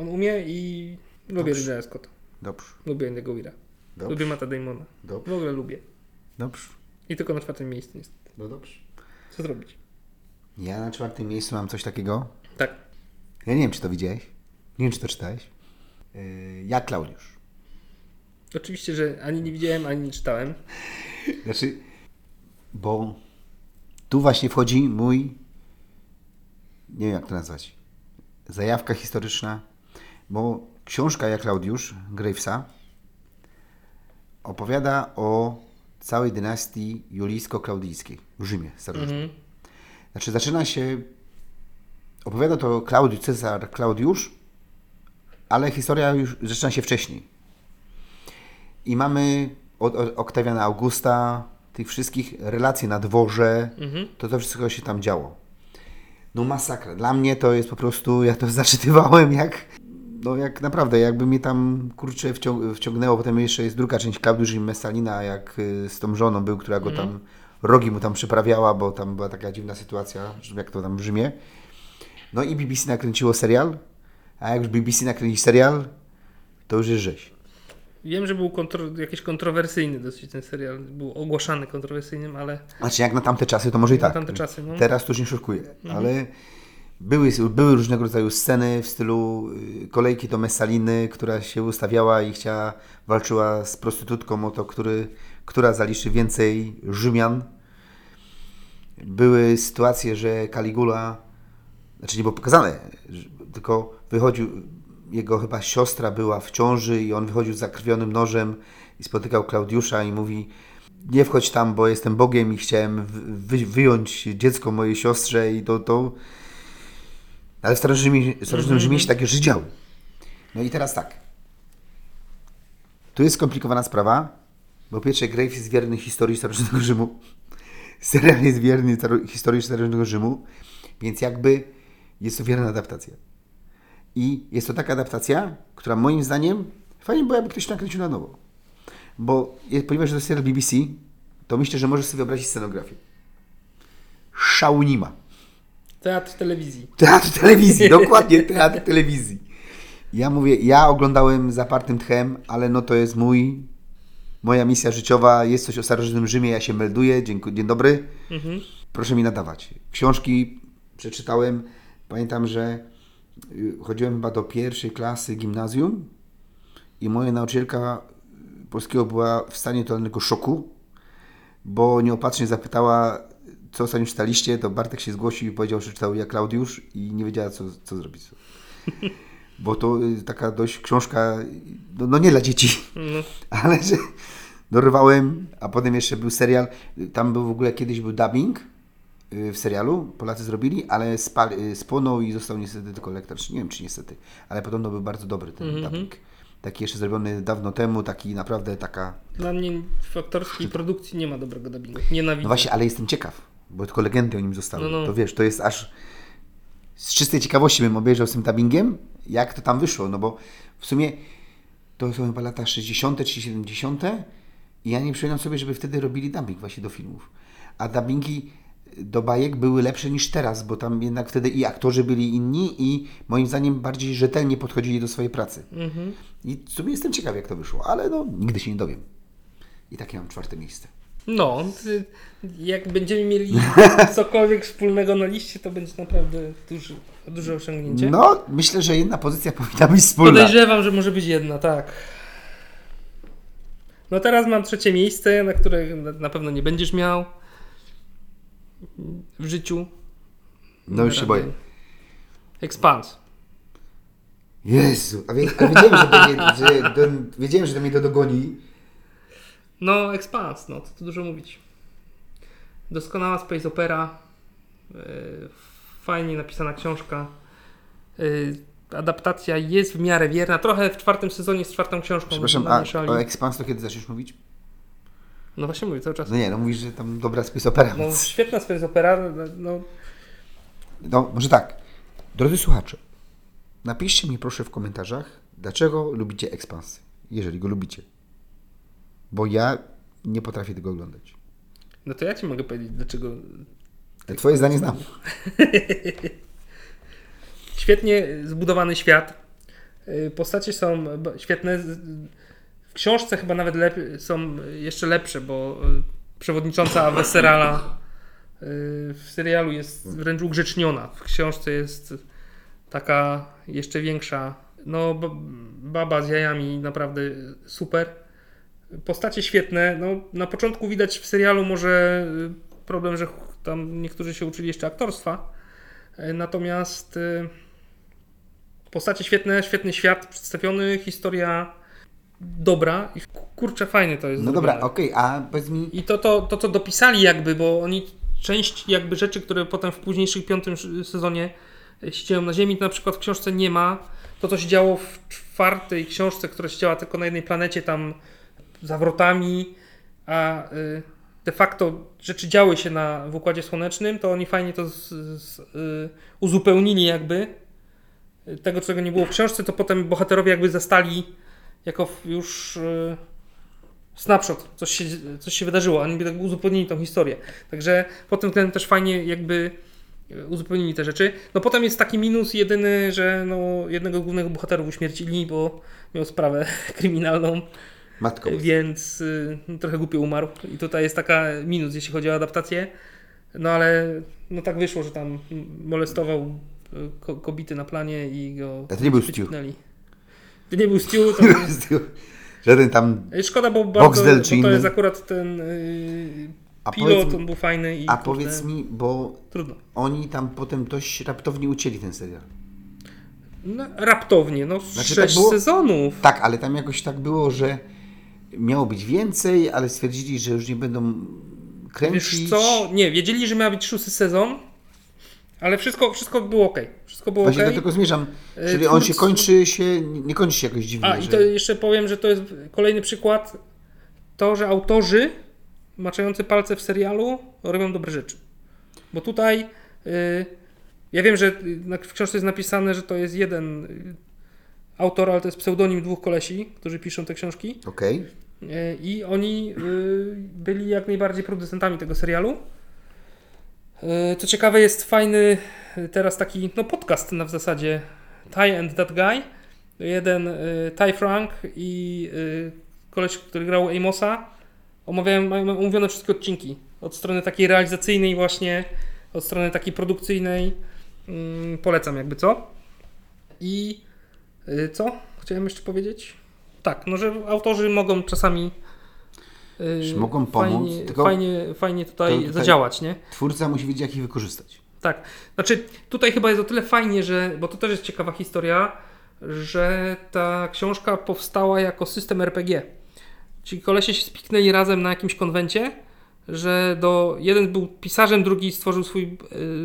On umie i lubię. Ridleya Scotta. Dobrze, Lubię Andy'ego Weira. dobrze, Lubię Matta Damona. dobrze, W ogóle lubię. dobrze. I tylko na czwartym miejscu jest. No dobrze. Co zrobić? Ja na czwartym miejscu mam coś takiego. Tak. Ja nie wiem, czy to widziałeś. Nie wiem, czy to czytałeś. Yy, ja Klaudiusz. Oczywiście, że ani nie widziałem, ani nie czytałem. Znaczy, bo tu właśnie wchodzi mój, nie wiem jak to nazwać, zajawka historyczna, bo książka Jak Klaudiusz Gravesa opowiada o całej dynastii julijsko-klaudyjskiej w Rzymie starożytnym. Mhm. Znaczy zaczyna się, opowiada to Klaudiusz, Cezar Klaudiusz, ale historia już zaczyna się wcześniej. I mamy od, od Oktawiana Augusta, tych wszystkich relacji na dworze, Mhm. to to wszystko się tam działo. No masakra. Dla mnie to jest po prostu, ja to zaczytywałem jak, no jak naprawdę, jakby mnie tam, kurczę, wciąg- wciągnęło. Potem jeszcze jest druga część Klaudiusz i Messalina, jak y, z tą żoną był, która go tam, rogi mu tam przyprawiała, bo tam była taka dziwna sytuacja, jak to tam w Rzymie. No i BBC nakręciło serial, a jak już BBC nakręci serial, to już jest rzeź. Wiem, że był kontro, jakiś kontrowersyjny dosyć ten serial. Był ogłaszany kontrowersyjnym, ale Znaczy jak na tamte czasy, to może i tak. czasy, no. Teraz to już nie szokuję, ale były, były różnego rodzaju sceny w stylu y, kolejki do Messaliny, która się ustawiała i chciała, walczyła z prostytutką o to, który, która zaliczy więcej Rzymian. Były sytuacje, że Caligula, znaczy nie było pokazane, tylko wychodził, jego chyba siostra była w ciąży i on wychodził z zakrwionym nożem i spotykał Klaudiusza i mówi nie wchodź tam, bo jestem Bogiem i chciałem wy, wyjąć dziecko mojej siostrze i to, to... Ale w starożytnym, w starożytnym Rzymie się takie rzeczy działy. No i teraz tak. Tu jest skomplikowana sprawa, bo pierwsze Graves jest wierny historii starożytnego Rzymu. Serial jest wierny historii starożytnego Rzymu, więc jakby jest to wierna adaptacja. I jest to taka adaptacja, która moim zdaniem fajnie była, jakby ktoś nakręcił na nowo. Bo ponieważ to jest serial BBC, to myślę, że możesz sobie wyobrazić scenografię. Szału nie ma. Teatr telewizji. Teatr telewizji, dokładnie teatr telewizji. Ja mówię, ja oglądałem zapartym tchem, ale no to jest mój, moja misja życiowa, jest coś o starożytnym Rzymie, ja się melduję, dziękuję, dzień dobry, Mhm. proszę mi nadawać. Książki przeczytałem, pamiętam, że y, chodziłem chyba do pierwszej klasy gimnazjum i moja nauczycielka polskiego była w stanie totalnego szoku, bo nieopatrznie zapytała, co ostatnio czytaliście, to Bartek się zgłosił i powiedział, że czytał ja Klaudiusz i nie wiedziała, co, co zrobić. Bo to y, taka dość książka, no, no nie dla dzieci, No. ale że dorwałem, a potem jeszcze był serial, tam był w ogóle kiedyś był dubbing, y, w serialu, Polacy zrobili, ale spal, y, spłonął i został niestety tylko lektor, czy nie wiem czy niestety, ale podobno był bardzo dobry ten Mhm. dubbing. Taki jeszcze zrobiony dawno temu, taki naprawdę taka... Dla mnie w aktorskiej produkcji nie ma dobrego dubbingu. Nienawidzę. No właśnie, ale jestem ciekaw, bo tylko legendy o nim zostały. No, no. To wiesz, to jest aż... Z czystej ciekawości bym obejrzał z tym dubbingiem, jak to tam wyszło, no bo w sumie to są chyba lata 60. czy 70. i ja nie przypominam sobie, żeby wtedy robili dubbing właśnie do filmów. A dubbingi do bajek były lepsze niż teraz, bo tam jednak wtedy i aktorzy byli inni i moim zdaniem bardziej rzetelnie podchodzili do swojej pracy. Mhm. I w sumie jestem ciekaw, jak to wyszło, ale no, nigdy się nie dowiem. I takie mam czwarte miejsce. No, jak będziemy mieli cokolwiek wspólnego na liście, to będzie naprawdę duży, duże osiągnięcie. No, myślę, że jedna pozycja powinna być wspólna. Podejrzewam, że może być jedna, tak. No teraz mam trzecie miejsce, na które na- pewno nie będziesz miał w życiu. No już się boję. Expans. Jezu, a, wie, a wiedziałem, że, to mnie, że do, wiedziałem, że to mnie to dogoni. No, Expans, no, co tu dużo mówić. Doskonała space opera. Yy, fajnie napisana książka. Yy, adaptacja jest w miarę wierna. Trochę w czwartym sezonie z czwartą książką Przepraszam, a o Expans to kiedy zaczniesz mówić? No właśnie mówię cały czas. No nie, no mówisz, że tam dobra space opera. No, więc- świetna space opera. No, No, może tak. Drodzy słuchacze, napiszcie mi proszę w komentarzach, dlaczego lubicie Expans, jeżeli go lubicie. Bo ja nie potrafię tego oglądać. no to ja ci mogę powiedzieć, dlaczego Twoje zdanie znam. Świetnie zbudowany świat. Y, Postacie są świetne. W książce chyba nawet lep- są jeszcze lepsze, bo y, przewodnicząca Weserala y, w serialu jest wręcz ugrzeczniona. W książce jest taka jeszcze większa. No, baba z jajami naprawdę super. Postacie świetne. No, na początku widać w serialu może y, problem, że tam niektórzy się uczyli jeszcze aktorstwa. E, Natomiast y, postacie świetne, świetny świat przedstawiony, historia dobra i kurczę fajnie to jest No dobra, okej, a powiedz mi, I to, to, to, co dopisali jakby, bo oni część jakby rzeczy, które potem w późniejszym piątym sezonie e, się dzieją na Ziemi, to na przykład w książce nie ma. To, co się działo w czwartej książce, która się działa tylko na jednej planecie, tam zawrotami, a y, de facto rzeczy działy się na, w Układzie Słonecznym, to oni fajnie to z, z, y, uzupełnili jakby. Y, Tego, czego nie było w książce, to potem bohaterowie jakby zastali jako już snapshot, coś się, coś się wydarzyło, oni tak uzupełnili tą historię. Także pod tym względem też fajnie jakby uzupełnili te rzeczy. No potem jest taki minus jedyny, że no, jednego z głównych bohaterów uśmiercili, bo miał sprawę kryminalną, matko, więc y, trochę głupio umarł. I tutaj jest taka minus, jeśli chodzi o adaptację. No ale no tak wyszło, że tam molestował y, ko- kobiety na planie i go A to nie był Stu. To nie był Stu, to żaden tam, Szkoda, bo bardzo, bo to inny. jest akurat ten yy, a pilot, on był fajny i a kurde, powiedz mi, bo trudno. oni tam potem dość raptownie ucięli ten serial. No, raptownie, no Znaczy, sześć tak było? sezonów. Tak, ale tam jakoś tak było, że miało być więcej, ale stwierdzili, że już nie będą kręcić. Wiesz co, nie, wiedzieli, że miał być szósty sezon, ale wszystko, wszystko było ok. Wszystko było ok. Właśnie do tego zmierzam. E, Czyli on się kończy się, nie kończy się jakoś dziwnie. A i że... to jeszcze powiem, że to jest kolejny przykład to, że autorzy maczający palce w serialu robią dobre rzeczy. Bo tutaj yy, ja wiem, że w książce jest napisane, że to jest jeden autor, ale to jest pseudonim dwóch kolesi, którzy piszą te książki. Okej. Yy, I oni yy, byli jak najbardziej producentami tego serialu. Yy, Co ciekawe, jest fajny yy, teraz taki no, podcast na w zasadzie Ty and That Guy. Jeden y, Ty Frank i y, koleś, który grał Amosa, omawiają, mają omówione wszystkie odcinki. Od strony takiej realizacyjnej właśnie, od strony takiej produkcyjnej. Mm, polecam jakby co. I y, co? Chciałem jeszcze powiedzieć? Tak, no że autorzy mogą czasami y, Że mogą pomóc, fajnie, tylko fajnie, fajnie tutaj, to tutaj- zadziałać, nie? Twórca musi wiedzieć, jak ich wykorzystać. Tak. Znaczy, tutaj chyba jest o tyle fajnie, że, bo to też jest ciekawa historia, że ta książka powstała jako system RPG. Ci kolesie się spiknęli razem na jakimś konwencie, że do jeden był pisarzem, drugi stworzył swój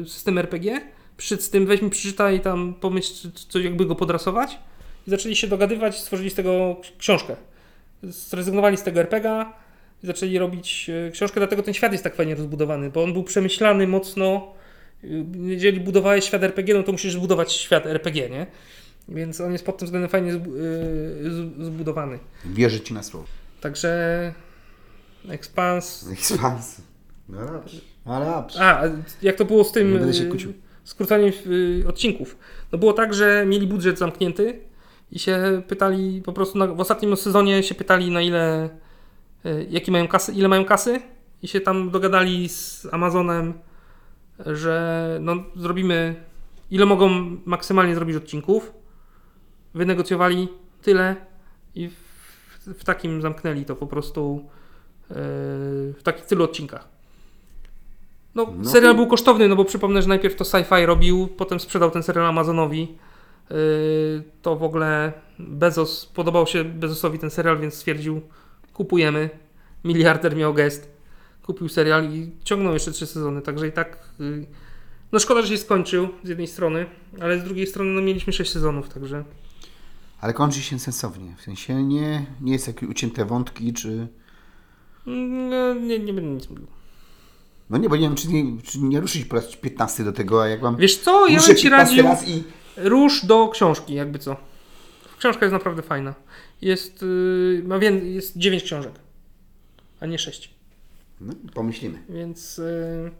y, system RPG. Przyszedł z tym, weź mi przeczytaj tam, pomyśl, coś jakby go podrasować. I zaczęli się dogadywać, stworzyli z tego książkę. Zrezygnowali z tego RPGa i zaczęli robić y, książkę, dlatego ten świat jest tak fajnie rozbudowany, bo on był przemyślany mocno. Y, Jeżeli budowałeś świat RPG, no to musisz zbudować świat RPG, nie? Więc on jest pod tym względem fajnie z- zbudowany. Wierzę ci na słowo. Także Expans. Expans. No. No dobrze. A, a jak to było z tym Nie będę się kłócił. skróceniem y, odcinków? No było tak, że mieli budżet zamknięty i się pytali, po prostu na, w ostatnim sezonie się pytali na ile, y, jaki mają kasy, ile mają kasy i się tam dogadali z Amazonem, że no, zrobimy, ile mogą maksymalnie zrobić odcinków. Wynegocjowali tyle i w, w takim zamknęli to po prostu yy, w takich tylu odcinkach. No, No serial i- był kosztowny, no bo przypomnę, że najpierw to sci-fi robił, potem sprzedał ten serial Amazonowi. To w ogóle Bezos, podobał się Bezosowi ten serial, więc stwierdził, kupujemy. Miliarder miał gest, kupił serial i ciągnął jeszcze trzy sezony, także i tak... Yy, no szkoda, że się skończył z jednej strony, ale z drugiej strony no mieliśmy sześć sezonów, także... Ale kończy się sensownie. W sensie nie, nie jest jakieś ucięte wątki, czy... No, nie, nie będę nic mówił. No nie, bo nie wiem, czy nie, czy nie ruszyć po raz 15 do tego, a jak mam... Wiesz co, ja bym ci 15 radził... raz i... Rusz do książki, jakby co. Książka jest naprawdę fajna. Jest, yy, ma wię- jest 9 książek, a nie 6. No, pomyślimy. Więc yy,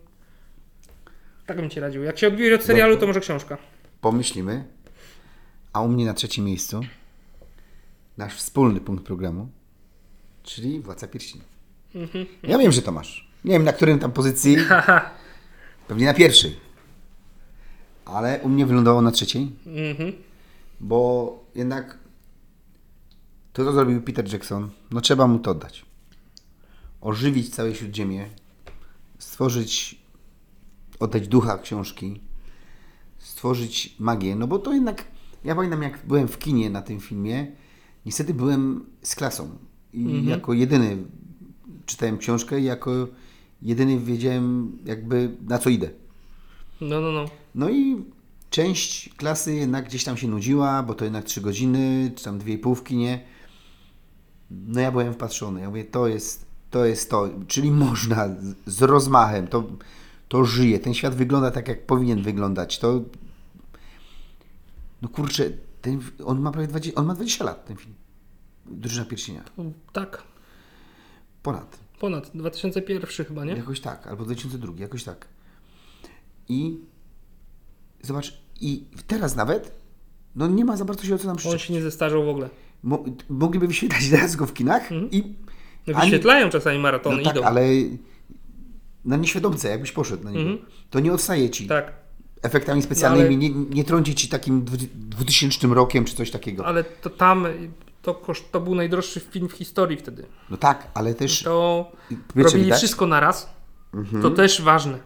tak bym ci radził. Jak się odbije od serialu, to może książka. Pomyślimy. A u mnie na trzecim miejscu nasz wspólny punkt programu, czyli Władca Pierścieni. Mhm. Ja wiem, że to masz. Nie wiem, na którym tam pozycji. Pewnie na pierwszej. Ale u mnie wylądowało na trzeciej, Mhm. bo jednak to, co zrobił Peter Jackson, no trzeba mu to oddać. Ożywić całe Śródziemie, stworzyć, oddać ducha książki, stworzyć magię, no bo to jednak, ja pamiętam jak byłem w kinie na tym filmie, niestety byłem z klasą i jako jedyny czytałem książkę i jako jedyny wiedziałem jakby na co idę. No, no, no. No i część klasy jednak gdzieś tam się nudziła, bo to jednak 3 godziny, czy tam 2,5 w kinie. No ja byłem wpatrzony. Ja mówię, to jest to, jest to. czyli można z, z rozmachem, to, to żyje. Ten świat wygląda tak, jak powinien wyglądać. To no kurczę, ten, on ma prawie 20, on ma 20 lat, ten film. Drużyna Pierścienia. Tak. Ponad. Ponad. 2001 chyba, nie? Jakoś tak, albo 2002, jakoś tak. I zobacz, i teraz nawet, no nie ma za bardzo się o co nam On przyczepić. się nie zestarzał w ogóle. Mo- mogliby wyświetlać teraz go w kinach i... No, ani- wyświetlają czasami maratony, no tak, idą. ale na nieświadomce, jakbyś poszedł na niego, Mhm. to nie odstaje ci Tak. efektami specjalnymi, No, ale- nie, nie trąci ci takim dwu- 2000 rokiem czy coś takiego. Ale to tam, to, koszt, to był najdroższy film w historii wtedy. No tak, ale też... To Wiecie, robili widać? wszystko naraz. Mhm. To też ważne.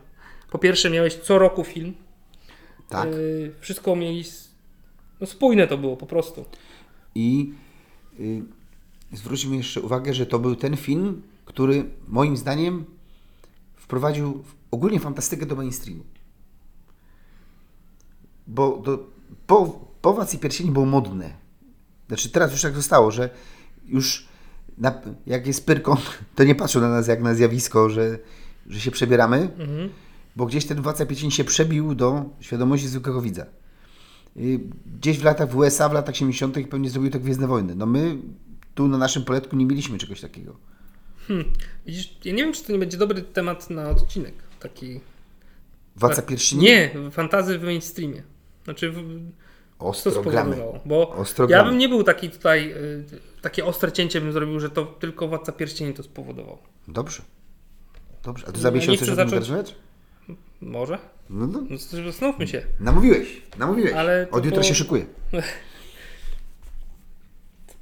Po pierwsze miałeś co roku film. Tak. Yy, wszystko mieli... No spójne to było po prostu. I y, zwróćmy jeszcze uwagę, że to był ten film, który moim zdaniem wprowadził ogólnie fantastykę do mainstreamu. Bo do, po, po Władcy Pierścieni było modne. Znaczy teraz już tak zostało, że już na, jak jest Pyrkon, to nie patrzą na nas jak na zjawisko, że, że się przebieramy, Mhm. Bo gdzieś ten Władca Pierścieni się przebił do świadomości zwykłego widza. Gdzieś w latach w USA, w latach 70. pewnie zrobił to Gwiezdne Wojny. No my tu na naszym poletku nie mieliśmy czegoś takiego. Hmm. Widzisz, ja nie wiem, czy to nie będzie dobry temat na odcinek. Taki... Władca tak- Pierścieni? Nie, fantazy w mainstreamie. Znaczy, w, Ostro gramy. spowodowało? Bo Ostro ja bym nie był taki tutaj, y, takie ostre cięcie bym zrobił, że to tylko Władca Pierścieni to spowodował. Dobrze. Dobrze. A ty za miesiąc chcesz zacząć- rozmawiać? Może? No, no. No, zastanówmy się. Namówiłeś. Namówiłeś. Ale Od jutra było- się szykuję.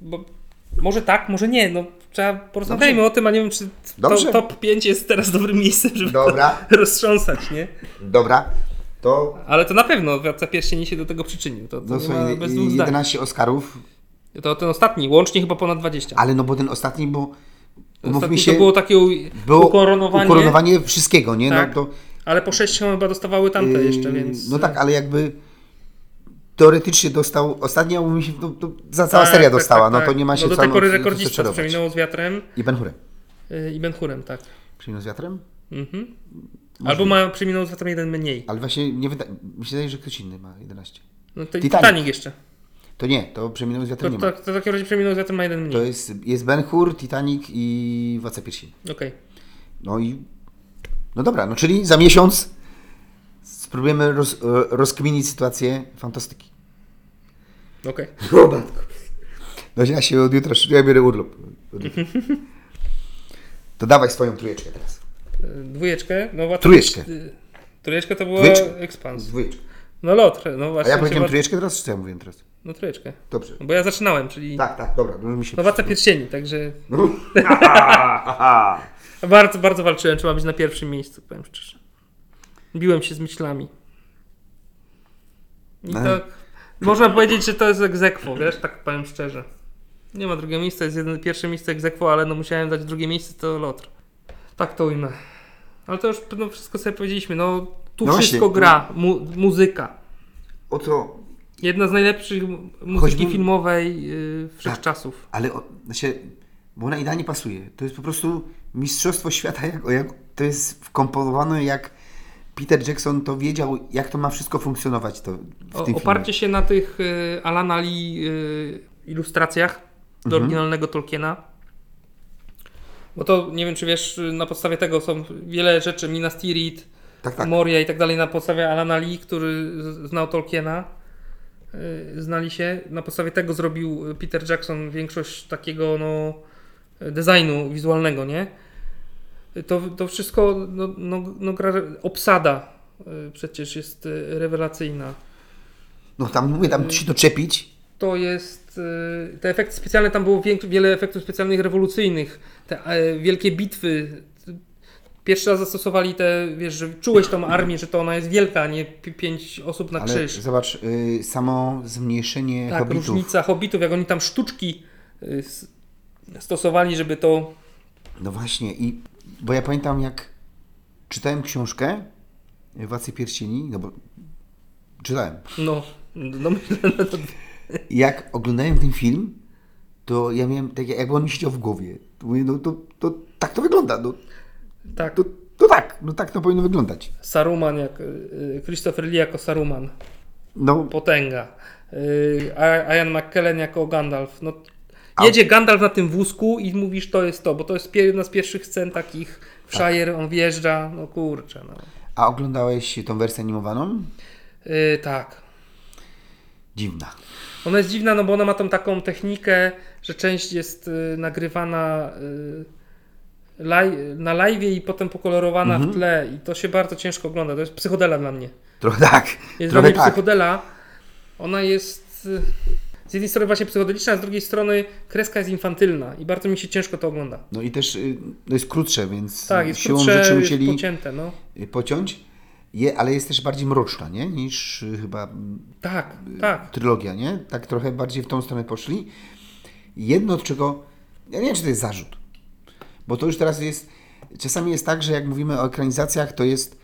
Bo może tak, może nie. No, trzeba porozmawiajmy o tym, a nie wiem, czy Dobrze. to, top 5 jest teraz dobrym miejscem, żeby Dobra. to roztrząsać, nie? Dobra. To Ale to na pewno Władca Pierścieni się do tego przyczynił. To, to no, słuchaj, bez dwóch zdań. 11 Oscarów, To ten ostatni, łącznie chyba ponad 20. ale no bo ten ostatni, bo Umówmy Ostatnio się, to było takie u- było ukoronowanie, ukoronowanie wszystkiego, nie? Tak. No, to, ale po 6 chyba dostawały tamte yy, jeszcze, więc... No tak, ale jakby teoretycznie dostał, ostatnio umówmy się, to, to za cała Tak, seria tak, dostała, tak, no tak. to nie ma się No do co- tej pory co- co rekordzista z czarować. Przeminął z wiatrem I Ben Hurem. yy, i Ben Hurem, tak. Przeminął z wiatrem? Mhm. Albo ma Przeminął z wiatrem jeden mniej. Ale właśnie nie wyda... mi się wydaje, że ktoś inny ma 11. No to Titanic. Titanic, jeszcze. To nie, to przeminął z To, wiatrem nie to, ma. to, w takim razie Przeminął z wiatrem ma jeden To mniej. jest, jest Ben Hur, Titanic i Władca Pierścieni. Okej. No i... No dobra, no czyli za miesiąc spróbujemy roz, e, rozkminić sytuację fantastyki. Okej. No ja się od jutra, ja biorę urlop. To dawaj swoją trójeczkę teraz. Dwójeczkę. No, łatwo- Trójeczkę. yy, Trójeczkę to była Dwójeczkę. Expans. Dwójeczkę. No lot, no A właśnie. ja się powiedziałem trójeczkę teraz, czy co ja mówiłem teraz? No trójeczkę. Dobrze. No bo ja zaczynałem, czyli Tak, tak, dobra. No, mi się no Władca Pierścieni, także No. bardzo, bardzo walczyłem, czy ma być na pierwszym miejscu, powiem szczerze. Biłem się z myślami. I No. tak, można powiedzieć, że to jest egzekwo, wiesz, tak powiem szczerze. Nie ma drugiego miejsca, jest jedyne pierwsze miejsce egzekwo, ale no musiałem dać drugie miejsce, to Lotr. Tak to ujmę. Ale to już no, wszystko sobie powiedzieliśmy, no tu No właśnie, wszystko tu- gra, mu, muzyka. O co? Jedna z najlepszych mu- muzyki Choćby- filmowej yy, wszechczasów. Ale o, znaczy, bo ona idealnie pasuje. To jest po prostu mistrzostwo świata. Jak, jak, to jest wkomponowane jak Peter Jackson to wiedział, jak to ma wszystko funkcjonować to w O, tym oparcie się na tych y, Alana Lee y, ilustracjach do Mhm. oryginalnego Tolkiena. Bo to nie wiem, czy wiesz, y, na podstawie tego są wiele rzeczy, Minas Tirith, Tak, tak. Moria i tak dalej, na podstawie Alana Lee, który znał Tolkiena. y, Znali się. Na podstawie tego zrobił Peter Jackson większość takiego no, designu wizualnego, nie? To, to wszystko, no, no, no, gra, obsada y, przecież jest y, rewelacyjna. No tam mówię, tam się doczepić. to jest. y, Te efekty specjalne, tam było wiele efektów specjalnych rewolucyjnych. Te wielkie bitwy. Pierwszy raz zastosowali te, wiesz, że czułeś tą armię, że to ona jest wielka, a nie pi- pięć osób na Ale krzyż. zobacz, y, samo zmniejszenie Tak, hobbitów. różnica hobbitów, jak oni tam sztuczki y, s- stosowali, żeby to. No właśnie, i bo ja pamiętam jak czytałem książkę Władcy Pierścieni, no bo czytałem. No, no myślę, że to. Jak oglądałem ten film, to ja miałem tak jakby on mi siedział w głowie. To Mówię, no to, to tak to wygląda. No, Tak, to, to tak, no tak to powinno wyglądać. Saruman, jak y, Christopher Lee jako Saruman. No, potęga. A- Ian McKellen jako Gandalf. No, jedzie Gandalf na tym wózku i mówisz, to jest to, bo to jest jedna z pierwszych scen takich w Tak. Shire, on wjeżdża, no kurczę, no. a oglądałeś tą wersję animowaną? Yy, tak. Dziwna. Ona jest dziwna, no bo ona ma tą taką technikę, że część jest y, nagrywana y, na live i potem pokolorowana Mhm. w tle i to się bardzo ciężko ogląda. To jest psychodela dla mnie. Trochę tak. Jest trochę dla mnie tak. psychodela. Ona jest y, z jednej strony właśnie psychodeliczna, a z drugiej strony kreska jest infantylna i bardzo mi się ciężko to ogląda. No i też y, no jest krótsze, więc Tak, jest siłą krótsze, rzeczy musieli pocięte, no. y, pociąć. Je, ale jest też bardziej mroczna, nie? Niż y, chyba Tak, tak. trylogia, nie? Tak trochę bardziej w tą stronę poszli. Jedno od czego, ja nie wiem, czy to jest zarzut, bo to już teraz jest, czasami jest tak, że jak mówimy o ekranizacjach, to jest,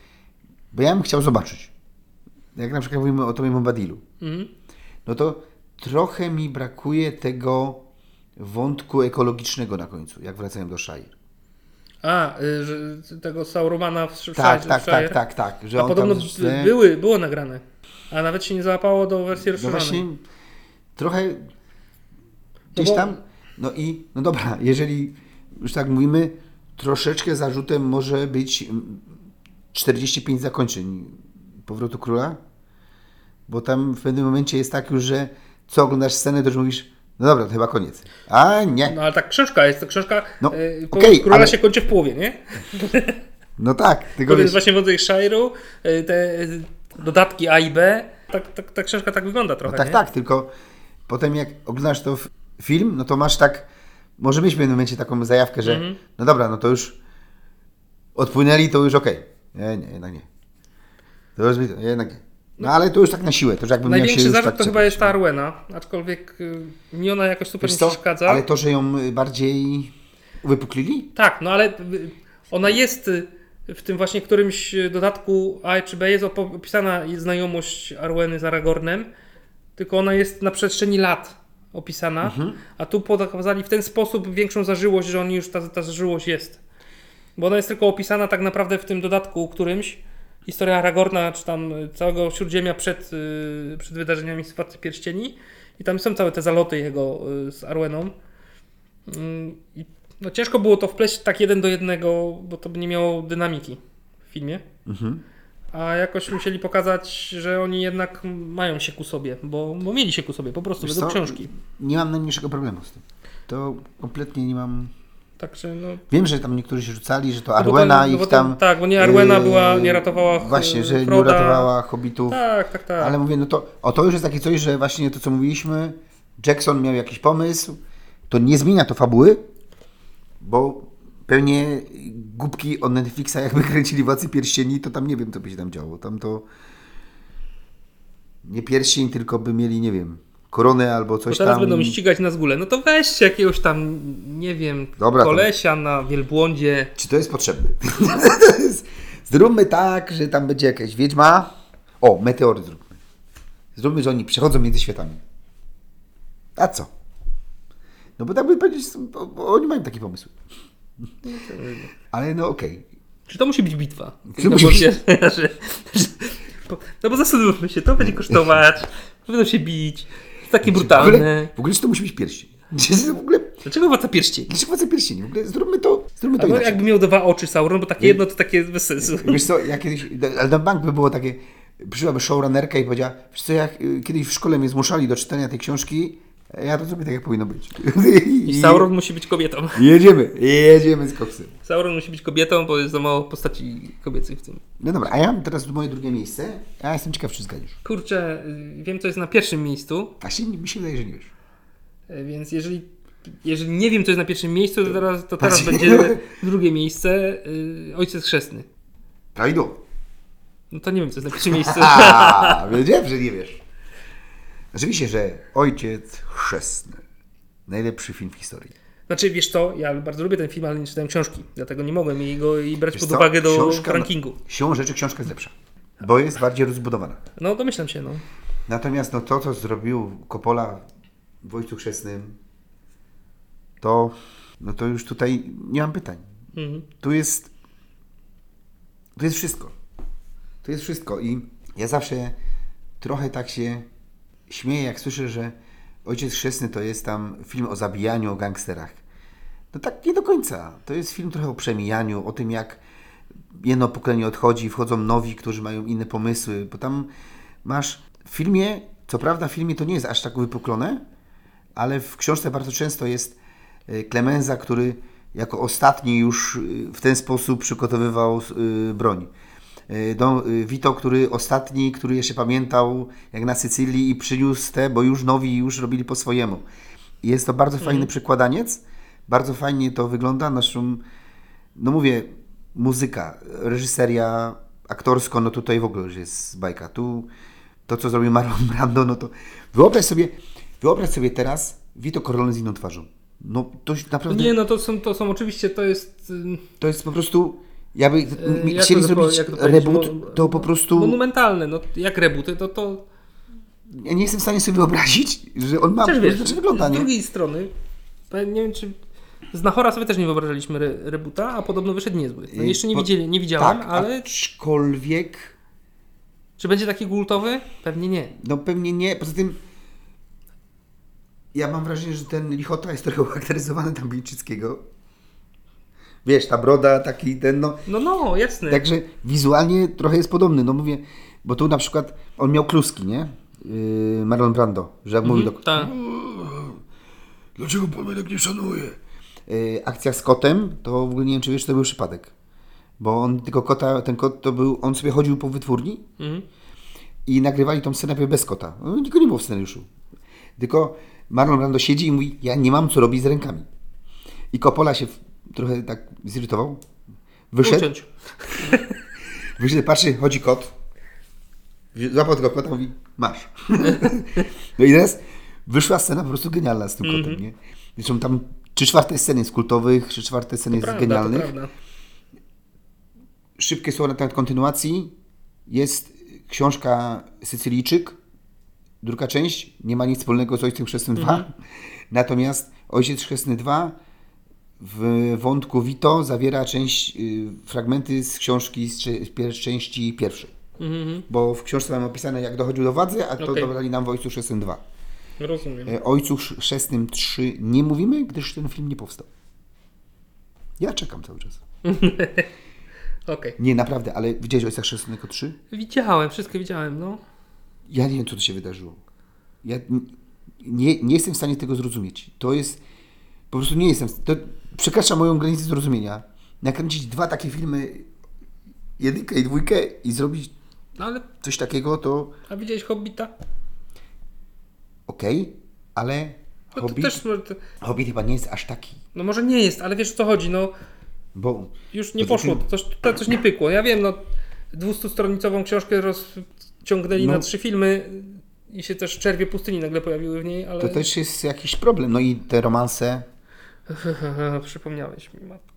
bo ja bym chciał zobaczyć, jak na przykład mówimy o Tomie Bombadilu, Mhm. no to trochę mi brakuje tego wątku ekologicznego na końcu, jak wracają do Shire. A, y, że tego Saurumana w Shire. Tak, tak, tak, tak, tak, że A on podobno tam... by- były, było nagrane. A nawet się nie załapało do wersji No rozszerzonej. właśnie, trochę gdzieś bo- tam, no i, no dobra, jeżeli już tak mówimy, troszeczkę zarzutem może być mm, 45 zakończeń Powrotu Króla, bo tam w pewnym momencie jest tak już, że co oglądasz scenę, to już mówisz, no dobra, to chyba koniec. A nie, No ale tak książka jest, to książka No, y, okej, Króla ale- się kończy w połowie, nie? no tak, tylko To jest właśnie wątek Shire'u, y, te y, dodatki A i B. Tak, tak, ta książka tak wygląda no trochę, tak, nie? tak, tylko potem jak oglądasz to film, no to masz tak, może mieć w pewnym momencie taką zajawkę, że Mhm. no dobra, no to już odpłynęli, to już okej. Nie, nie, jednak nie. To już jednak nie. No ale to już tak na siłę, to już jakby miał się Największy zarzut tak to chyba jest ta Arwena, aczkolwiek y, mi ona jakoś super Wiesz nie przeszkadza. Ale to, że ją y, bardziej Uwypuklili? Tak, no ale y, ona jest y, w tym właśnie którymś y, dodatku A czy B jest opisana znajomość Arweny z Aragornem, tylko ona jest na przestrzeni lat opisana, a tu pokazali w ten sposób większą zażyłość, że oni już ta, ta zażyłość jest. Bo ona jest tylko opisana tak naprawdę w tym dodatku którymś. Historia Aragorna, czy tam całego Śródziemia przed, y, przed wydarzeniami z Władcy Pierścieni. I tam są całe te zaloty jego y, z Arweną. Mm, I no ciężko było to wpleść tak jeden do jednego, bo to by nie miało dynamiki w filmie. A jakoś musieli pokazać, że oni jednak mają się ku sobie, bo, bo mieli się ku sobie, po prostu Wiesz według co? książki. Nie mam najmniejszego problemu z tym. To kompletnie nie mam... Także no. Wiem, że tam niektórzy się rzucali, że to No Arwena no ich tam... tak, bo nie Arwena yy, była- nie ratowała Właśnie, że nie Froda. uratowała hobbitów. Tak, tak, tak. Ale mówię, no to, o to już jest takie coś, że właśnie to, co mówiliśmy, Jackson miał jakiś pomysł, to nie zmienia to fabuły, bo pewnie głupki od Netflixa jakby kręcili Władcy Pierścieni, to tam nie wiem, co by się tam działo. Tam to nie pierścień, tylko by mieli, nie wiem, koronę albo Bo coś teraz tam. będą mi ścigać na zgule. No to weźcie jakiegoś tam, nie wiem, Dobra, kolesia na wielbłądzie. Czy to jest potrzebne? Zróbmy tak, że tam będzie jakaś wiedźma. O, meteory zróbmy. Zróbmy, że oni przechodzą między światami. A co? No bo tak by powiedzieć, oni mają takie pomysły. Ale no okej. Czy to musi być bitwa? Czy no, musi bo być- że, że, bo, no bo zastanówmy się, to będzie kosztować, będą się bić. Takie W ogóle, w ogóle czy to musi być pierścień? W ogóle... Dlaczego władca pierścieni? Dlaczego władze pierścieni? W ogóle zróbmy to, zróbmy to inaczej. jakby miał dwa oczy Sauron, bo takie jedno to takie bez sensu. Wiesz co, ja kiedyś, ale na bank by było takie, przyszłaby showrunnerka i powiedziała, wiesz co, jak y, kiedyś w szkole mnie zmuszali do czytania tej książki, ja to zrobię tak, jak powinno być. I Sauron musi być kobietą. Jedziemy, jedziemy z koksem. Sauron musi być kobietą, bo jest za mało postaci kobiecych w tym. No dobra, a ja mam teraz moje drugie miejsce, a ja jestem ciekaw, czy zgadzisz. Kurczę, wiem co jest na pierwszym miejscu, A się, mi się wydaje, że nie wiesz. y, więc jeżeli, jeżeli nie wiem co jest na pierwszym miejscu, to teraz, to teraz będzie drugie miejsce. y, Ojciec chrzestny. Prawidłowo. No to nie wiem co jest na pierwszym miejscu. A, wiedziałem, że nie wiesz. Oczywiście, że Ojciec Chrzestny. Najlepszy film w historii. Znaczy, wiesz co, ja bardzo lubię ten film, ale nie czytałem książki, dlatego nie mogłem jej go i brać Wiesz pod co? uwagę do Książka- rankingu. Siłą rzeczy książka jest lepsza, bo jest bardziej rozbudowana. No domyślam się, no. Natomiast no, to, co zrobił Coppola w Ojcu Chrzestnym, to, no to już tutaj nie mam pytań. Mhm. Tu jest, tu jest wszystko. Tu jest wszystko i ja zawsze trochę tak się śmieję, jak słyszę, że Ojciec Chrzestny to jest tam film o zabijaniu, o gangsterach. No tak nie do końca. To jest film trochę o przemijaniu, o tym jak jedno pokolenie odchodzi, wchodzą nowi, którzy mają inne pomysły, bo tam masz w filmie, co prawda w filmie to nie jest aż tak wypuklone, ale w książce bardzo często jest e, Klemenza, który jako ostatni już e, w ten sposób przygotowywał e, broń. Don e, Vito, który ostatni, który jeszcze pamiętał jak na Sycylii i przyniósł te, bo już nowi już robili po swojemu. I Jest to bardzo fajny przykładaniec, bardzo fajnie to wygląda, naszą, no mówię, muzyka, reżyseria, aktorsko, no tutaj w ogóle już jest bajka. Tu to, co zrobił Marlon Brando, no to wyobraź sobie, wyobraź sobie teraz Vito Corleone z inną twarzą. No to naprawdę, nie, no to są, to są oczywiście, to jest... y, to jest po prostu, jakby y, mi- jak chcieli to zrobić to reboot, mo- to po prostu, Monumentalne, no jak rebooty, to to... ja nie jestem w stanie sobie wyobrazić, że on ma, Też wiesz, znaczy wygląda, z nie? drugiej strony, nie wiem czy... Z Nachora sobie też nie wyobrażaliśmy re, reboota, a podobno wyszedł niezły. No jeszcze nie, po- widzieli, nie widziałem, tak, ale aczkolwiek, czy będzie taki gultowy? Pewnie nie. no pewnie nie, poza tym ja mam wrażenie, że ten Lichota jest trochę ucharakteryzowany tam Bilczyckiego. Wiesz, ta broda, taki ten, no, No, no, jasne. Także wizualnie trochę jest podobny. No mówię, bo tu na przykład on miał kluski, nie? Yy, Marlon Brando, że jak mówił do... Tak. Dlaczego pan mnie tak nie szanuje? Yy, akcja z kotem, to w ogóle nie wiem, czy wiesz, to był przypadek. Bo on tylko kota, ten kot to był, on sobie chodził po wytwórni Mhm. i nagrywali tą scenę bez kota. No, nikogo nie było w scenariuszu. Tylko Marlon Brando siedzi i mówi, ja nie mam co robić z rękami. I Coppola się trochę tak zirytował. Wyszedł, Uciąć. Wyszedł, patrzy, chodzi kot. Złapał tego kota, mówi, masz. no i teraz wyszła scena po prostu genialna z tym kotem, nie? Zresztą tam Trzy czwarte sceny jest kultowych, trzy czwarte sceny jest Prawda, genialnych. Szybkie słowo na temat kontynuacji. Jest książka Sycylijczyk, druga część. Nie ma nic wspólnego z Ojcem Chrzestnym 2. Natomiast Ojciec Chrzestny 2 w wątku Vito zawiera część, y, fragmenty z książki z, części pierwszej. Mhm, Bo w książce mamy opisane, jak dochodził do władzy, a to Okej. dobrali nam w Ojcu Chrzestnym 2. rozumiem. E, Ojcu Chrzestnym 3 nie mówimy, gdyż ten film nie powstał. Ja czekam cały czas. Okej. Nie, naprawdę, ale widziałeś Ojca Chrzestnego 3? Widziałem, wszystko widziałem, no. Ja nie wiem, co tu się wydarzyło. Ja nie, nie jestem w stanie tego zrozumieć. To jest. Po prostu nie jestem. To przekracza moją granicę zrozumienia. Nakręcić dwa takie filmy, jedynkę i dwójkę i zrobić No ale, coś takiego, to a widziałeś Hobbita? okej, ale No to Hobbit, też, to- Hobbit chyba nie jest aż taki. no może nie jest, ale wiesz o co chodzi, no. Bo Już nie Poza poszło, tym- coś, to coś nie pykło. Ja wiem, no, 200-stronicową książkę rozciągnęli No. na trzy filmy i się też czerwie pustyni nagle pojawiły w niej, ale... to też jest jakiś problem. No i te romanse. Przypomniałeś mi, matko.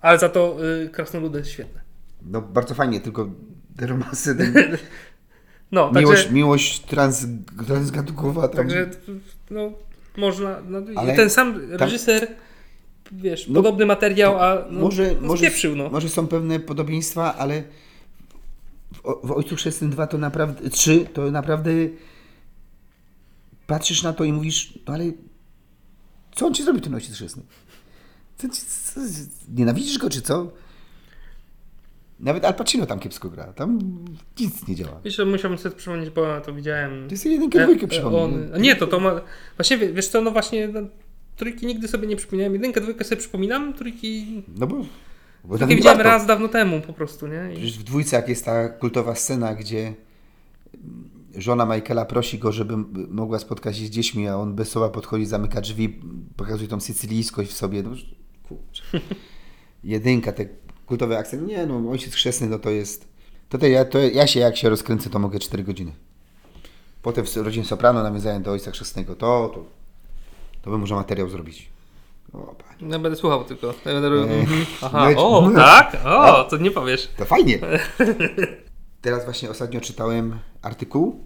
Ale za to y, Krasnoludy jest świetne. No bardzo fajnie, tylko. Ten, No, miłość także, miłość trans, transgatunkowa. Tam, także no, można... No, Ale ten sam reżyser, wiesz, No, podobny materiał, a no, może, no, może, no. może są pewne podobieństwa, ale w, w Ojcu Chrzestnym 2 to naprawdę, 3 to naprawdę patrzysz na to i mówisz, no ale co on ci zrobił ten Ojciec Chrzestny? Co, co, nienawidzisz go czy co? Nawet Al Pacino tam kiepsko gra, tam nic nie działa. Wiesz, musiałbym sobie przypomnieć, bo ja to widziałem. To jest jedynkę, dwójkę przypomnij. on, a nie, to to ma. Właśnie wie- wiesz co, no właśnie no, trójki nigdy sobie nie przypominałem. Jedynkę, dwójkę sobie przypominam, trójki. No bo... bo Takie widziałem warto. raz dawno temu po prostu, nie? I, Przecież w dwójce, jak jest ta kultowa scena, gdzie żona Michaela prosi go, żeby mogła spotkać się z dziećmi, a on bez słowa podchodzi, zamyka drzwi, pokazuje tą sycylijskość w sobie. No, kurczę. Jedynka, te kultowe akcenty. Nie no, ojciec chrzestny, no to jest... To, to, ja, to ja się, jak się rozkręcę, to mogę 4 godziny. Potem w rodzinie Soprano nawiązałem do ojca chrzestnego. To, to, to bym może materiał zrobić. O, panie. ja będę słuchał tylko. Ja będę robił. Eee, mhm. Aha, leć- o, no. tak? O, to nie powiesz. To fajnie. Teraz właśnie ostatnio czytałem artykuł,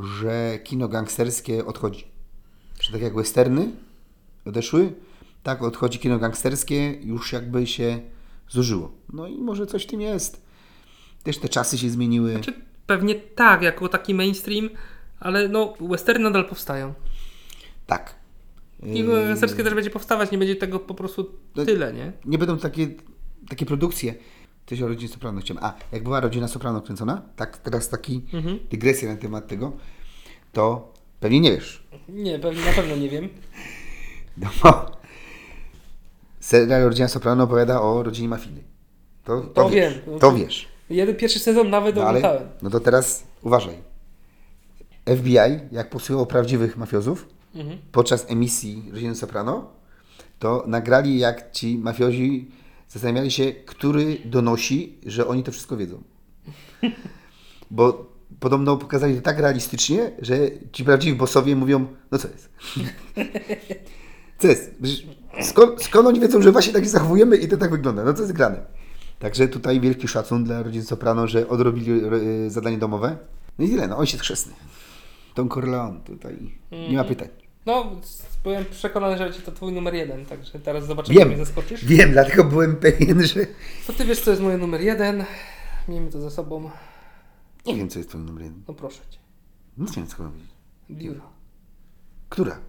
że kino gangsterskie odchodzi. Że tak jak westerny odeszły, tak odchodzi kino gangsterskie, już jakby się zużyło. No i może coś w tym jest. Też te czasy się zmieniły. Czy pewnie tak, jako taki mainstream, ale no, westerny nadal powstają. Tak. Kino gangsterskie też będzie powstawać, nie będzie tego po prostu No- tyle, nie? Nie będą takie, takie produkcje. Coś o rodzinie Soprano chciałem. A, jak była rodzina Soprano kręcona, tak teraz taki Mhm. dygresja na temat tego, to pewnie nie wiesz. Nie, pewnie, na pewno nie wiem. No bo serial Rodzina Soprano opowiada o rodzinie mafijnej. To, to, To wiesz. wiem. To wiesz. Jeden pierwszy sezon nawet No, oglądałem. no to teraz uważaj. FBI, jak posłuchało prawdziwych mafiozów Mhm. podczas emisji Rodziny Soprano, to nagrali jak ci mafiozi zastanawiali się, który donosi, że oni to wszystko wiedzą. Bo podobno pokazali to tak realistycznie, że ci prawdziwi bossowie mówią, no co jest? Co jest? Skąd, skąd oni wiedzą, że właśnie tak się zachowujemy i to tak wygląda? No to jest grane. Także tutaj wielki szacun dla rodzin Soprano, że odrobili e, zadanie domowe. No i tyle, no ojciec chrzestny. Don Corleone, tutaj nie ma pytań. No, byłem przekonany, że będzie to twój numer jeden, także teraz zobaczymy, Wiem, czy mnie zaskoczysz. wiem, dlatego byłem pewien, że... To ty wiesz, co jest moje numer jeden. Miejmy to ze sobą. Nie wiem, co jest twoim numer jeden. No proszę cię. Nie wiem, co powiedzieć. Biuro. Która?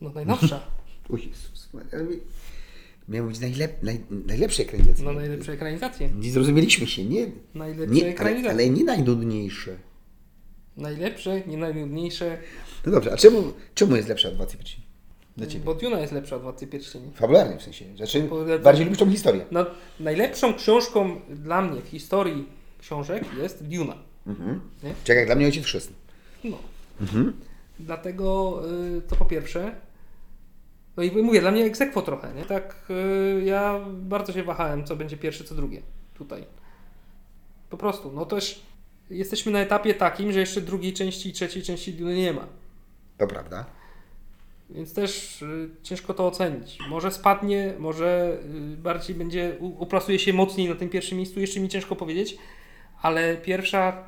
No najnowsza. O Jezus, ale mi- miał być najlep, naj, najlepsze ekranizacje. No najlepsze ekranizacje. Nie zrozumieliśmy się, nie? Najlepsze nie ale, ale nie najnudniejsze. Najlepsze, nie najnudniejsze. No dobrze, a czemu, czemu jest lepsza od Władcy Pierścieni? Dla Ciebie. Bo Duna jest lepsza od Władcy Pierścieni. Fabularnie w sensie. Znaczy, Bo- bardziej lubisz tą historię. No, najlepszą książką dla mnie w historii książek jest Duna. Mhm. Nie? Czekaj, dla mnie ojciec chrzestny. No. Mhm. Dlatego y, to po pierwsze. No i mówię, dla mnie egzekwo trochę, nie? Tak, y, ja bardzo się wahałem, co będzie pierwsze, co drugie tutaj. Po prostu, no też jesteśmy na etapie takim, że jeszcze drugiej części i trzeciej części Duny nie ma. To prawda. Więc też y, ciężko to ocenić. Może spadnie, może y, bardziej będzie, u- uplasuje się mocniej na tym pierwszym miejscu, jeszcze mi ciężko powiedzieć, ale pierwsza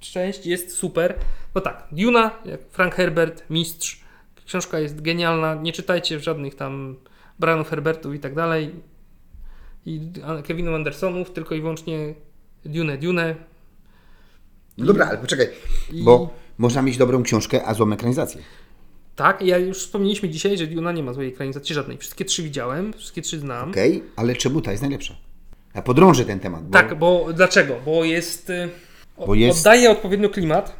część jest super. No tak, Duna, Frank Herbert, mistrz. Książka jest genialna, nie czytajcie żadnych tam Brianów Herbertów i tak dalej. I Kevinów Andersonów, tylko i wyłącznie Dune, Dune. No dobra, ale poczekaj, I- bo można mieć dobrą książkę, a złą ekranizację. Tak, ja już wspomnieliśmy dzisiaj, że Duna nie ma złej ekranizacji żadnej. Wszystkie trzy widziałem, wszystkie trzy znam. Okej, ale czemu ta jest najlepsza? Ja podrążę ten temat, bo Tak, bo dlaczego? Bo jest. y, Bo jest- Oddaje odpowiednio klimat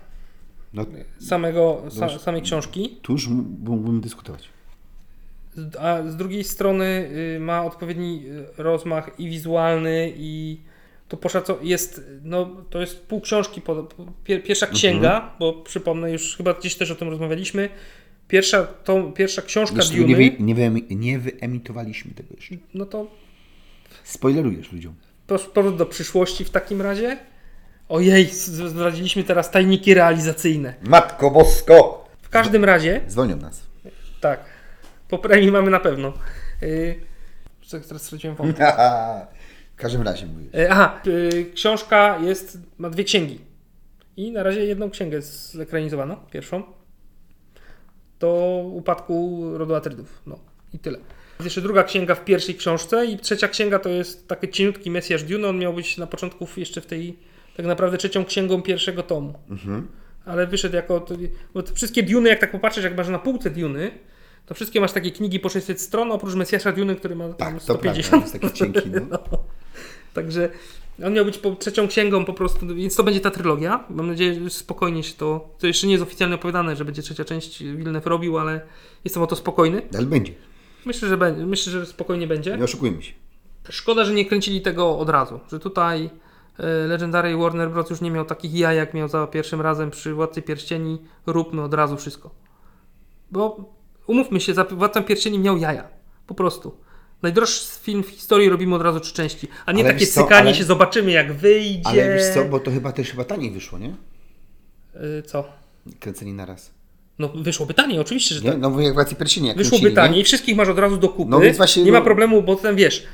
no, samego, sa, samej książki, tu już mógłbym dyskutować. a z drugiej strony y, ma odpowiedni y, rozmach i wizualny, i to poszaco jest. No, to jest pół książki, po, pier, pierwsza księga, Mhm. bo przypomnę, już chyba gdzieś też o tym rozmawialiśmy. Pierwsza, to, pierwsza książka Wiesz, Duny, nie, wy, nie, wyemi, nie wyemitowaliśmy tego jeszcze. no to Spoilerujesz ludziom. Powrót do przyszłości w takim razie. Ojej, zdradziliśmy teraz tajniki realizacyjne. Matko Bosko! W każdym razie, Dzwonią nas. tak, po premii mamy na pewno. Yy, teraz straciłem wątek. W każdym razie mówię. Yy, aha, książka jest, ma dwie księgi. I na razie jedną księgę zekranizowano, pierwszą. Do upadku rodu Atrydów. No i tyle. Jest jeszcze druga księga w pierwszej książce i trzecia księga to jest taki cieniutki Mesjasz Dune. On miał być na początku jeszcze w tej, tak naprawdę trzecią księgą pierwszego tomu. Ale wyszedł jako, to, bo wszystkie Duny, jak tak popatrzysz, jak masz na półce Duny, to wszystkie masz takie knigi po 600 stron, oprócz Mesjasza Duny, który ma tam Tak, to 150. prawda, jest taki cienki. No. No. Także on miał być po, trzecią księgą po prostu, więc to będzie ta trylogia. Mam nadzieję, że spokojnie się to. To jeszcze nie jest oficjalnie opowiadane, że będzie trzecia część Wilnew robił, ale jestem o to spokojny. Ale będzie. Myślę, że będzie, myślę, że spokojnie będzie. Nie oszukujmy się. Szkoda, że nie kręcili tego od razu. Że tutaj e, Legendary Warner Bros. już nie miał takich jaj, jak miał za pierwszym razem przy Władcy Pierścieni. Róbmy od razu wszystko. Bo umówmy się, za Władcą Pierścieni miał jaja. Po prostu. Najdroższy film w historii robimy od razu trzy części. A nie Ale takie co, cykanie ale- się, zobaczymy jak wyjdzie. Ale wiesz co, bo to chyba też chyba taniej wyszło, nie? Y, Co? Kręcenie naraz. No wyszłoby taniej, oczywiście, że Nie? tak. No bo jak w racji pierścienia jak Wyszłoby kręcili, nie? taniej, wszystkich masz od razu do kupy. No więc właśnie, nie no- ma problemu, bo potem wiesz,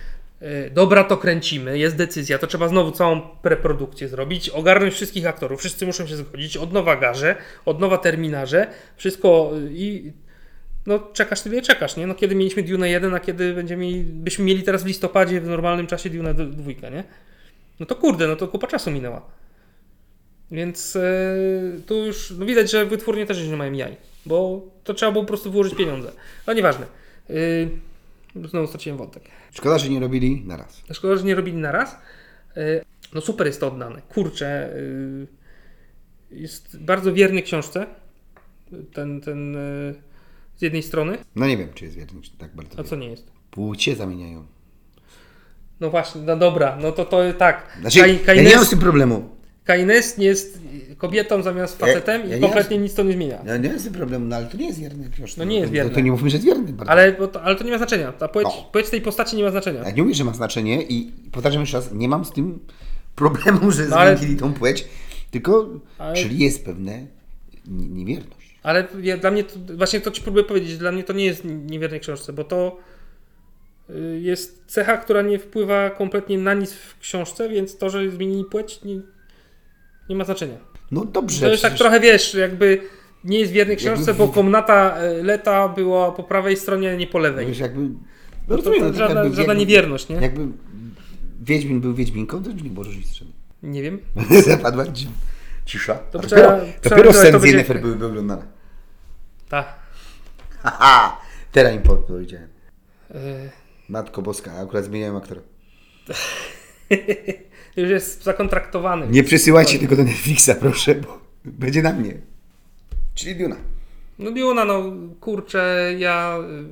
y, dobra, to kręcimy, jest decyzja, to trzeba znowu całą preprodukcję zrobić, ogarnąć wszystkich aktorów, wszyscy muszą się zgodzić, od nowa garze, od nowa terminarze, wszystko y, i no czekasz tyle i czekasz, nie? No kiedy mieliśmy Dune 1, a kiedy będziemy mieli, byśmy mieli teraz w listopadzie w normalnym czasie Dune 2, nie? No to kurde, no to kupa czasu minęła. Więc e, tu już no widać, że wytwórnie też nie mają jaj, bo to trzeba było po prostu włożyć pieniądze. No nieważne. Yy, znowu straciłem wątek. Szkoda, że nie robili naraz. Szkoda, że nie robili naraz. Yy, no super jest to oddane. Kurczę, yy, jest bardzo wierny książce. Ten, ten yy, z jednej strony. No nie wiem, czy jest wierny, czy tak bardzo. A co nie jest? Płcie zamieniają. No właśnie, no dobra, no to to tak. Znaczy, Kai- ja nie mam Kaines, z tym problemu. Kaines jest kobietą zamiast facetem ja i nie kompletnie nic to nie zmienia. Ja nie mam z tym problemu, no ale to nie jest wierny książka. No nie jest wierny. To, to nie mówmy, że jest wierny bardzo. Ale, to, ale to nie ma znaczenia. Ta płeć, No. płeć tej postaci nie ma znaczenia. Ja nie mówię, że ma znaczenie i powtarzam jeszcze raz, nie mam z tym problemu, że No ale- zmienili tą płeć, tylko Ale- czyli jest pewne ni- niewierność. Ale ja, dla mnie, to, właśnie to ci próbuję powiedzieć, dla mnie to nie jest niewiernej książce, bo to y, jest cecha, która nie wpływa kompletnie na nic w książce, więc to, że zmienili płeć, nie, nie ma znaczenia. No dobrze. To jest tak przecież- trochę, wiesz, jakby nie jest wiernej Jakby książce, w- bo komnata y, Leta była po prawej stronie, a nie po lewej. Wiesz, jakby... No to, rozumiem, to no tak żadna, jakby- żadna jakby- niewierność, nie? Jakby Wiedźmin był Wiedźminką, to już nie było różnicy. Nie wiem. Zapadła ci- cisza. To A trzeba- dopiero trzeba- dopiero sceny z będzie- Yennefer były oglądane. Tak. Haha! Teraz im powiedziałem. Y, Matko Boska, akurat zmieniałem aktora. już jest zakontraktowany. Nie przesyłajcie tego do Netflixa, proszę, bo będzie na mnie. Czyli Duna. No Duna, no kurczę, ja y,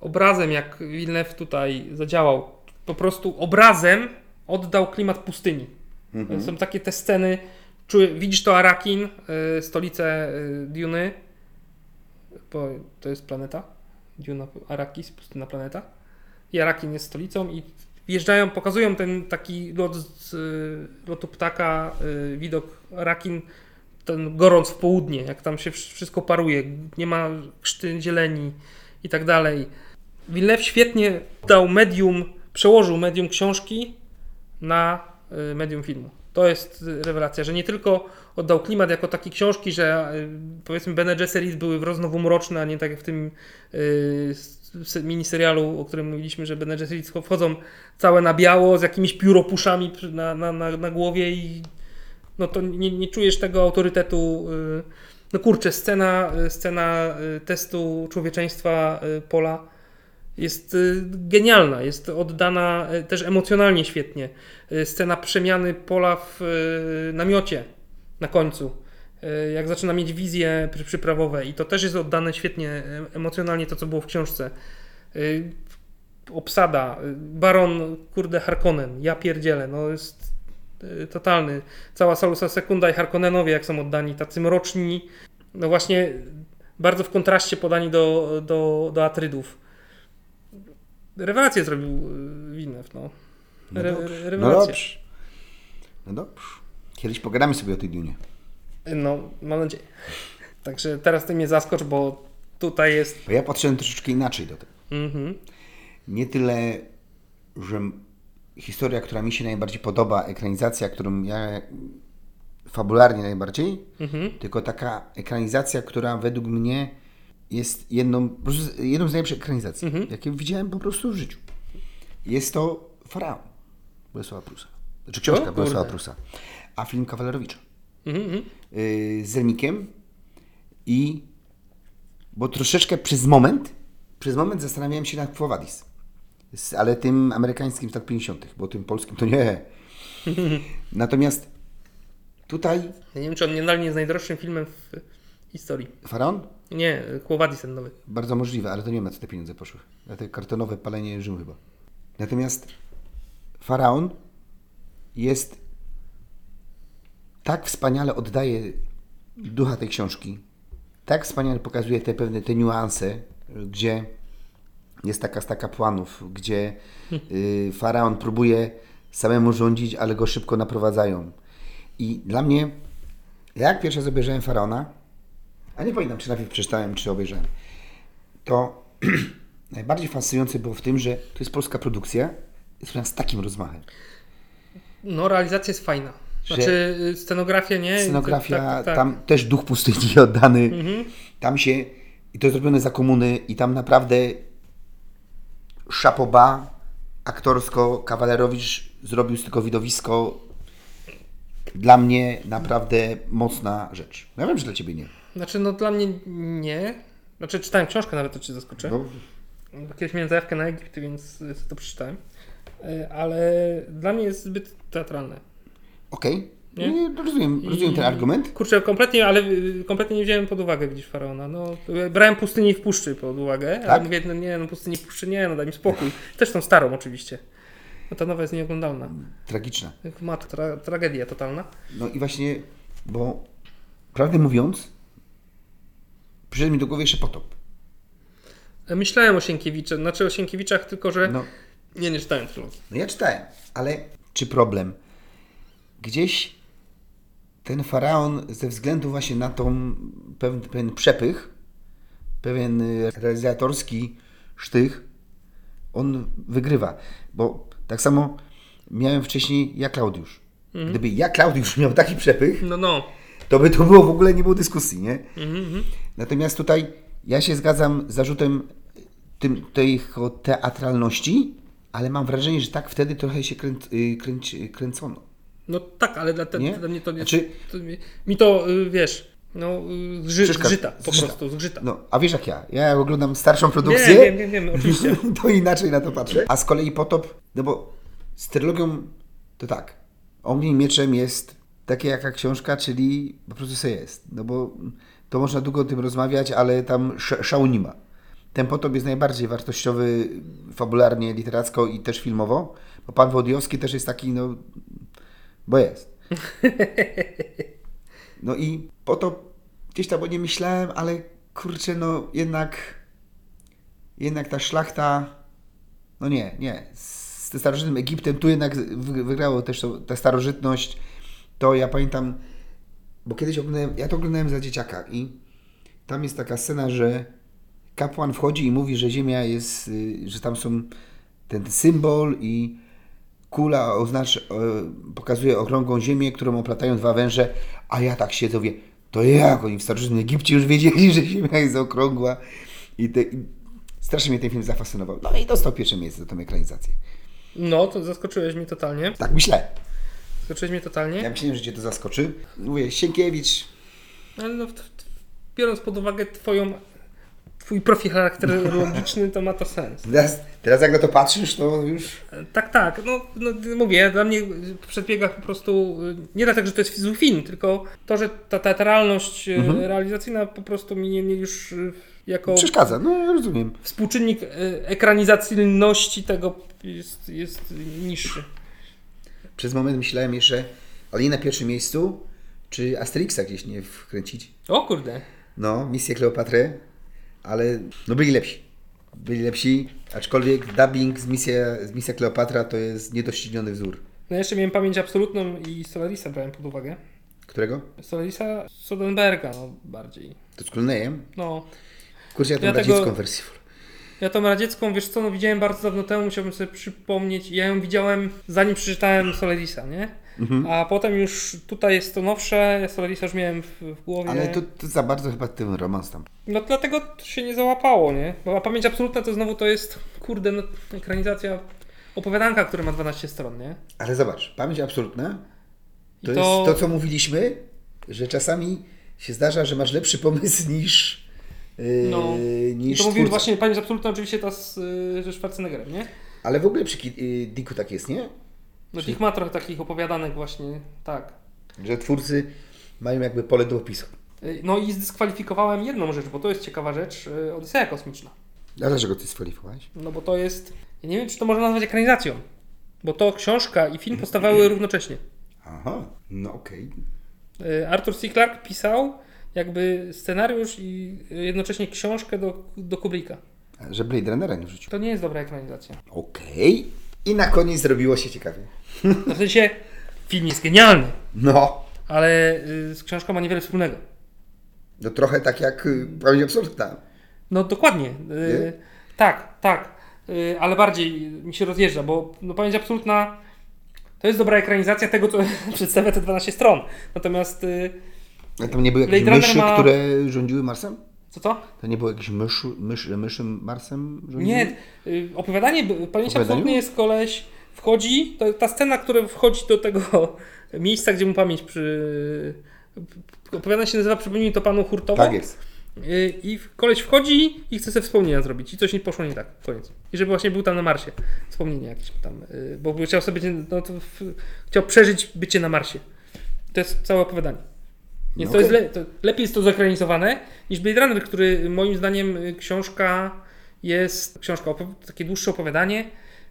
obrazem jak Wilnew tutaj zadziałał, po prostu obrazem oddał klimat pustyni. Są takie te sceny, widzisz to Arakin, y, stolicę y, Duny, bo to jest planeta, Duna, Arakis, pustyna planeta. I Arakin jest stolicą i wjeżdżają, pokazują ten taki lot z y, lotu ptaka, y, widok Arakin ten gorąc w południe, jak tam się wsz- wszystko paruje, nie ma krzty zieleni i tak dalej. Villeneuve świetnie dał medium, przełożył medium książki na medium filmu. To jest y, rewelacja, że nie tylko oddał klimat jako taki książki, że y, powiedzmy Bene Gesserit były wroznowu mroczne, a nie tak jak w tym y, s- miniserialu, o którym mówiliśmy, że Bene Gesserit wchodzą całe na biało z jakimiś pióropuszami na, na, na, na głowie i no to nie, nie czujesz tego autorytetu. y, No kurczę, scena, y, scena y, testu człowieczeństwa y, Pola jest y, genialna, jest oddana y, też emocjonalnie świetnie. Y, Scena przemiany Pola w namiocie na końcu. Jak zaczyna mieć wizje przy- przyprawowe i to też jest oddane świetnie em- emocjonalnie to, co było w książce. Obsada, Baron, kurde, Harkonnen, ja pierdzielę, no jest totalny. Cała Salusa Sekunda i Harkonnenowie, jak są oddani, tacy mroczni, no właśnie bardzo w kontraście podani do, do, do Atrydów. Rewelację zrobił y, Wilnew, no. No Re, No dobrze. No dobrze. Kiedyś pogadamy sobie o tej Dunie. No, mam nadzieję. Także teraz ty mnie zaskocz, bo tutaj jest... Bo ja patrzyłem troszeczkę inaczej do tego. Mhm. Nie tyle, że historia, która mi się najbardziej podoba, ekranizacja, którą ja fabularnie najbardziej, Mhm. tylko taka ekranizacja, która według mnie jest jedną, jedną z najlepszych ekranizacji, Mhm. jakie widziałem po prostu w życiu. Jest to Faraon Bolesława Prusa. Znaczy książka O Bolesława. Prusa, a film Kawalerowicza. Mhm. mhm. Yy, z Zelnikiem i bo troszeczkę przez moment przez moment zastanawiałem się nad. Z- ale tym amerykańskim z lat 50., bo tym polskim to nie. Natomiast tutaj Ja nie wiem, czy on nie jest najdroższym filmem w historii. Faraon? Nie, Kłowadis ten nowy. Bardzo możliwe, ale to nie wiem na co te pieniądze poszły. Na te kartonowe palenie Rzymu chyba. Natomiast Faraon jest tak wspaniale oddaje ducha tej książki, tak wspaniale pokazuje te pewne te niuanse, gdzie jest taka sta kapłanów, gdzie y, Faraon próbuje samemu rządzić, ale go szybko naprowadzają. I dla mnie, jak pierwszy raz obejrzałem Faraona, a nie pamiętam, czy najpierw przeczytałem, czy obejrzałem, to najbardziej fascynujące było w tym, że to jest polska produkcja, z takim rozmachem. No, realizacja jest fajna. Znaczy, y, scenografia nie. Scenografia, Tak, tak, tak. tam też duch pustyni oddany. Tam się, i to jest zrobione za komuny, i tam naprawdę szapoba, aktorsko, Kawalerowicz zrobił z tego widowisko dla mnie naprawdę mocna rzecz. Ja wiem, że dla Ciebie nie. Znaczy, no dla mnie nie. Znaczy, czytałem książkę nawet, to cię zaskoczę. Bo Kiedyś miałem zajawkę na Egipt, więc to przeczytałem. Y, Ale dla mnie jest zbyt teatralne. Okej, Nie? nie? rozumiem, rozumiem ten I- argument. Kurczę, kompletnie, ale y, kompletnie nie wziąłem pod uwagę, widzisz, Faraona. No, y, brałem pustyni w puszczy pod uwagę, ale Tak? mówię, no nie, no pustyni w puszczy nie, no daj mi spokój. Też tą starą oczywiście. No ta nowa jest nieoglądalna. Tragiczna. Ma tra tragedia totalna. No i właśnie, bo prawdę mówiąc, przyszedł mi do głowy jeszcze potop. E, Myślałem o Sienkiewiczu, znaczy o Sienkiewiczach, tylko że No, nie, nie czytałem trylogii. no ja czytałem, ale czy problem? Gdzieś ten faraon ze względu właśnie na tą pewien, pewien przepych, pewien y, realizatorski sztych, on wygrywa. Bo tak samo miałem wcześniej ja Klaudiusz. Gdyby ja Klaudiusz miał taki przepych, No, no. to by to było w ogóle nie było dyskusji, nie? Mhm, mhm. Natomiast tutaj ja się zgadzam z zarzutem tym, tej teatralności, ale mam wrażenie, że tak wtedy trochę się kręc, y, kręć, kręcono. No tak, ale dla, te, Nie? dla mnie to nie Znaczy- to, mi- to, y, wiesz, no, y, zży, zgrzyta, po zgrzyta. prostu, zgrzyta. No, a wiesz jak ja? Ja oglądam starszą produkcję, wiem, wiem, wiem, oczywiście. to inaczej na to patrzę. A z kolei Potop, no bo z trylogią to tak. Ogniem mieczem jest takie jaka książka, czyli po prostu sobie jest. No bo to można długo o tym rozmawiać, ale tam sz- szału nie ma. Ten Potop jest najbardziej wartościowy fabularnie, literacko i też filmowo, bo pan Wodiowski też jest taki, no, bo jest. No i Potop gdzieś tam o nie myślałem, ale kurczę, no jednak jednak ta szlachta, no nie, nie, z tym starożytnym Egiptem tu jednak wy- wygrało też to, ta starożytność, to ja pamiętam bo kiedyś oglądałem, ja to oglądałem za dzieciaka i tam jest taka scena, że kapłan wchodzi i mówi, że Ziemia jest, y, że tam są ten symbol i kula oznacza, e, pokazuje okrągłą Ziemię, którą oplatają dwa węże, a ja tak siedzę, wie, to jak oni w starożytnym Egipcie już wiedzieli, że Ziemia jest okrągła i, te, i strasznie mnie ten film zafascynował. No i dostał pierwsze miejsce za tą ekranizację. No, to zaskoczyłeś mnie totalnie. Tak myślę. Zaskoczyłeś mnie totalnie. Ja myślałem, że Cię to zaskoczy. Mówię, Sienkiewicz, Ale no, w- biorąc pod uwagę twoją, twój profil charakterologiczny, to ma to sens. teraz, teraz jak na to patrzysz, to już... Tak, tak. No, no mówię, dla mnie w przedbiegach po prostu y, nie dlatego, że to jest zły film, tylko to, że ta teatralność y, realizacyjna po prostu mi nie, nie już y, jako Przeszkadza, no ja rozumiem. współczynnik ekranizacyjności tego jest, jest niższy. Przez moment myślałem jeszcze, ale nie na pierwszym miejscu, czy Asterixa gdzieś nie wkręcić. O kurde. No, misję Kleopatry, ale no byli lepsi. Byli lepsi, aczkolwiek dubbing z misja, z misja Kleopatra to jest niedościgniony wzór. No jeszcze miałem pamięć absolutną i Solarisa brałem pod uwagę. Którego? Solarisa Sodenberga, no bardziej. To z Clooneyem? No, Kurczę, ja tą Ja tego- wersję. Ja tą radziecką, wiesz co, no widziałem bardzo dawno temu, musiałbym sobie przypomnieć. Ja ją widziałem zanim przeczytałem Solarisa, nie? Mhm. A potem już tutaj jest to nowsze, ja Solarisa już miałem w, w głowie. Ale to, to za bardzo chyba ten romans tam. No dlatego się nie załapało, nie? Bo pamięć absolutna to znowu to jest, kurde, no, ekranizacja opowiadanka, która ma 12 stron, nie? Ale zobacz, pamięć absolutna to, to- jest to, co mówiliśmy, że czasami się zdarza, że masz lepszy pomysł niż, yy, No. I niż to mówił właśnie pamięć absolutna oczywiście ta z, y, ze Schwarzeneggerem, nie? Ale w ogóle przy yy, Dicku tak jest, nie? No tych ma trochę takich opowiadanek właśnie, tak. Że twórcy mają jakby pole do opisu. Y, No i zdyskwalifikowałem jedną rzecz, bo to jest ciekawa rzecz, Odyseja Kosmiczna. A dlaczego ty skwalifikowałeś? No bo to jest. Ja nie wiem, czy to można nazwać ekranizacją. Bo to książka i film powstawały równocześnie. Aha, no okej. Y, Arthur C. Clarke pisał jakby scenariusz i jednocześnie książkę do, do Kubricka. Że Blade Runnera nie wrzucił. To nie jest dobra ekranizacja. Okej. I na koniec zrobiło się ciekawie. No w sensie film jest genialny, No, ale y, z książką ma niewiele wspólnego. no trochę tak jak yy, pamięć absolutna. No dokładnie. Y, tak, tak. Y, ale bardziej mi się rozjeżdża, bo no, pamięć absolutna to jest dobra ekranizacja tego, co przedstawia te 12 stron. Natomiast y, A tam nie były jakieś Blade Runner myszy, ma- które rządziły Marsem? co to? To nie było jakieś myszy, mysz, myszy Marsem rządziły? Nie, y, opowiadanie, pamięć Opowiadaniu? absolutnie jest koleś, wchodzi, to, ta scena, która wchodzi do tego miejsca, gdzie mu pamięć przy... Opowiadanie się nazywa Przypomnij to panu Hurtowo. Tak jest. Y, I koleś wchodzi i chce sobie wspomnienia zrobić i coś nie poszło nie tak, koniec. I żeby właśnie był tam na Marsie, wspomnienie jakieś tam, y, bo chciał sobie, no to w, chciał przeżyć bycie na Marsie. To jest całe opowiadanie. Więc No to jest okej. le, to lepiej jest to zekranizowane niż Blade Runner, który moim zdaniem y, książka jest, książka, takie dłuższe opowiadanie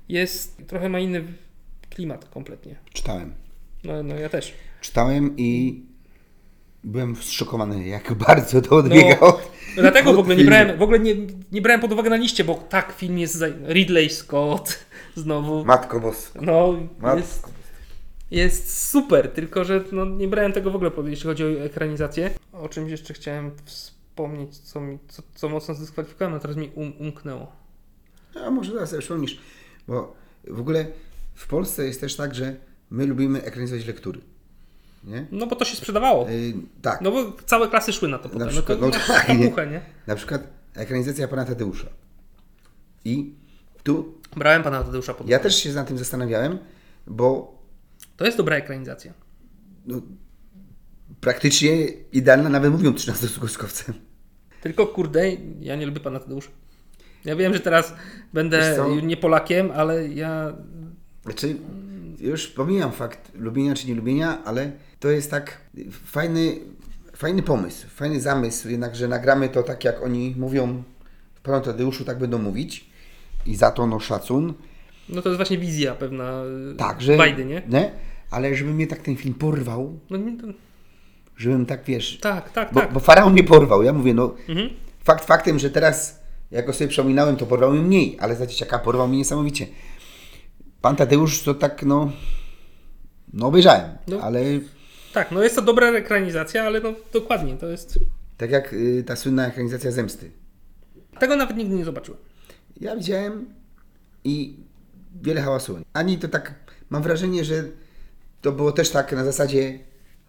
jest, trochę ma inny klimat kompletnie. Czytałem. No, no ja też. Czytałem i byłem zszokowany, jak bardzo to odbiega No, od... Dlatego od w ogóle nie brałem, w ogóle nie, nie brałem pod uwagę na liście, bo tak, film jest. Ridley Scott znowu. Matko boska. No, Matko jest, jest super, tylko że no, nie brałem tego w ogóle, pod, jeśli chodzi o ekranizację. O czymś jeszcze chciałem wspomnieć, co, mi, co, co mocno zdyskwalifikowałem, a teraz mi um, umknęło. A może sobie przypomnisz, bo w ogóle w Polsce jest też tak, że my lubimy ekranizować lektury. Nie? No bo to się sprzedawało. Yy, tak. No bo całe klasy szły na to potem. przykład, no no to tak, tak, nie? kapuchę, nie? Na przykład ekranizacja Pana Tadeusza. I tu Brałem pana Tadeusza pod ja też się nad tym zastanawiałem, bo To jest dobra ekranizacja. no, praktycznie idealna, nawet mówią 13 skowcem. Tylko kurde, ja nie lubię pana Tadeusza. Ja wiem, że teraz będę nie Polakiem, ale ja. Znaczy, już pomijam fakt lubienia czy nie lubienia, ale to jest tak fajny, fajny pomysł, fajny zamysł, jednak, że nagramy to tak, jak oni mówią w Panu Tadeuszu, tak będą mówić i za to no szacun. No to jest właśnie wizja pewna. Tak, że... Bajdy, nie? Ale żeby mnie tak ten film porwał, No, nie to, żebym tak, wiesz... tak, tak, Bo, tak. bo Faraon mnie porwał, ja mówię, no Mhm. fakt faktem, że teraz, jak go sobie przypominałem, to porwał mnie mniej, ale za dzieciaka porwał mnie niesamowicie. Pan Tadeusz to tak, no... No obejrzałem, No. ale... Tak, no jest to dobra ekranizacja, ale no dokładnie, to jest... Tak jak y, ta słynna ekranizacja Zemsty. Tego nawet nigdy nie zobaczyłem. Ja widziałem i wiele hałasu. Ani to tak, mam wrażenie, że to było też tak na zasadzie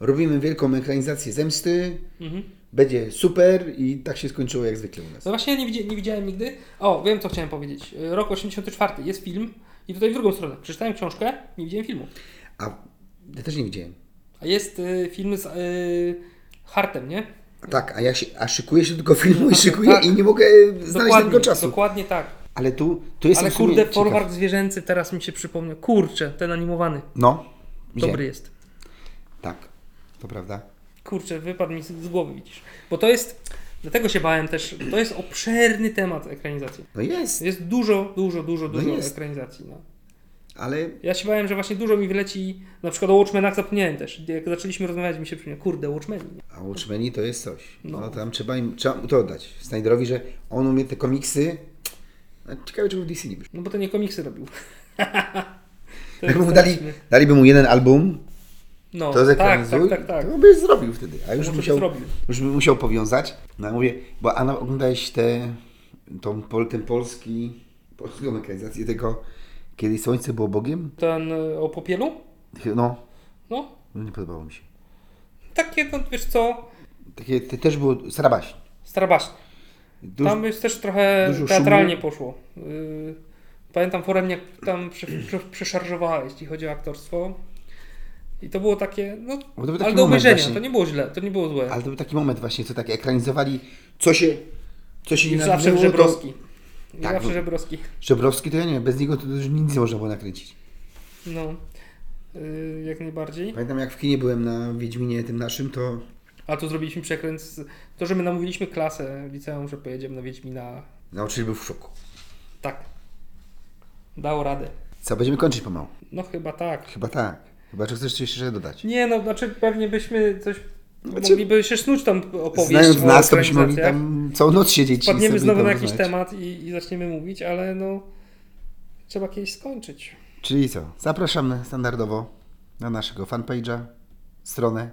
robimy wielką ekranizację Zemsty, Mhm. będzie super i tak się skończyło jak zwykle u nas. No właśnie ja nie, widzi, nie widziałem nigdy. O, wiem co chciałem powiedzieć. Rok 84 jest film i tutaj w drugą stronę. Przeczytałem książkę, nie widziałem filmu. A ja też nie widziałem. A jest y, film z y, Hartem, nie? Tak, a ja się, a szykuję się do tego filmu i szykuję Tak. i nie mogę znaleźć tego czasu. dokładnie tak. Ale tu, tu jest Ale kurde. Forward zwierzęcy teraz mi się przypomniał. Kurczę, ten animowany. No. Dobry jest. Tak, to prawda. Kurczę, wypadł mi z, głowy, widzisz. Bo to jest, dlatego się bałem też, to jest obszerny temat ekranizacji. No jest, Jest dużo, dużo, dużo, dużo jest. ekranizacji. No. ale Ja się bałem, że właśnie dużo mi wyleci, na przykład o Watchmenach zapomniałem też. Jak zaczęliśmy rozmawiać, mi się przypomniał, kurde, Watchmeni. A Watchmeni to jest coś. No. No. tam trzeba im trzeba mu to oddać. Snyderowi, że on umie te komiksy. No, ciekawe, czemu w DC nie wyszło. No bo to nie komiksy robił. Jakby mu dali, daliby mu jeden album, no, to tak, zekranizuj, tak, tak, tak. to by zrobił wtedy. A już by musiał, już by musiał powiązać. No ja mówię, bo Anna, oglądałeś te, tą, ten polski, polską ekranizację tego, kiedy Słońce było Bogiem? Ten y, o popielu? No, No, no nie podobało mi się. takie, no wiesz co, Takie te, też było Sarabaś. starabaśnie. Duż, Tam też trochę teatralnie szumu. poszło. Yy, pamiętam foremnie, jak tam przeszarżowała, jeśli chodzi o aktorstwo. I to było takie, no, to był taki ale do obejrzenia, właśnie. to nie było źle, to nie było złe. Ale to był taki moment właśnie, co tak ekranizowali, co się, co się I nie zawsze to- Żebrowski. I Tak, zawsze no. Żebrowski. Żebrowski to ja nie wiem, bez niego to już nic nie można było nakręcić. No, yy, jak najbardziej. Pamiętam jak w kinie byłem na Wiedźminie tym naszym, to A tu zrobiliśmy przekręt, z- to, że my namówiliśmy klasę w liceum, że pojedziemy na Wiedźmina. nauczyciel był w szoku. Tak. Dało radę. Co, będziemy kończyć pomału? No chyba tak. Chyba tak. Chyba, że chcesz coś jeszcze dodać. Nie no, znaczy pewnie byśmy coś... Znaczy- mogliby się snuć tam opowieść Znając nas, to byśmy mogli tam całą noc siedzieć sobie znowu na jakiś rozmawiać. temat i, i zaczniemy mówić, ale no trzeba kiedyś skończyć. Czyli co? Zapraszamy standardowo na naszego fanpage'a, stronę.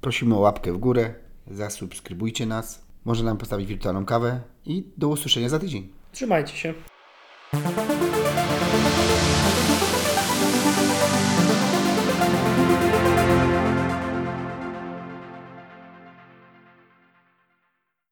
Prosimy o łapkę w górę, zasubskrybujcie nas, może nam postawić wirtualną kawę i do usłyszenia za tydzień. Trzymajcie się.